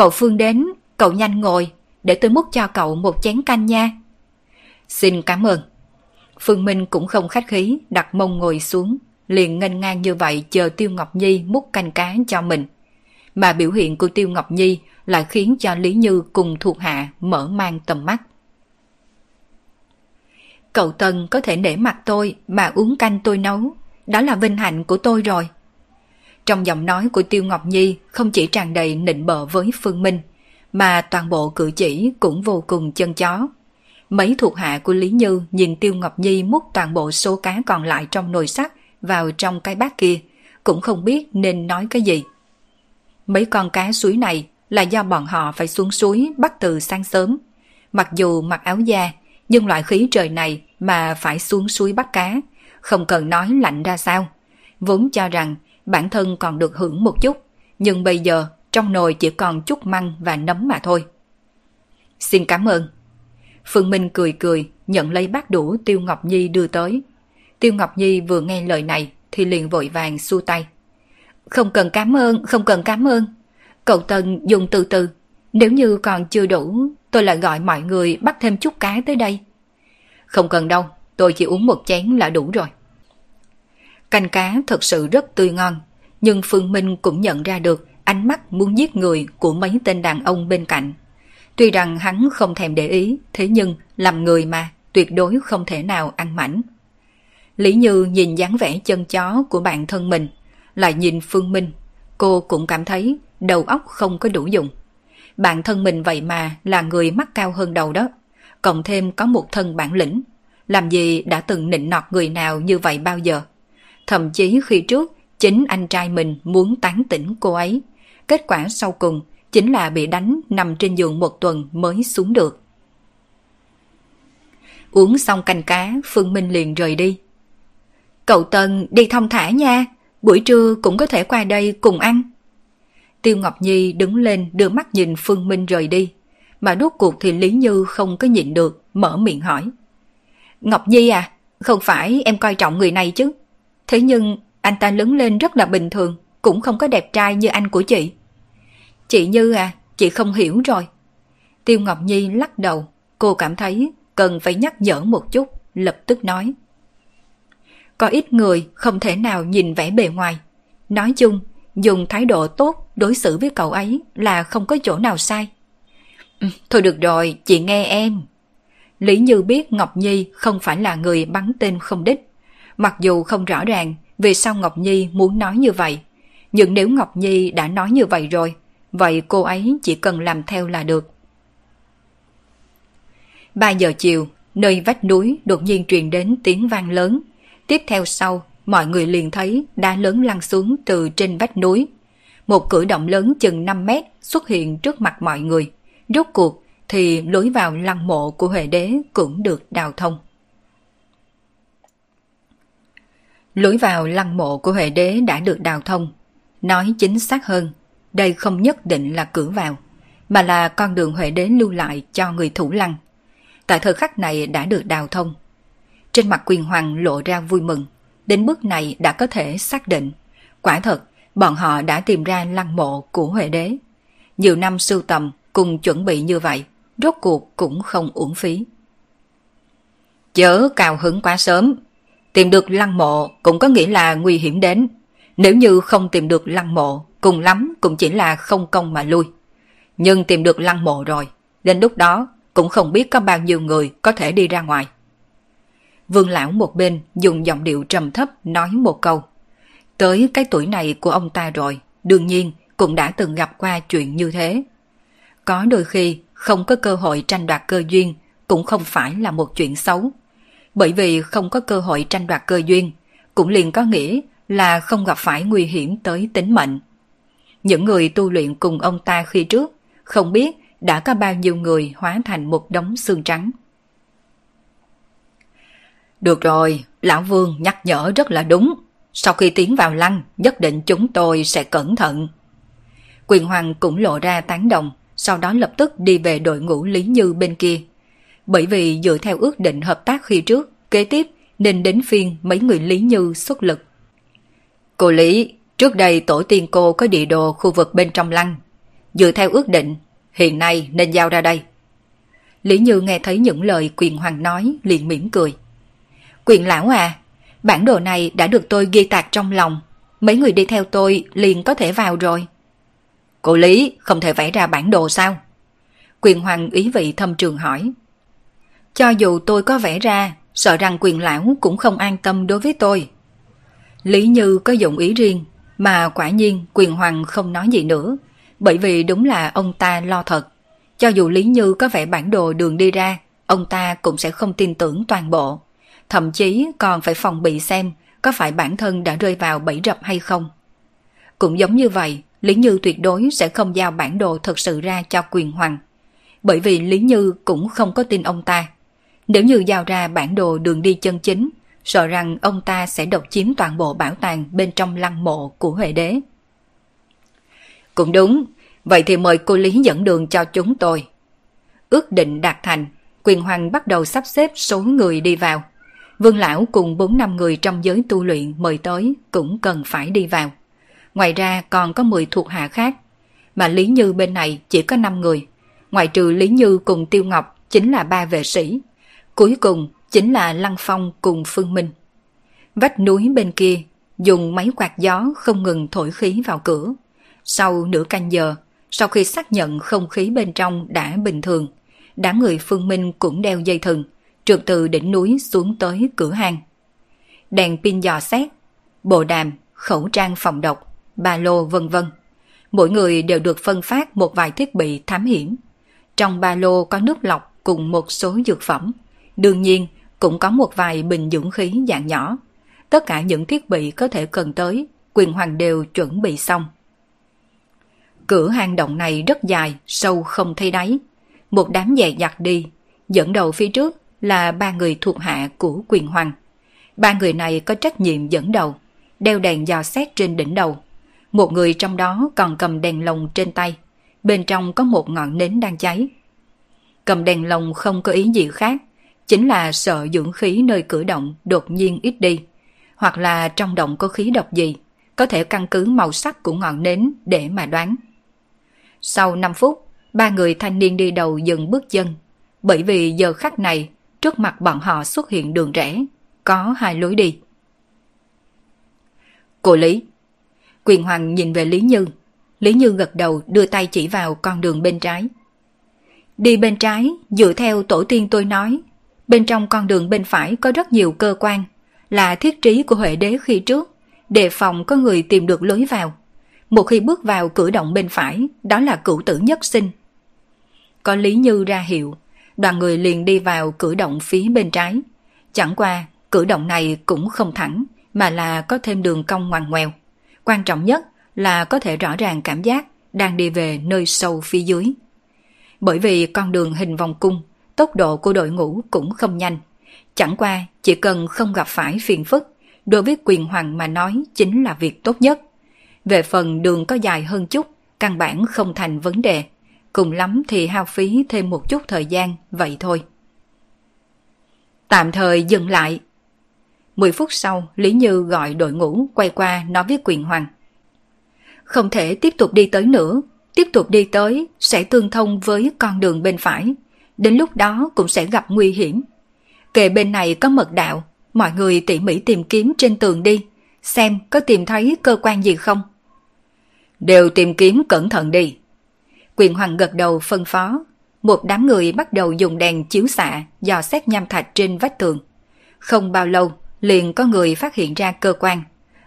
Cậu Phương đến, cậu nhanh ngồi, để tôi múc cho cậu một chén canh nha. Xin cảm ơn. Phương Minh cũng không khách khí, đặt mông ngồi xuống, liền ngân ngang như vậy chờ Tiêu Ngọc Nhi múc canh cá cho mình. Mà biểu hiện của Tiêu Ngọc Nhi lại khiến cho Lý Như cùng thuộc hạ mở mang tầm mắt. Cậu Tân có thể nể mặt tôi mà uống canh tôi nấu, đó là vinh hạnh của tôi rồi. Trong giọng nói của Tiêu Ngọc Nhi không chỉ tràn đầy nịnh bợ với Phương Minh, mà toàn bộ cử chỉ cũng vô cùng chân chó. Mấy thuộc hạ của Lý Như nhìn Tiêu Ngọc Nhi múc toàn bộ số cá còn lại trong nồi sắt vào trong cái bát kia, cũng không biết nên nói cái gì. Mấy con cá suối này là do bọn họ phải xuống suối bắt từ sáng sớm. Mặc dù mặc áo da, nhưng loại khí trời này mà phải xuống suối bắt cá, không cần nói lạnh ra sao. Vốn cho rằng bản thân còn được hưởng một chút, nhưng bây giờ trong nồi chỉ còn chút măng và nấm mà thôi. Xin cảm ơn. Phương Minh cười cười, nhận lấy bát đũa Tiêu Ngọc Nhi đưa tới. Tiêu Ngọc Nhi vừa nghe lời này thì liền vội vàng xua tay. Không cần cảm ơn, không cần cảm ơn. Cậu Tân dùng từ từ. Nếu như còn chưa đủ, tôi lại gọi mọi người bắt thêm chút cá tới đây. Không cần đâu, tôi chỉ uống một chén là đủ rồi. Canh cá thật sự rất tươi ngon, nhưng Phương Minh cũng nhận ra được ánh mắt muốn giết người của mấy tên đàn ông bên cạnh. Tuy rằng hắn không thèm để ý, thế nhưng làm người mà tuyệt đối không thể nào ăn mảnh. Lý Như nhìn dáng vẻ chân chó của bạn thân mình, lại nhìn Phương Minh, cô cũng cảm thấy đầu óc không có đủ dùng. Bạn thân mình vậy mà là người mắt cao hơn đầu đó, cộng thêm có một thân bản lĩnh. Làm gì đã từng nịnh nọt người nào như vậy bao giờ? Thậm chí khi trước, chính anh trai mình muốn tán tỉnh cô ấy. Kết quả sau cùng chính là bị đánh nằm trên giường một tuần mới xuống được. Uống xong canh cá, Phương Minh liền rời đi. Cậu Tân đi thông thả nha, buổi trưa cũng có thể qua đây cùng ăn. Tiêu Ngọc Nhi đứng lên đưa mắt nhìn Phương Minh rời đi, mà đốt cuộc thì Lý Như không có nhịn được, mở miệng hỏi. Ngọc Nhi à, không phải em coi trọng người này chứ. Thế nhưng anh ta lớn lên rất là bình thường, cũng không có đẹp trai như anh của chị. Chị Như à, chị không hiểu rồi. Tiêu Ngọc Nhi lắc đầu, cô cảm thấy cần phải nhắc nhở một chút, lập tức nói. Có ít người không thể nào nhìn vẻ bề ngoài. Nói chung, dùng thái độ tốt đối xử với cậu ấy là không có chỗ nào sai. Ừ, thôi được rồi, chị nghe em. Lý Như biết Ngọc Nhi không phải là người bắn tên không đích. Mặc dù không rõ ràng vì sao Ngọc Nhi muốn nói như vậy. Nhưng nếu Ngọc Nhi đã nói như vậy rồi, vậy cô ấy chỉ cần làm theo là được. 3 giờ chiều, nơi vách núi đột nhiên truyền đến tiếng vang lớn. Tiếp theo sau, mọi người liền thấy đá lớn lăn xuống từ trên vách núi. Một cử động lớn chừng 5 mét xuất hiện trước mặt mọi người. Rốt cuộc thì lối vào lăng mộ của Huệ Đế cũng được đào thông. Lối vào lăng mộ của Huệ Đế đã được đào thông. Nói chính xác hơn, đây không nhất định là cửa vào, mà là con đường Huệ Đế lưu lại cho người thủ lăng. Tại thời khắc này đã được đào thông. Trên mặt quyền hoàng lộ ra vui mừng, đến bước này đã có thể xác định. Quả thật, bọn họ đã tìm ra lăng mộ của Huệ Đế. Nhiều năm sưu tầm cùng chuẩn bị như vậy, rốt cuộc cũng không uổng phí. Chớ cao hứng quá sớm, tìm được lăng mộ cũng có nghĩa là nguy hiểm đến. Nếu như không tìm được lăng mộ, cùng lắm cũng chỉ là không công mà lui. Nhưng tìm được lăng mộ rồi, đến lúc đó cũng không biết có bao nhiêu người có thể đi ra ngoài. Vương lão một bên dùng giọng điệu trầm thấp nói một câu. Tới cái tuổi này của ông ta rồi, đương nhiên cũng đã từng gặp qua chuyện như thế. Có đôi khi không có cơ hội tranh đoạt cơ duyên cũng không phải là một chuyện xấu. Bởi vì không có cơ hội tranh đoạt cơ duyên, cũng liền có nghĩa là không gặp phải nguy hiểm tới tính mệnh. Những người tu luyện cùng ông ta khi trước, không biết đã có bao nhiêu người hóa thành một đống xương trắng. Được rồi, Lão Vương nhắc nhở rất là đúng. Sau khi tiến vào lăng, nhất định chúng tôi sẽ cẩn thận. Quyền Hoàng cũng lộ ra tán đồng, sau đó lập tức đi về đội ngũ Lý Như bên kia. Bởi vì dựa theo ước định hợp tác khi trước, kế tiếp nên đến phiên mấy người Lý Như xuất lực. Cô Lý, trước đây tổ tiên cô có địa đồ khu vực bên trong lăng. Dựa theo ước định, hiện nay nên giao ra đây. Lý Như nghe thấy những lời quyền hoàng nói liền mỉm cười. Quyền lão à, bản đồ này đã được tôi ghi tạc trong lòng. Mấy người đi theo tôi liền có thể vào rồi. Cô Lý không thể vẽ ra bản đồ sao? Quyền hoàng ý vị thâm trường hỏi. Cho dù tôi có vẽ ra, sợ rằng quyền lão cũng không an tâm đối với tôi. Lý Như có dụng ý riêng, mà quả nhiên quyền hoàng không nói gì nữa, bởi vì đúng là ông ta lo thật. Cho dù Lý Như có vẽ bản đồ đường đi ra, ông ta cũng sẽ không tin tưởng toàn bộ. Thậm chí còn phải phòng bị xem có phải bản thân đã rơi vào bẫy rập hay không. Cũng giống như vậy, Lý Như tuyệt đối sẽ không giao bản đồ thật sự ra cho quyền hoàng. Bởi vì Lý Như cũng không có tin ông ta. Nếu như giao ra bản đồ đường đi chân chính, sợ rằng ông ta sẽ độc chiếm toàn bộ bảo tàng bên trong lăng mộ của Huệ Đế. Cũng đúng, vậy thì mời cô Lý dẫn đường cho chúng tôi. Ước định đạt thành, quyền hoàng bắt đầu sắp xếp số người đi vào. Vương Lão cùng 4 năm người trong giới tu luyện mời tới cũng cần phải đi vào. Ngoài ra còn có 10 thuộc hạ khác. Mà Lý Như bên này chỉ có 5 người. Ngoài trừ Lý Như cùng Tiêu Ngọc chính là ba vệ sĩ. Cuối cùng chính là Lăng Phong cùng Phương Minh. Vách núi bên kia dùng máy quạt gió không ngừng thổi khí vào cửa. Sau nửa canh giờ, sau khi xác nhận không khí bên trong đã bình thường, đám người Phương Minh cũng đeo dây thừng, trượt từ đỉnh núi xuống tới cửa hang. Đèn pin dò xét, bộ đàm, khẩu trang phòng độc, ba lô vân vân. Mỗi người đều được phân phát một vài thiết bị thám hiểm. Trong ba lô có nước lọc cùng một số dược phẩm. Đương nhiên, cũng có một vài bình dưỡng khí dạng nhỏ. Tất cả những thiết bị có thể cần tới, quyền hoàng đều chuẩn bị xong. Cửa hang động này rất dài, sâu không thấy đáy. Một đám dè dặt đi, dẫn đầu phía trước là ba người thuộc hạ của quyền hoàng. Ba người này có trách nhiệm dẫn đầu, đeo đèn dò xét trên đỉnh đầu. Một người trong đó còn cầm đèn lồng trên tay, bên trong có một ngọn nến đang cháy. cầm đèn lồng không có ý gì khác, chính là sợ dưỡng khí nơi cử động đột nhiên ít đi, hoặc là trong động có khí độc gì, có thể căn cứ màu sắc của ngọn nến để mà đoán. Sau 5 phút, ba người thanh niên đi đầu dừng bước chân, bởi vì giờ khắc này, trước mặt bọn họ xuất hiện đường rẽ, có hai lối đi. Cô Lý Quyền Hoàng nhìn về Lý Như. Lý Như gật đầu đưa tay chỉ vào con đường bên trái. Đi bên trái, dựa theo tổ tiên tôi nói, bên trong con đường bên phải có rất nhiều cơ quan, là thiết trí của Huệ Đế khi trước, đề phòng có người tìm được lối vào. Một khi bước vào cửa động bên phải, đó là cửu tử nhất sinh. Có Lý Như ra hiệu, đoàn người liền đi vào cửa động phía bên trái. Chẳng qua, cửa động này cũng không thẳng, mà là có thêm đường cong ngoằn ngoèo. Quan trọng nhất là có thể rõ ràng cảm giác đang đi về nơi sâu phía dưới. Bởi vì con đường hình vòng cung, tốc độ của đội ngũ cũng không nhanh. Chẳng qua chỉ cần không gặp phải phiền phức, đối với quyền hoàng mà nói chính là việc tốt nhất. Về phần đường có dài hơn chút, căn bản không thành vấn đề. Cùng lắm thì hao phí thêm một chút thời gian, vậy thôi. Tạm thời dừng lại. 10 phút sau, Lý Như gọi đội ngũ quay qua nói với quyền hoàng. Không thể tiếp tục đi tới nữa, tiếp tục đi tới sẽ tương thông với con đường bên phải. Đến lúc đó cũng sẽ gặp nguy hiểm. Kề bên này có mật đạo, mọi người tỉ mỉ tìm kiếm trên tường đi, xem có tìm thấy cơ quan gì không. Đều tìm kiếm cẩn thận đi. Quyền Hoàng gật đầu phân phó. Một đám người bắt đầu dùng đèn chiếu xạ dò xét nham thạch trên vách tường. Không bao lâu, liền có người phát hiện ra cơ quan.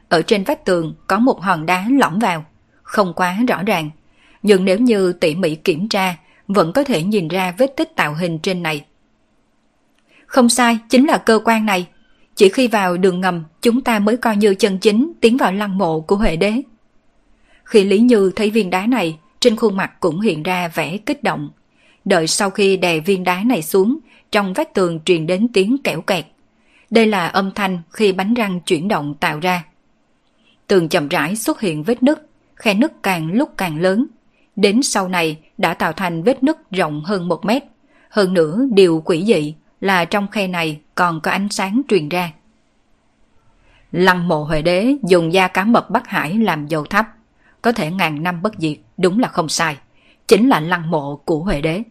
Ở trên vách tường có một hòn đá lõm vào. Không quá rõ ràng. Nhưng nếu như tỉ mỉ kiểm tra, vẫn có thể nhìn ra vết tích tạo hình trên này. Không sai, chính là cơ quan này. Chỉ khi vào đường ngầm, chúng ta mới coi như chân chính tiến vào lăng mộ của Huệ Đế. Khi Lý Như thấy viên đá này, trên khuôn mặt cũng hiện ra vẻ kích động. Đợi sau khi đè viên đá này xuống, trong vách tường truyền đến tiếng kẽo kẹt. Đây là âm thanh khi bánh răng chuyển động tạo ra. Tường chậm rãi xuất hiện vết nứt, khe nứt càng lúc càng lớn. Đến sau này đã tạo thành vết nứt rộng hơn một mét. Hơn nữa điều quỷ dị là trong khe này còn có ánh sáng truyền ra. Lăng mộ Huệ Đế dùng da cá mập Bắc Hải làm dầu thắp có thể ngàn năm bất diệt, đúng là không sai. Chính là lăng mộ của Huệ Đế.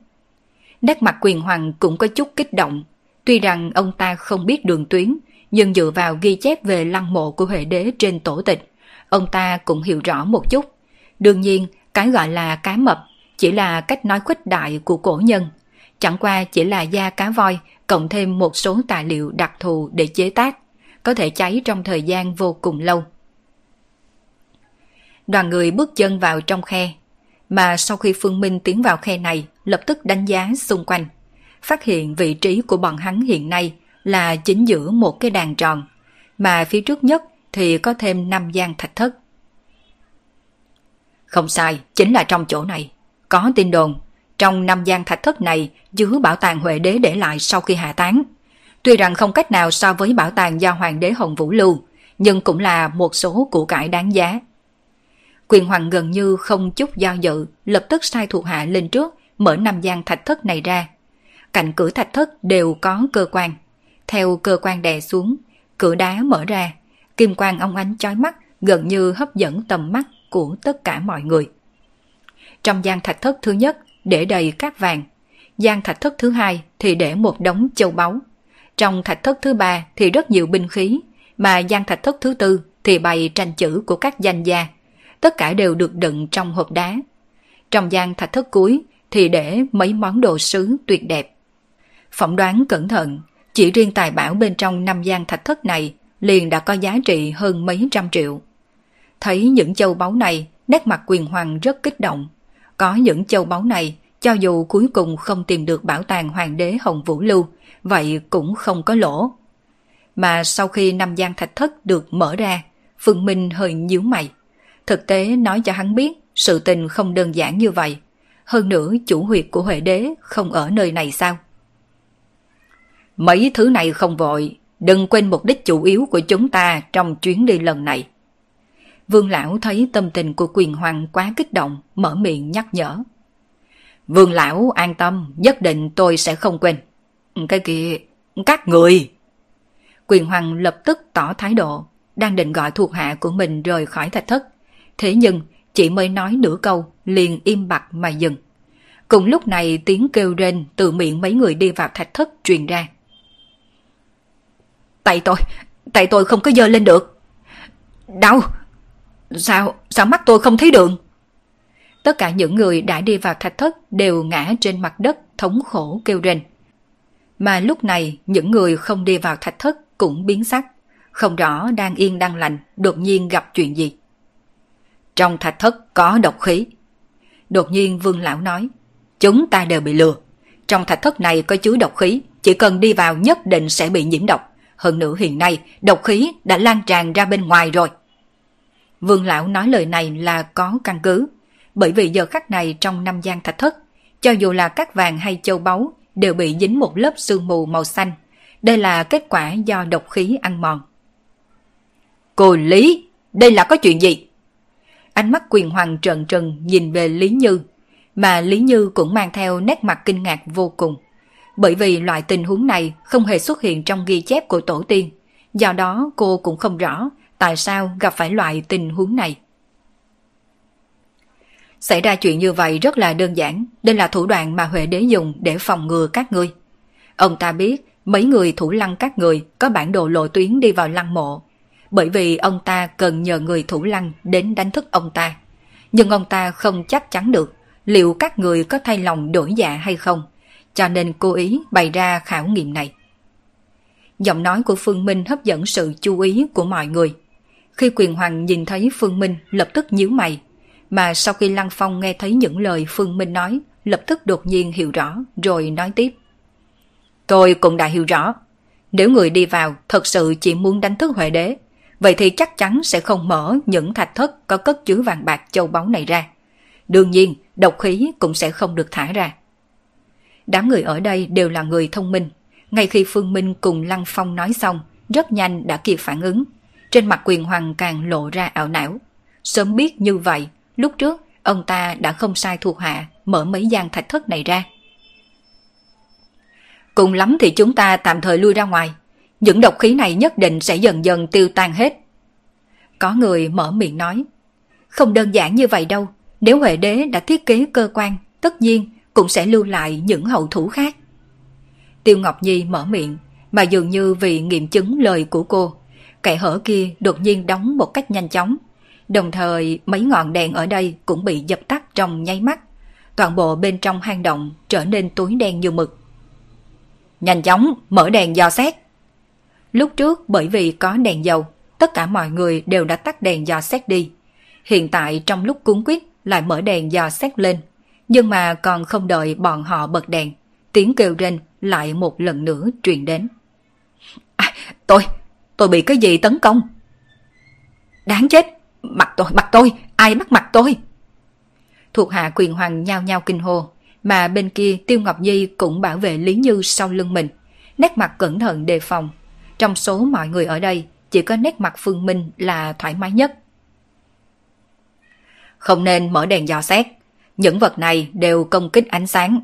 Nét mặt quyền hoàng cũng có chút kích động. Tuy rằng ông ta không biết đường tuyến, nhưng dựa vào ghi chép về lăng mộ của Huệ Đế trên tổ tịch, ông ta cũng hiểu rõ một chút. Đương nhiên, cái gọi là cá mập chỉ là cách nói khuếch đại của cổ nhân. Chẳng qua chỉ là da cá voi cộng thêm một số tài liệu đặc thù để chế tác, có thể cháy trong thời gian vô cùng lâu đoàn người bước chân vào trong khe. Mà sau khi Phương Minh tiến vào khe này, lập tức đánh giá xung quanh. Phát hiện vị trí của bọn hắn hiện nay là chính giữa một cái đàn tròn, mà phía trước nhất thì có thêm năm gian thạch thất. Không sai, chính là trong chỗ này. Có tin đồn, trong năm gian thạch thất này chứa bảo tàng Huệ Đế để lại sau khi hạ tán. Tuy rằng không cách nào so với bảo tàng do Hoàng đế Hồng Vũ lưu, nhưng cũng là một số củ cải đáng giá. Quyền hoàng gần như không chút do dự, lập tức sai thuộc hạ lên trước, mở năm gian thạch thất này ra. Cạnh cửa thạch thất đều có cơ quan. Theo cơ quan đè xuống, cửa đá mở ra, kim quang ông ánh chói mắt gần như hấp dẫn tầm mắt của tất cả mọi người. Trong gian thạch thất thứ nhất để đầy các vàng, gian thạch thất thứ hai thì để một đống châu báu. Trong thạch thất thứ ba thì rất nhiều binh khí, mà gian thạch thất thứ tư thì bày tranh chữ của các danh gia tất cả đều được đựng trong hộp đá. Trong gian thạch thất cuối thì để mấy món đồ sứ tuyệt đẹp. Phỏng đoán cẩn thận, chỉ riêng tài bảo bên trong năm gian thạch thất này liền đã có giá trị hơn mấy trăm triệu. Thấy những châu báu này, nét mặt quyền hoàng rất kích động. Có những châu báu này, cho dù cuối cùng không tìm được bảo tàng hoàng đế Hồng Vũ Lưu, vậy cũng không có lỗ. Mà sau khi năm gian thạch thất được mở ra, Phương Minh hơi nhíu mày. Thực tế nói cho hắn biết sự tình không đơn giản như vậy. Hơn nữa chủ huyệt của Huệ Đế không ở nơi này sao? Mấy thứ này không vội, đừng quên mục đích chủ yếu của chúng ta trong chuyến đi lần này. Vương Lão thấy tâm tình của quyền hoàng quá kích động, mở miệng nhắc nhở. Vương lão an tâm, nhất định tôi sẽ không quên. Cái kia, các người! Quyền Hoàng lập tức tỏ thái độ, đang định gọi thuộc hạ của mình rời khỏi thạch thất. Thế nhưng, chỉ mới nói nửa câu, liền im bặt mà dừng. Cùng lúc này tiếng kêu rên từ miệng mấy người đi vào thạch thất truyền ra. Tại tôi, tại tôi không có dơ lên được. Đau! Sao, sao mắt tôi không thấy đường? Tất cả những người đã đi vào thạch thất đều ngã trên mặt đất thống khổ kêu rên. Mà lúc này những người không đi vào thạch thất cũng biến sắc, không rõ đang yên đang lành đột nhiên gặp chuyện gì. Trong thạch thất có độc khí. Đột nhiên vương lão nói, chúng ta đều bị lừa. Trong thạch thất này có chứa độc khí, chỉ cần đi vào nhất định sẽ bị nhiễm độc. Hơn nữa hiện nay, độc khí đã lan tràn ra bên ngoài rồi. Vương lão nói lời này là có căn cứ, bởi vì giờ khắc này trong năm gian thạch thất, cho dù là các vàng hay châu báu đều bị dính một lớp sương mù màu xanh. Đây là kết quả do độc khí ăn mòn. Cô Lý, đây là có chuyện gì? Ánh mắt quyền hoàng trợn trừng nhìn về Lý Như, mà Lý Như cũng mang theo nét mặt kinh ngạc vô cùng. Bởi vì loại tình huống này không hề xuất hiện trong ghi chép của tổ tiên, do đó cô cũng không rõ tại sao gặp phải loại tình huống này. Xảy ra chuyện như vậy rất là đơn giản, đây là thủ đoạn mà Huệ Đế dùng để phòng ngừa các ngươi. Ông ta biết mấy người thủ lăng các người có bản đồ lộ tuyến đi vào lăng mộ, bởi vì ông ta cần nhờ người thủ lăng đến đánh thức ông ta. Nhưng ông ta không chắc chắn được liệu các người có thay lòng đổi dạ hay không, cho nên cố ý bày ra khảo nghiệm này. Giọng nói của Phương Minh hấp dẫn sự chú ý của mọi người. Khi quyền hoàng nhìn thấy Phương Minh lập tức nhíu mày, mà sau khi Lăng Phong nghe thấy những lời Phương Minh nói, lập tức đột nhiên hiểu rõ rồi nói tiếp. Tôi cũng đã hiểu rõ, nếu người đi vào thật sự chỉ muốn đánh thức Huệ Đế, vậy thì chắc chắn sẽ không mở những thạch thất có cất chứa vàng bạc châu báu này ra. Đương nhiên, độc khí cũng sẽ không được thả ra. Đám người ở đây đều là người thông minh. Ngay khi Phương Minh cùng Lăng Phong nói xong, rất nhanh đã kịp phản ứng. Trên mặt quyền hoàng càng lộ ra ảo não. Sớm biết như vậy, lúc trước ông ta đã không sai thuộc hạ mở mấy gian thạch thất này ra. Cùng lắm thì chúng ta tạm thời lui ra ngoài. Những độc khí này nhất định sẽ dần dần tiêu tan hết. Có người mở miệng nói. Không đơn giản như vậy đâu. Nếu Huệ Đế đã thiết kế cơ quan, tất nhiên cũng sẽ lưu lại những hậu thủ khác. Tiêu Ngọc Nhi mở miệng, mà dường như vì nghiệm chứng lời của cô, kẻ hở kia đột nhiên đóng một cách nhanh chóng. Đồng thời mấy ngọn đèn ở đây cũng bị dập tắt trong nháy mắt. Toàn bộ bên trong hang động trở nên tối đen như mực. Nhanh chóng mở đèn dò xét. Lúc trước bởi vì có đèn dầu, tất cả mọi người đều đã tắt đèn dò xét đi. Hiện tại trong lúc cuốn quyết lại mở đèn dò xét lên. Nhưng mà còn không đợi bọn họ bật đèn, tiếng kêu rên lại một lần nữa truyền đến. À, tôi, tôi bị cái gì tấn công? Đáng chết, mặt tôi, mặt tôi, ai bắt mặt tôi? Thuộc hạ quyền hoàng nhao nhao kinh hô, mà bên kia Tiêu Ngọc Nhi cũng bảo vệ Lý Như sau lưng mình, nét mặt cẩn thận đề phòng. Trong số mọi người ở đây, chỉ có nét mặt Phương Minh là thoải mái nhất. Không nên mở đèn dò xét, những vật này đều công kích ánh sáng.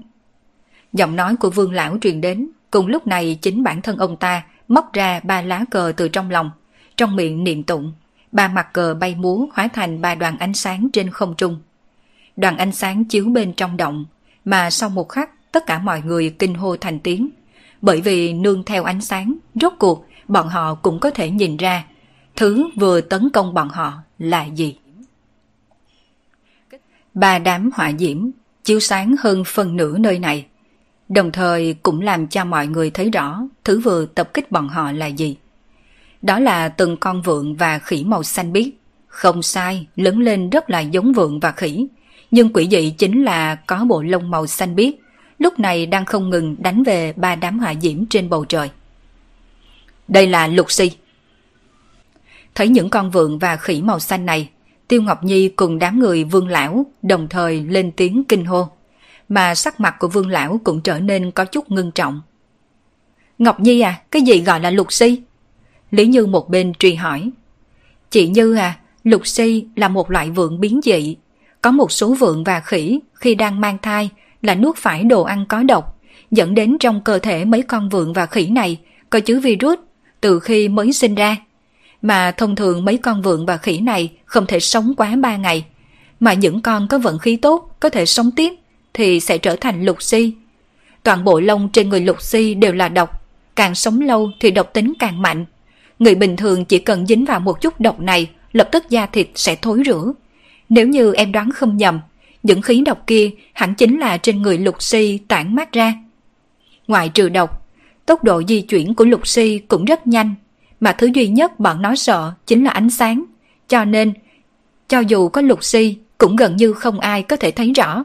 Giọng nói của vương lão truyền đến, cùng lúc này chính bản thân ông ta móc ra ba lá cờ từ trong lòng, trong miệng niệm tụng, ba mặt cờ bay múa hóa thành ba đoàn ánh sáng trên không trung. Đoàn ánh sáng chiếu bên trong động, mà sau một khắc tất cả mọi người kinh hô thành tiếng, bởi vì nương theo ánh sáng, rốt cuộc bọn họ cũng có thể nhìn ra thứ vừa tấn công bọn họ là gì. Ba đám hỏa diễm chiếu sáng hơn phần nửa nơi này, đồng thời cũng làm cho mọi người thấy rõ thứ vừa tập kích bọn họ là gì. Đó là từng con vượn và khỉ màu xanh biếc. Không sai, lớn lên rất là giống vượn và khỉ. Nhưng quỷ dị chính là có bộ lông màu xanh biếc, lúc này đang không ngừng đánh về ba đám hỏa diễm trên bầu trời. Đây là lục si. Thấy những con vượn và khỉ màu xanh này, Tiêu Ngọc Nhi cùng đám người vương lão đồng thời lên tiếng kinh hô, mà sắc mặt của vương lão cũng trở nên có chút ngưng trọng. Ngọc Nhi à, cái gì gọi là lục si? Lý Như một bên truy hỏi. Chị Như à, lục si là một loại vượn biến dị. Có một số vượn và khỉ khi đang mang thai là nuốt phải đồ ăn có độc, dẫn đến trong cơ thể mấy con vượn và khỉ này có chứa virus từ khi mới sinh ra. Mà thông thường mấy con vượn và khỉ này không thể sống quá 3 ngày, mà những con có vận khí tốt có thể sống tiếp thì sẽ trở thành lục si. Toàn bộ lông trên người lục si đều là độc, càng sống lâu thì độc tính càng mạnh. Người bình thường chỉ cần dính vào một chút độc này, lập tức da thịt sẽ thối rữa. Nếu như em đoán không nhầm, những khí độc kia hẳn chính là trên người lục si tản mát ra. Ngoài trừ độc, tốc độ di chuyển của lục si cũng rất nhanh, mà thứ duy nhất bọn nó sợ chính là ánh sáng. Cho nên, cho dù có lục si, cũng gần như không ai có thể thấy rõ.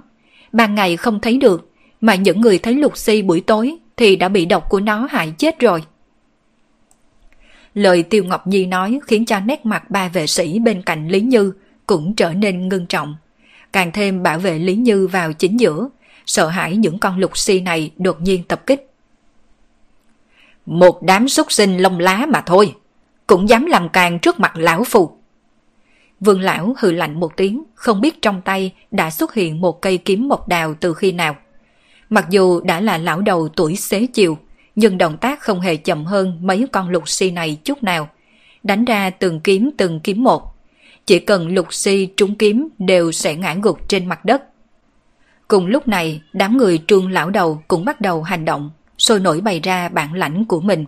Ban ngày không thấy được, mà những người thấy lục si buổi tối thì đã bị độc của nó hại chết rồi. Lời Tiêu Ngọc Nhi nói khiến cho nét mặt ba vệ sĩ bên cạnh Lý Như cũng trở nên ngưng trọng. Càng thêm bảo vệ Lý Như vào chính giữa, sợ hãi những con lục si này đột nhiên tập kích. Một đám súc sinh lông lá mà thôi, cũng dám làm càng trước mặt lão phù. Vương lão hừ lạnh một tiếng, không biết trong tay đã xuất hiện một cây kiếm mộc đào từ khi nào. Mặc dù đã là lão đầu tuổi xế chiều, nhưng động tác không hề chậm hơn mấy con lục si này chút nào. Đánh ra từng kiếm từng kiếm một. Chỉ cần lục si trúng kiếm đều sẽ ngã gục trên mặt đất. Cùng lúc này, đám người trương lão đầu cũng bắt đầu hành động, sôi nổi bày ra bản lãnh của mình.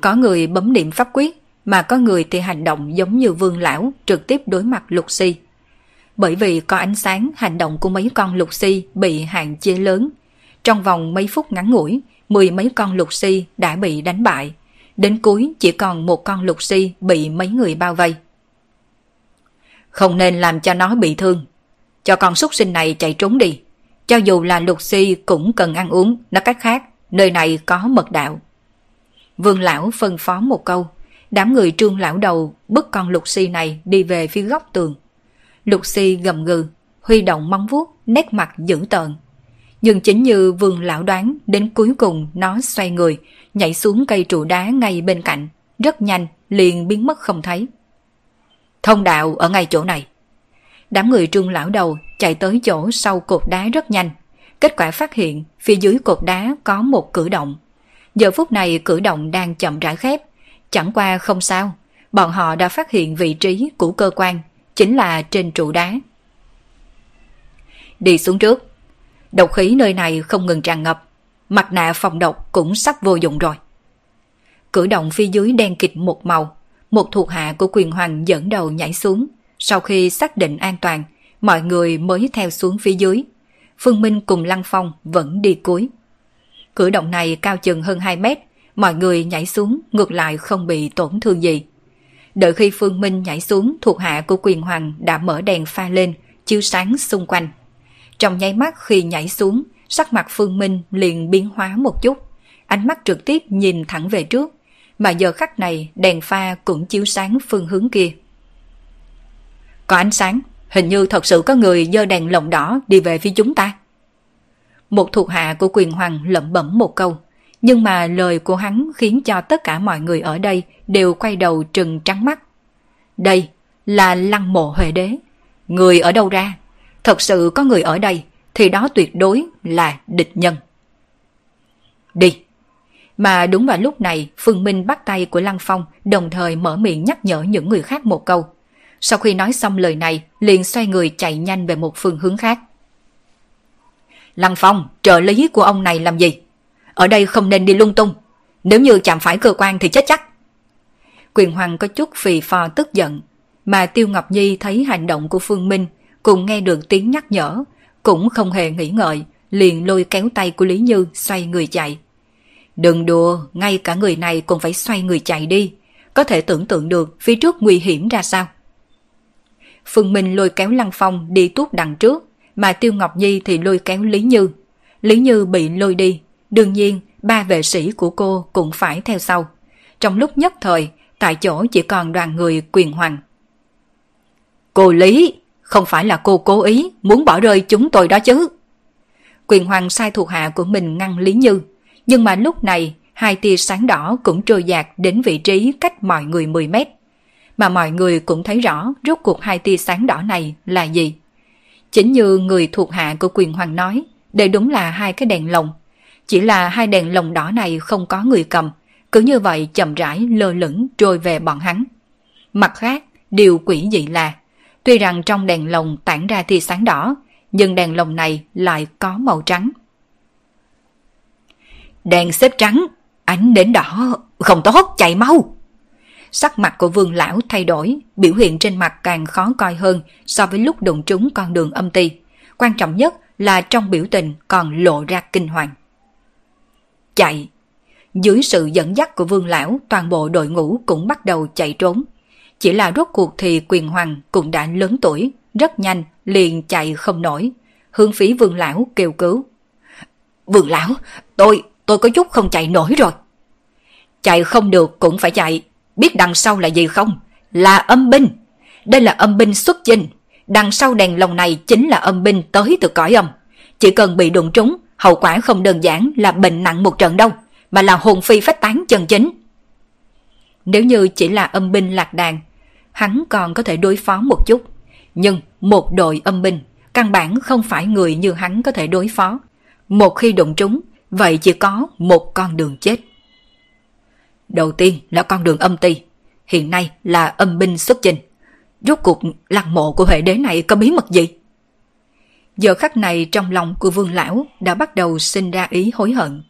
Có người bấm niệm pháp quyết, mà có người thì hành động giống như vương lão trực tiếp đối mặt lục si. Bởi vì có ánh sáng, hành động của mấy con lục si bị hạn chế lớn. Trong vòng mấy phút ngắn ngủi, mười mấy con lục si đã bị đánh bại. Đến cuối chỉ còn một con lục si bị mấy người bao vây. Không nên làm cho nó bị thương. Cho con súc sinh này chạy trốn đi. Cho dù là lục si cũng cần ăn uống, nói cách khác, nơi này có mật đạo. Vương lão phân phó một câu, đám người trương lão đầu bức con lục si này đi về phía góc tường. Lục si gầm gừ, huy động móng vuốt, nét mặt dữ tợn. Nhưng chính như vương lão đoán, đến cuối cùng nó xoay người, nhảy xuống cây trụ đá ngay bên cạnh, rất nhanh, liền biến mất không thấy. Thông đạo ở ngay chỗ này. Đám người trương lão đầu chạy tới chỗ sau cột đá rất nhanh. Kết quả phát hiện phía dưới cột đá có một cử động. Giờ phút này cử động đang chậm rãi khép. Chẳng qua không sao, bọn họ đã phát hiện vị trí của cơ quan, chính là trên trụ đá. Đi xuống trước. Độc khí nơi này không ngừng tràn ngập. Mặt nạ phòng độc cũng sắp vô dụng rồi. Cử động phía dưới đen kịch một màu. Một thuộc hạ của quyền hoàng dẫn đầu nhảy xuống. Sau khi xác định an toàn, mọi người mới theo xuống phía dưới. Phương Minh cùng Lăng Phong vẫn đi cuối. Cử động này cao chừng hơn 2 mét, mọi người nhảy xuống ngược lại không bị tổn thương gì. Đợi khi Phương Minh nhảy xuống, thuộc hạ của quyền hoàng đã mở đèn pha lên, chiếu sáng xung quanh. Trong nháy mắt khi nhảy xuống, sắc mặt Phương Minh liền biến hóa một chút. Ánh mắt trực tiếp nhìn thẳng về trước, mà giờ khắc này đèn pha cũng chiếu sáng phương hướng kia. Có ánh sáng, hình như thật sự có người dơ đèn lồng đỏ đi về phía chúng ta. Một thuộc hạ của quyền hoàng lẩm bẩm một câu, nhưng mà lời của hắn khiến cho tất cả mọi người ở đây đều quay đầu trừng trắng mắt. Đây là lăng mộ huệ đế. Người ở đâu ra? Thật sự có người ở đây thì đó tuyệt đối là địch nhân. Đi! Mà đúng vào lúc này, Phương Minh bắt tay của Lăng Phong đồng thời mở miệng nhắc nhở những người khác một câu. Sau khi nói xong lời này, liền xoay người chạy nhanh về một phương hướng khác. Lăng Phong, trợ lý của ông này làm gì? Ở đây không nên đi lung tung. Nếu như chạm phải cơ quan thì chết chắc. Quyền Hoàng có chút phì phò tức giận. Mà Tiêu Ngọc Nhi thấy hành động của Phương Minh, cùng nghe được tiếng nhắc nhở, cũng không hề nghĩ ngợi, liền lôi kéo tay của Lý Như xoay người chạy. Đừng đùa, ngay cả người này cũng phải xoay người chạy đi. Có thể tưởng tượng được phía trước nguy hiểm ra sao. Phương Minh lôi kéo Lăng Phong đi tuốt đằng trước, mà Tiêu Ngọc Nhi thì lôi kéo Lý Như. Lý Như bị lôi đi, đương nhiên ba vệ sĩ của cô cũng phải theo sau. Trong lúc nhất thời, tại chỗ chỉ còn đoàn người quyền hoàng. Cô Lý, không phải là cô cố ý muốn bỏ rơi chúng tôi đó chứ. Quyền hoàng sai thuộc hạ của mình ngăn Lý Như, nhưng mà lúc này hai tia sáng đỏ cũng trôi dạt đến vị trí cách mọi người 10 mét. Mà mọi người cũng thấy rõ rốt cuộc hai tia sáng đỏ này là gì. Chính như người thuộc hạ của quyền hoàng nói, Đây đúng là hai cái đèn lồng. Chỉ là hai đèn lồng đỏ này không có người cầm, cứ như vậy chậm rãi lơ lửng trôi về bọn hắn. Mặt khác, điều quỷ dị là, tuy rằng trong đèn lồng tản ra tia sáng đỏ, nhưng đèn lồng này lại có màu trắng. Đèn xếp trắng, ánh đến đỏ, không tốt, chạy mau. Sắc mặt của vương lão thay đổi, biểu hiện trên mặt càng khó coi hơn so với lúc đụng trúng con đường âm ti. Quan trọng nhất là trong biểu tình còn lộ ra kinh hoàng. Chạy! Dưới sự dẫn dắt của vương lão, toàn bộ đội ngũ cũng bắt đầu chạy trốn. Chỉ là rốt cuộc thì quyền hoàng cũng đã lớn tuổi, rất nhanh, liền chạy không nổi. Hướng phí vương lão kêu cứu. Vương lão, tôi, tôi có chút không chạy nổi rồi. Chạy không được cũng phải chạy, biết đằng sau là gì không? Là âm binh. Đây là âm binh xuất chinh Đằng sau đèn lồng này chính là âm binh tới từ cõi âm. Chỉ cần bị đụng trúng, hậu quả không đơn giản là bệnh nặng một trận đâu, mà là hồn phi phách tán chân chính. Nếu như chỉ là âm binh lạc đàn, hắn còn có thể đối phó một chút. Nhưng một đội âm binh, căn bản không phải người như hắn có thể đối phó. Một khi đụng trúng, vậy chỉ có một con đường chết. Đầu tiên là con đường âm ti, hiện nay là âm binh xuất trình. Rốt cuộc lăng mộ của hệ đế này có bí mật gì? Giờ khắc này trong lòng của vương lão đã bắt đầu sinh ra ý hối hận.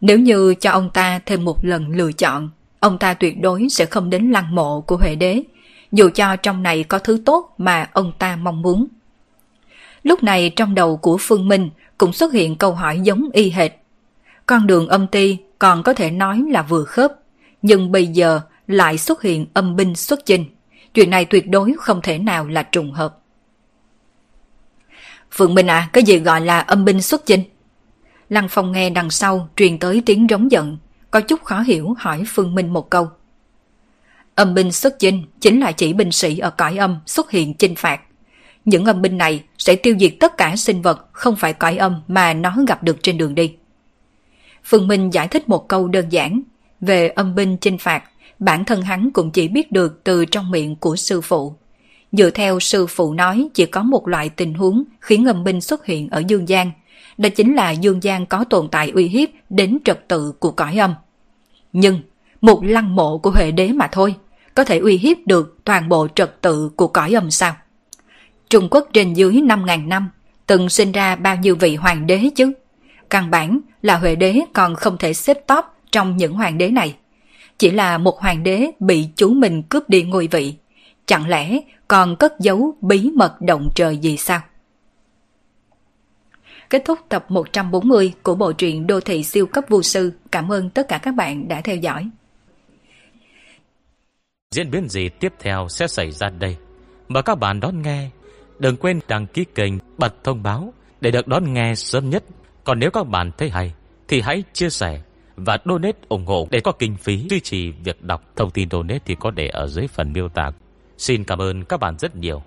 Nếu như cho ông ta thêm một lần lựa chọn, ông ta tuyệt đối sẽ không đến lăng mộ của Huệ đế, dù cho trong này có thứ tốt mà ông ta mong muốn. Lúc này trong đầu của Phương Minh cũng xuất hiện câu hỏi giống y hệt. Con đường âm ti còn có thể nói là vừa khớp, nhưng bây giờ lại xuất hiện âm binh xuất chinh. Chuyện này tuyệt đối không thể nào là trùng hợp. Phượng Minh à, cái gì gọi là âm binh xuất chinh? Lăng Phong nghe đằng sau truyền tới tiếng rống giận, có chút khó hiểu hỏi Phương Minh một câu. Âm binh xuất chinh chính là chỉ binh sĩ ở cõi âm xuất hiện chinh phạt. Những âm binh này sẽ tiêu diệt tất cả sinh vật không phải cõi âm mà nó gặp được trên đường đi. Phương Minh giải thích một câu đơn giản về âm binh chinh phạt, bản thân hắn cũng chỉ biết được từ trong miệng của sư phụ. Dựa theo sư phụ nói chỉ có một loại tình huống khiến âm binh xuất hiện ở Dương Giang, đó chính là Dương Giang có tồn tại uy hiếp đến trật tự của cõi âm. Nhưng, một lăng mộ của Huệ Đế mà thôi, có thể uy hiếp được toàn bộ trật tự của cõi âm sao? Trung Quốc trên dưới 5.000 năm, từng sinh ra bao nhiêu vị hoàng đế chứ? Căn bản là Huệ Đế còn không thể xếp top trong những hoàng đế này. Chỉ là một hoàng đế bị chú mình cướp đi ngôi vị. Chẳng lẽ còn cất giấu bí mật động trời gì sao? Kết thúc tập 140 của bộ truyện Đô thị siêu cấp vô sư. Cảm ơn tất cả các bạn đã theo dõi. Diễn biến gì tiếp theo sẽ xảy ra đây? Mời các bạn đón nghe. Đừng quên đăng ký kênh, bật thông báo để được đón nghe sớm nhất. Còn nếu các bạn thấy hay, thì hãy chia sẻ và donate ủng hộ để có kinh phí duy trì việc đọc. Thông tin donate thì có để ở dưới phần miêu tả. Xin cảm ơn các bạn rất nhiều.